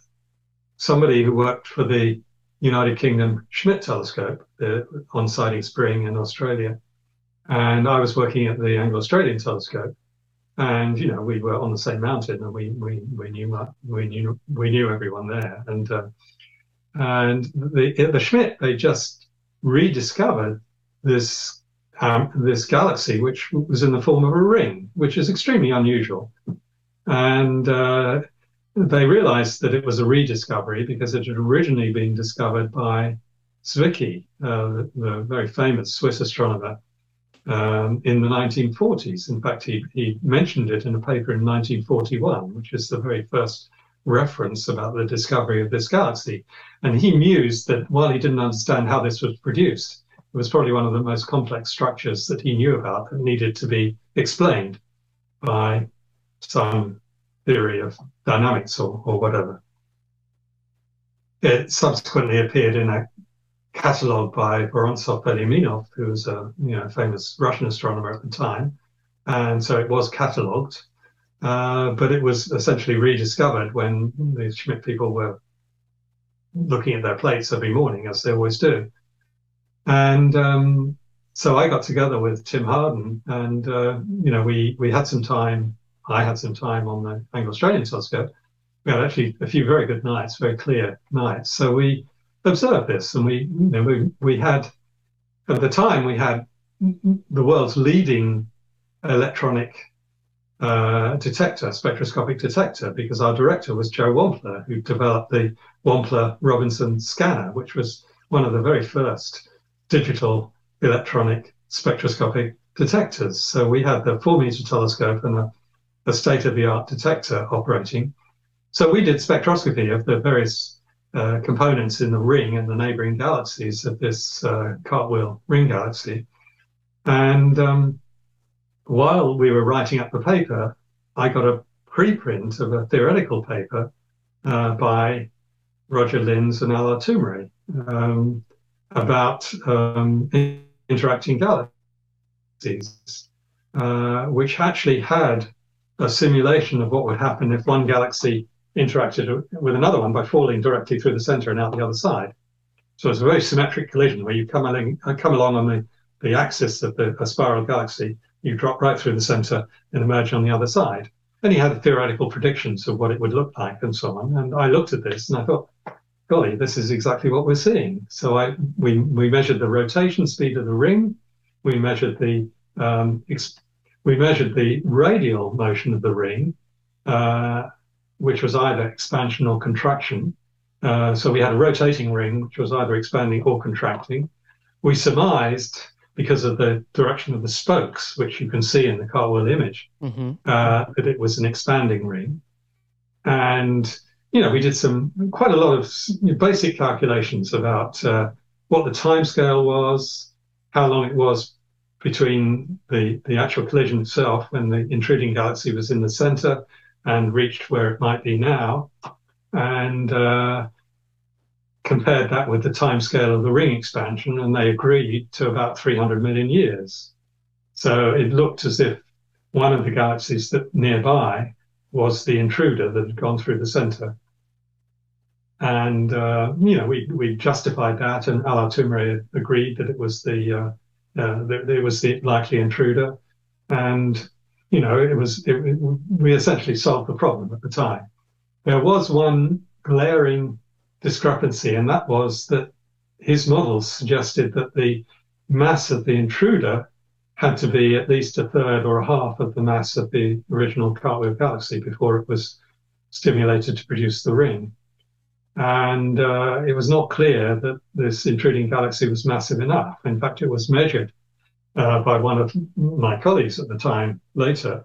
somebody who worked for the United Kingdom Schmidt telescope uh, on Siding Spring in Australia. And I was working at the Anglo-Australian telescope. And, you know, we were on the same mountain and we, we, we knew, we knew, we knew everyone there. And, uh, and the, the Schmidt, they just rediscovered this, um, this galaxy, which was in the form of a ring, which is extremely unusual. And, uh, they realized that it was a rediscovery because it had originally been discovered by Zwicky, uh, the, very famous Swiss astronomer, um, in the 1940s. In fact, he, he mentioned it in a paper in 1941, which is the very first reference about the discovery of this galaxy. And he mused that while he didn't understand how this was produced, it was probably one of the most complex structures that he knew about that needed to be explained by some theory of dynamics or, or whatever. It subsequently appeared in a catalogue by Vorontsov Velyaminov, who was a you know, famous Russian astronomer at the time. And so it was catalogued, uh, but it was essentially rediscovered when the Schmidt people were looking at their plates every morning, as they always do. And um, so I got together with Tim Hawarden, and uh, you know we we had some time I had some time on the Anglo-Australian telescope. We had actually a few very good nights, very clear nights. So we observed this, and we, you know, we, we had at the time we had the world's leading electronic uh, detector, spectroscopic detector, because our director was Joe Wampler, who developed the Wampler Robinson scanner, which was one of the very first digital electronic spectroscopic detectors. So we had the four meter telescope and a a state of the art detector operating. So we did spectroscopy of the various uh, components in the ring and the neighboring galaxies of this uh, cartwheel ring galaxy. And um, while we were writing up the paper, I got a preprint of a theoretical paper uh, by Roger Lynds and Alar Toomre um, about um, interacting galaxies, uh, which actually had a simulation of what would happen if one galaxy interacted with another one by falling directly through the center and out the other side. So it's a very symmetric collision where you come along, uh, come along on the, the axis of the a spiral galaxy, you drop right through the center and emerge on the other side. And he had theoretical predictions of what it would look like and so on. And I looked at this and I thought, golly, this is exactly what we're seeing. So I we we measured the rotation speed of the ring, we measured the um, we measured the radial motion of the ring, uh, which was either expansion or contraction. Uh, so we had a rotating ring, which was either expanding or contracting. We surmised, because of the direction of the spokes, which you can see in the cartwheel image, mm-hmm. uh, that it was an expanding ring. And, you know, we did some quite a lot of basic calculations about uh, what the time scale was, how long it was between the, the actual collision itself when the intruding galaxy was in the center and reached where it might be now, and uh, compared that with the time scale of the ring expansion, and they agreed to about 300 million years. So it looked as if one of the galaxies that nearby was the intruder that had gone through the center. And, uh, you know, we, we justified that, and Alar Toomre agreed that it was the uh, uh, there, there, was the likely intruder, and you know it was it, it, we essentially solved the problem at the time. There was one glaring discrepancy, and that was that his models suggested that the mass of the intruder had to be at least a third or a half of the mass of the original Cartwheel galaxy before it was stimulated to produce the ring. And uh, it was not clear that this intruding galaxy was massive enough. In fact, it was measured uh, by one of my colleagues at the time later,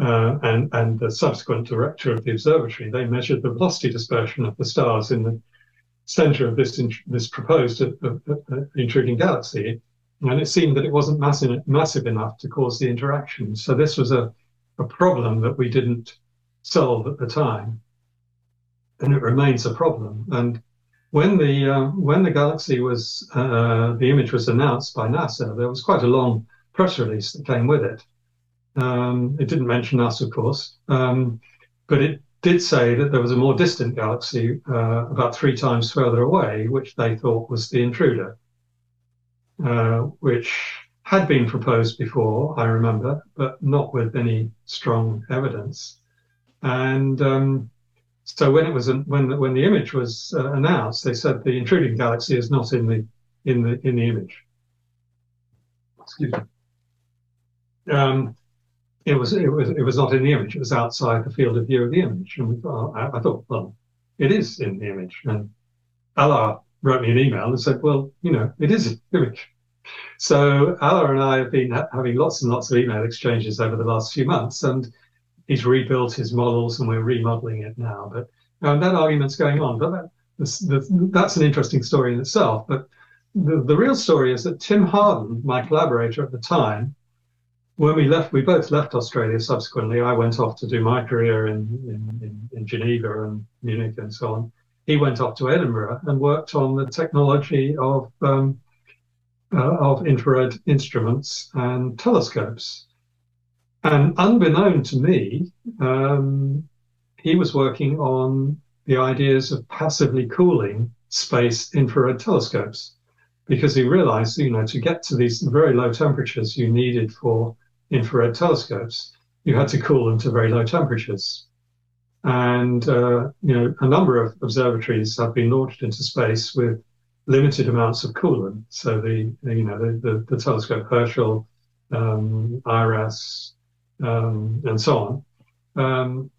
uh, and, and the subsequent director of the observatory. They measured the velocity dispersion of the stars in the center of this, this proposed uh, uh, uh, intruding galaxy. And it seemed that it wasn't massive, massive enough to cause the interaction. So this was a, a problem that we didn't solve at the time and it remains a problem. And when the uh, when the galaxy was uh, the image was announced by NASA, there was quite a long press release that came with it, Um, it didn't mention us, of course, um, but it did say that there was a more distant galaxy uh, about three times further away, which they thought was the intruder, uh, which had been proposed before, I remember, but not with any strong evidence. And um, so when it was when the, when the image was uh, announced, they said the intruding galaxy is not in the in the in the image. Excuse me. Um, it was it was it was not in the image. It was outside the field of view of the image. And I, I thought, well, it is in the image. And Alar wrote me an email and said, well, you know, it is in the image. So Alar and I have been ha- having lots and lots of email exchanges over the last few months, and he's rebuilt his models, and we're remodeling it now. But um, that argument's going on. But that, the, that's an interesting story in itself. But the, the real story is that Tim Hawarden, my collaborator at the time, when we left, we both left Australia subsequently. I went off to do my career in, in, in, in Geneva and Munich and so on. He went off to Edinburgh and worked on the technology of um, uh, of infrared instruments and telescopes. And unbeknown to me, um, he was working on the ideas of passively cooling space infrared telescopes because he realized, you know, to get to these very low temperatures you needed for infrared telescopes, you had to cool them to very low temperatures. And, uh, you know, a number of observatories have been launched into space with limited amounts of coolant. So the, you know, the, the, the telescope Herschel, um, IRAS, um, and so on. Um,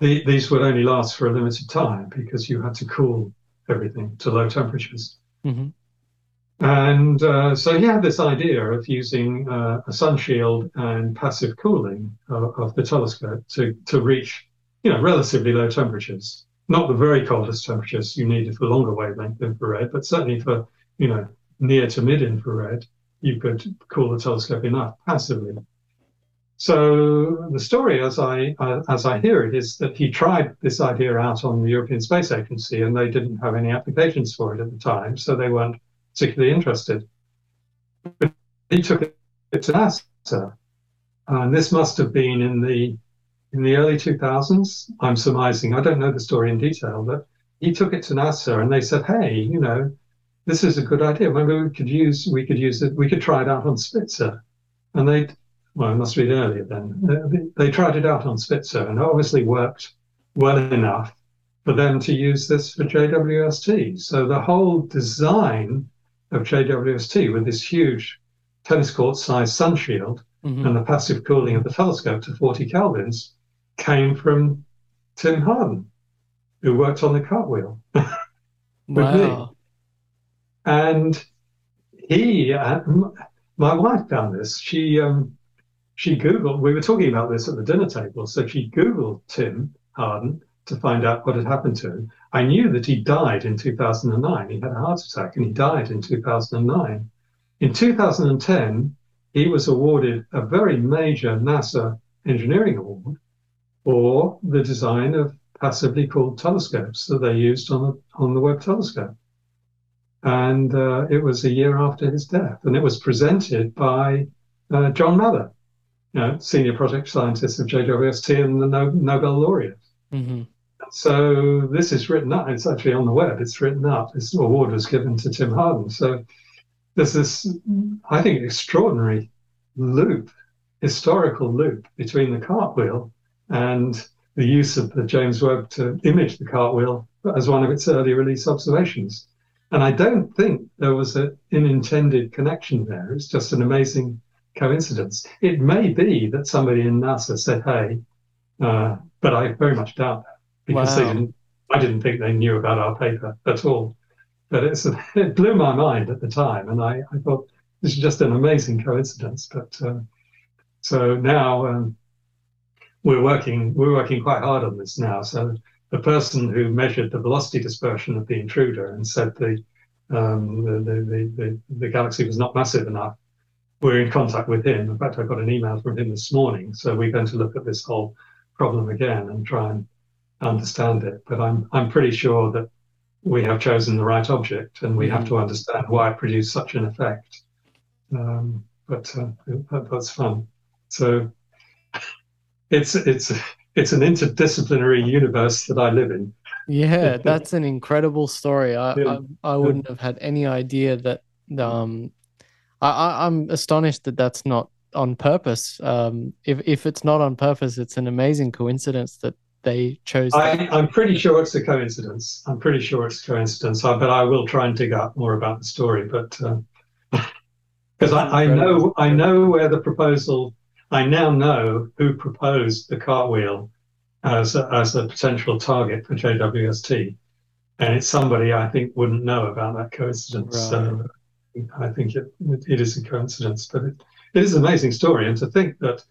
the, these would only last for a limited time because you had to cool everything to low temperatures. Mm-hmm. And uh, so he had this idea of using uh, a sun shield and passive cooling of, of, the telescope to, to reach, you know, relatively low temperatures. Not the very coldest temperatures you needed for longer wavelength infrared, but certainly for, you know, near to mid infrared, you could cool the telescope enough passively. So the story, as I uh, as I hear it, is that he tried this idea out on the European Space Agency, and they didn't have any applications for it at the time, so they weren't particularly interested. But he took it to NASA, and this must have been in the in the early 2000s. I'm surmising. I don't know the story in detail, but he took it to NASA, and they said, "Hey, you know, this is a good idea. Maybe we could use we could use it. We could try it out on Spitzer." And they, well, it must be earlier then. They, they tried it out on Spitzer, and it obviously worked well enough for them to use this for JWST. So the whole design of JWST with this huge tennis court sized sun shield mm-hmm. and the passive cooling of the telescope to 40 kelvins came from Tim Hawarden, who worked on the cartwheel with wow. me. And he, uh, my wife found this. She um, she Googled, we were talking about this at the dinner table. So she Googled Tim Hawarden to find out what had happened to him. I knew that he died in 2009. He had a heart attack and he died in 2009. In 2010, he was awarded a very major NASA engineering award for the design of passively cooled telescopes that they used on the, on the Webb telescope. And uh, it was a year after his death. And it was presented by uh, John Mather, you know, senior project scientist of JWST and the no- Nobel laureate. Mm-hmm. So this is written up. It's actually on the web. It's written up. This award was given to Tim Hawarden. So there's this, I think, extraordinary loop, historical loop between the cartwheel and the use of the James Webb to image the cartwheel as one of its early release observations. And I don't think there was an intended connection there. It's just an amazing coincidence. It may be that somebody in NASA said, hey, uh, but I very much doubt that because wow. they didn't. I didn't think they knew about our paper at all. But it's it blew my mind at the time, and I, I thought this is just an amazing coincidence. But uh, so now um, we're working we're working quite hard on this now. So the person who measured the velocity dispersion of the intruder and said the um, the, the, the, the, galaxy was not massive enough. We're in contact with him. In fact, I got an email from him this morning. So we're going to look at this whole problem again and try and understand it. But I'm I'm pretty sure that we have chosen the right object, and we mm-hmm. have to understand why it produced such an effect. Um, but uh, that, that's fun. So it's it's it's an interdisciplinary universe that I live in. Yeah, that's an incredible story. I yeah. I, I, wouldn't have had any idea that. Um, I I'm astonished that that's not on purpose. Um, if if it's not on purpose, it's an amazing coincidence that they chose. I, I'm pretty sure it's a coincidence. I'm pretty sure it's a coincidence. but I will try and dig up more about the story. But because uh, I, I know I know where the proposal. I now know who proposed the cartwheel as a, as a potential target for JWST, and it's somebody I think wouldn't know about that coincidence. Right. So I think it it is a coincidence, but it, it is an amazing story. And to think that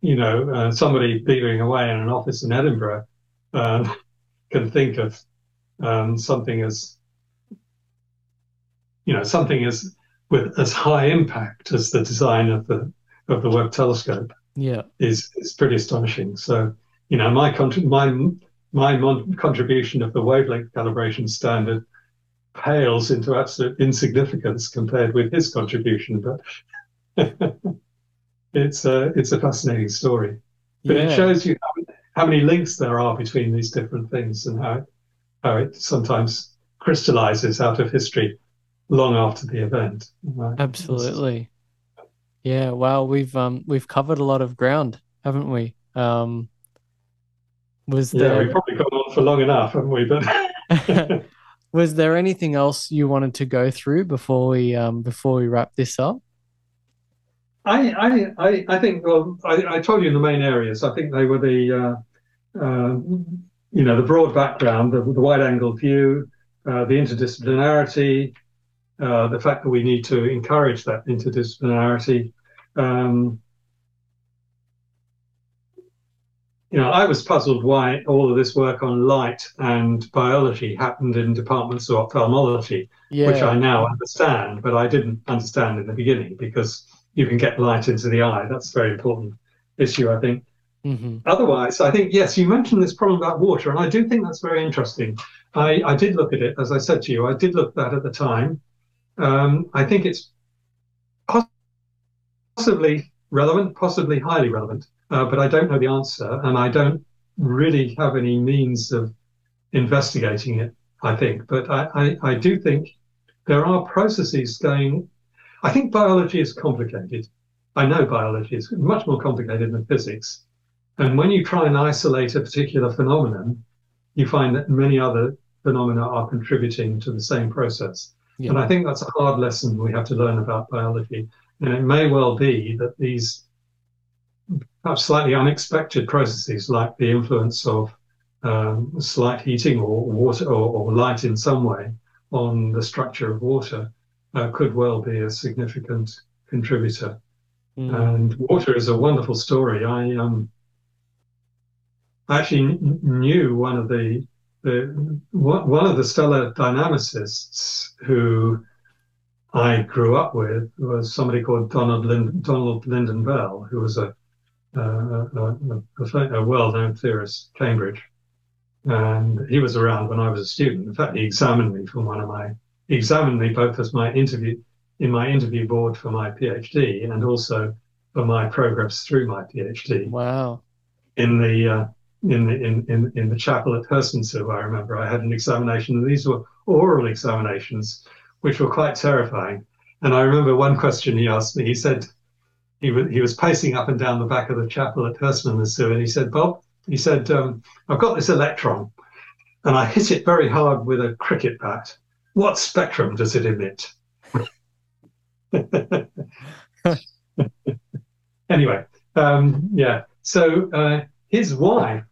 you know, uh, somebody beavering away in an office in Edinburgh um, can think of um, something as, you know, something as with as high impact as the design of the of the Webb telescope. Yeah, is is pretty astonishing. So, you know, my my my mon- contribution of the wavelength calibration standard pales into absolute insignificance compared with his contribution, but. it's a it's a fascinating story, but yeah. it shows you how, how, many links there are between these different things and how it, how it sometimes crystallizes out of history long after the event. Right? Absolutely. Yeah. Well, we've um we've covered a lot of ground, haven't we? Um, was there... Yeah, we've probably gone on for long enough, haven't we? But was there anything else you wanted to go through before we um before we wrap this up? I, I, I think, well, I, I, told you in the main areas. I think they were the, uh, uh, you know, the broad background, the, the wide angle view, uh, the interdisciplinarity, uh, the fact that we need to encourage that interdisciplinarity. Um, you know, I was puzzled why all of this work on light and biology happened in departments of ophthalmology, yeah. which I now understand, but I didn't understand in the beginning because you can get light into the eye. That's a very important issue, I think. Mm-hmm. Otherwise, I think, yes, you mentioned this problem about water, and I do think that's very interesting. I, I did look at it, as I said to you, I did look at that at the time. Um, I think it's possibly relevant, possibly highly relevant, uh, but I don't know the answer, and I don't really have any means of investigating it, I think. But I, I, I do think there are processes going I think biology is complicated. I know biology is much more complicated than physics. And when you try and isolate a particular phenomenon, you find that many other phenomena are contributing to the same process. Yeah. And I think that's a hard lesson we have to learn about biology. And it may well be that these perhaps slightly unexpected processes, like the influence of um, slight heating or water or, or light in some way on the structure of water, uh, could well be a significant contributor. Mm. And water is a wonderful story. I um, actually knew one of the, the one of the stellar dynamicists who I grew up with was somebody called Donald Lind- Donald Lynden Bell, who was a a, a, a well-known theorist, Cambridge, and he was around when I was a student. In fact, he examined me for one of my examined me both as my interview in my interview board for my PhD and also for my progress through my PhD. Wow! In the uh, in the in, in in the chapel at Herstmonceux, I remember I had an examination, and these were oral examinations, which were quite terrifying. And I remember one question he asked me. He said he was he was pacing up and down the back of the chapel at Herstmonceux, and he said, "Bob," he said, um, "I've got this electron, and I hit it very hard with a cricket bat." What spectrum does it emit? anyway, um, yeah. So uh, his wife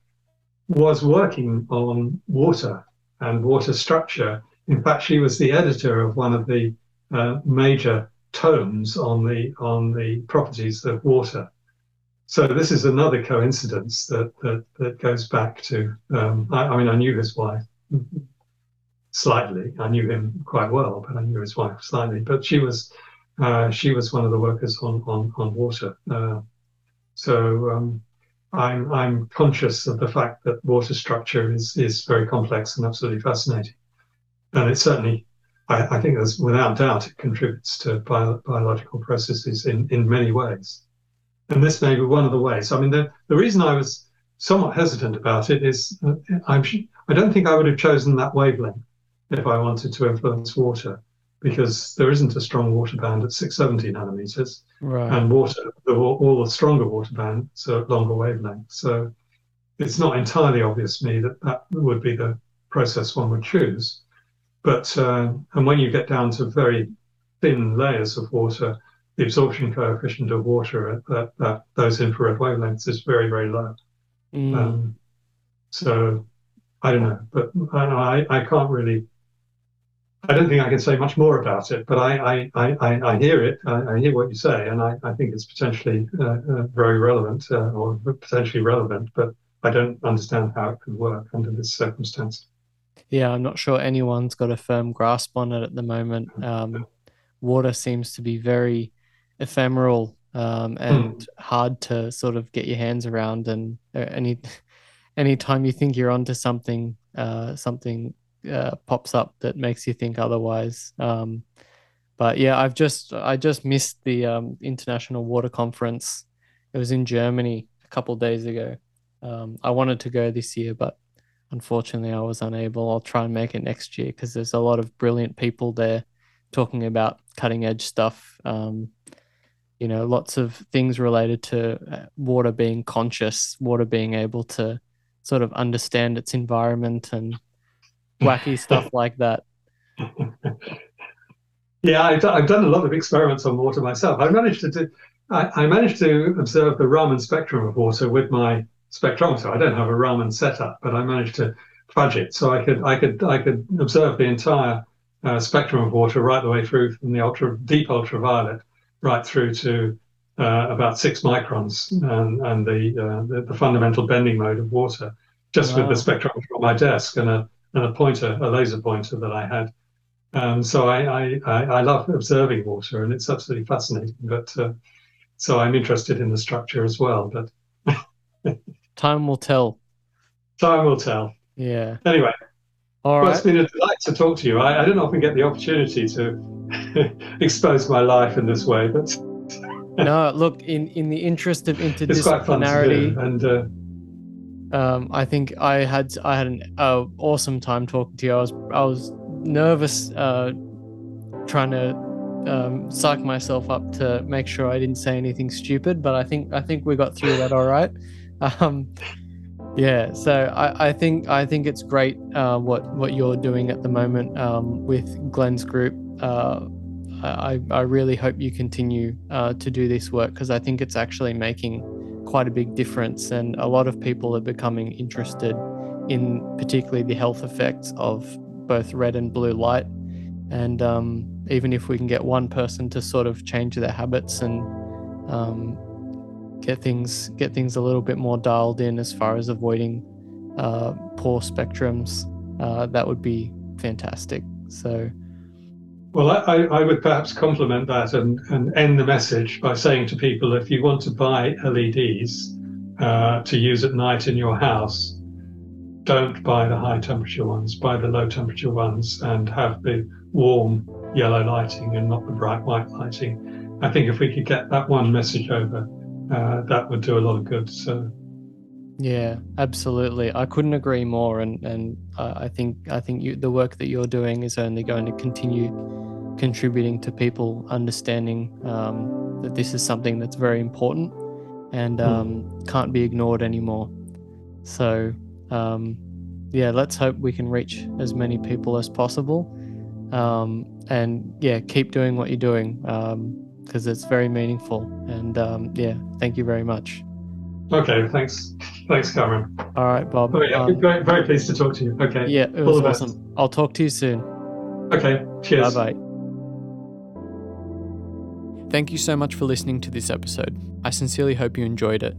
was working on water and water structure. In fact, she was the editor of one of the uh, major tomes on the on the properties of water. So this is another coincidence that that, that goes back to. Um, I, I mean, I knew his wife slightly. I knew him quite well, but I knew his wife slightly. But she was uh, she was one of the workers on on on water. Uh, so um, I'm I'm conscious of the fact that water structure is is very complex and absolutely fascinating, and it certainly. I, I think there's without doubt it contributes to bio, biological processes in, in many ways. and this may be one of the ways. I mean, the, the reason I was somewhat hesitant about it is I'm, I don't think I would have chosen that wavelength if I wanted to influence water because there isn't a strong water band at 670 nanometers. Right. And water, the, all the stronger water bands are at longer wavelengths. So it's not entirely obvious to me that that would be the process one would choose. But uh, and when you get down to very thin layers of water, the absorption coefficient of water at, at, at those infrared wavelengths is very, very low. Mm. Um, so I don't know, but I, I can't really. I don't think I can say much more about it, but I, I, I, I hear it. I, I, hear what you say, and I, I think it's potentially uh, uh, very relevant uh, or potentially relevant, but I don't understand how it could work under this circumstance. Yeah, I'm not sure anyone's got a firm grasp on it at the moment. Um, water seems to be very ephemeral um, and mm. hard to sort of get your hands around. And uh, any anytime you think you're onto something, uh, something uh, pops up that makes you think otherwise. Um, but yeah, I've just I just missed the um, International Water Conference. It was in Germany a couple days ago. Um, I wanted to go this year, but unfortunately, I was unable. I'll try and make it next year because there's a lot of brilliant people there talking about cutting edge stuff. Um, you know, lots of things related to uh, water being conscious, water being able to sort of understand its environment and wacky stuff like that. Yeah, I've, I've done a lot of experiments on water myself. I managed to do, I, I managed to observe the Raman spectrum of water with my spectrometer. I don't have a Raman setup, but I managed to fudge it so I could I could I could observe the entire uh, spectrum of water right the way through from the ultra deep ultraviolet right through to uh, about six microns and, and the, uh, the, the fundamental bending mode of water, just wow. with the spectrometer on my desk and a and a pointer, a laser pointer that I had. And so I, I, I love observing water, and it's absolutely fascinating. But uh, so I'm interested in the structure as well. But time will tell. Time will tell. Yeah. Anyway, all right. Well, it's been a delight to talk to you. I, I don't often get the opportunity to expose my life in this way, but no, look, in in the interest of interdisciplinarity, and uh, um, I think I had I had an uh, awesome time talking to you. I was I was nervous, uh, trying to um, psych myself up to make sure I didn't say anything stupid, but I think I think we got through that all right. Um, yeah, so I, I think I think it's great uh, what what you're doing at the moment um, with Glen's group. Uh, I I really hope you continue uh, to do this work because I think it's actually making quite a big difference, and a lot of people are becoming interested in particularly the health effects of both red and blue light. And um, even if we can get one person to sort of change their habits and um, get things get things a little bit more dialed in as far as avoiding uh, poor spectrums, uh, that would be fantastic. So. Well, I, I would perhaps complement that and, and end the message by saying to people if you want to buy LEDs uh, to use at night in your house, don't buy the high temperature ones, buy the low temperature ones and have the warm yellow lighting and not the bright white lighting. I think if we could get that one message over, uh, that would do a lot of good. So. Yeah, absolutely. I couldn't agree more, and and uh, I think I think you, the work that you're doing is only going to continue contributing to people understanding um, that this is something that's very important and hmm. um, mm. can't be ignored anymore. So, um, yeah, let's hope we can reach as many people as possible, um, and yeah, keep doing what you're doing. Um, because it's very meaningful. And um, yeah, thank you very much. Okay, thanks. Thanks, Cameron. All right, Bob. Oh, yeah, um, very, very pleased to talk to you. Okay. Yeah, it was awesome. Best. I'll talk to you soon. Okay, cheers. Bye bye. Thank you so much for listening to this episode. I sincerely hope you enjoyed it.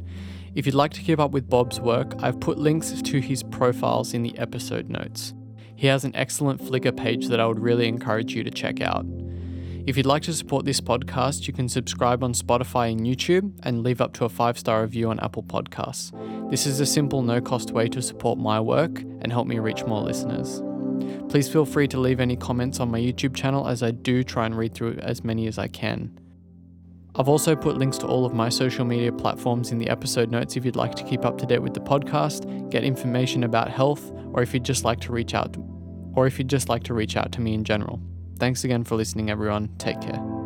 If you'd like to keep up with Bob's work, I've put links to his profiles in the episode notes. He has an excellent Flickr page that I would really encourage you to check out. If you'd like to support this podcast, you can subscribe on Spotify and YouTube and leave up to a five star review on Apple Podcasts. This is a simple, no cost way to support my work and help me reach more listeners. Please feel free to leave any comments on my YouTube channel as I do try and read through as many as I can. I've also put links to all of my social media platforms in the episode notes if you'd like to keep up to date with the podcast, get information about health, or if you'd just like to reach out or if you'd just like to reach out to me in general. Thanks again for listening everyone. Take care.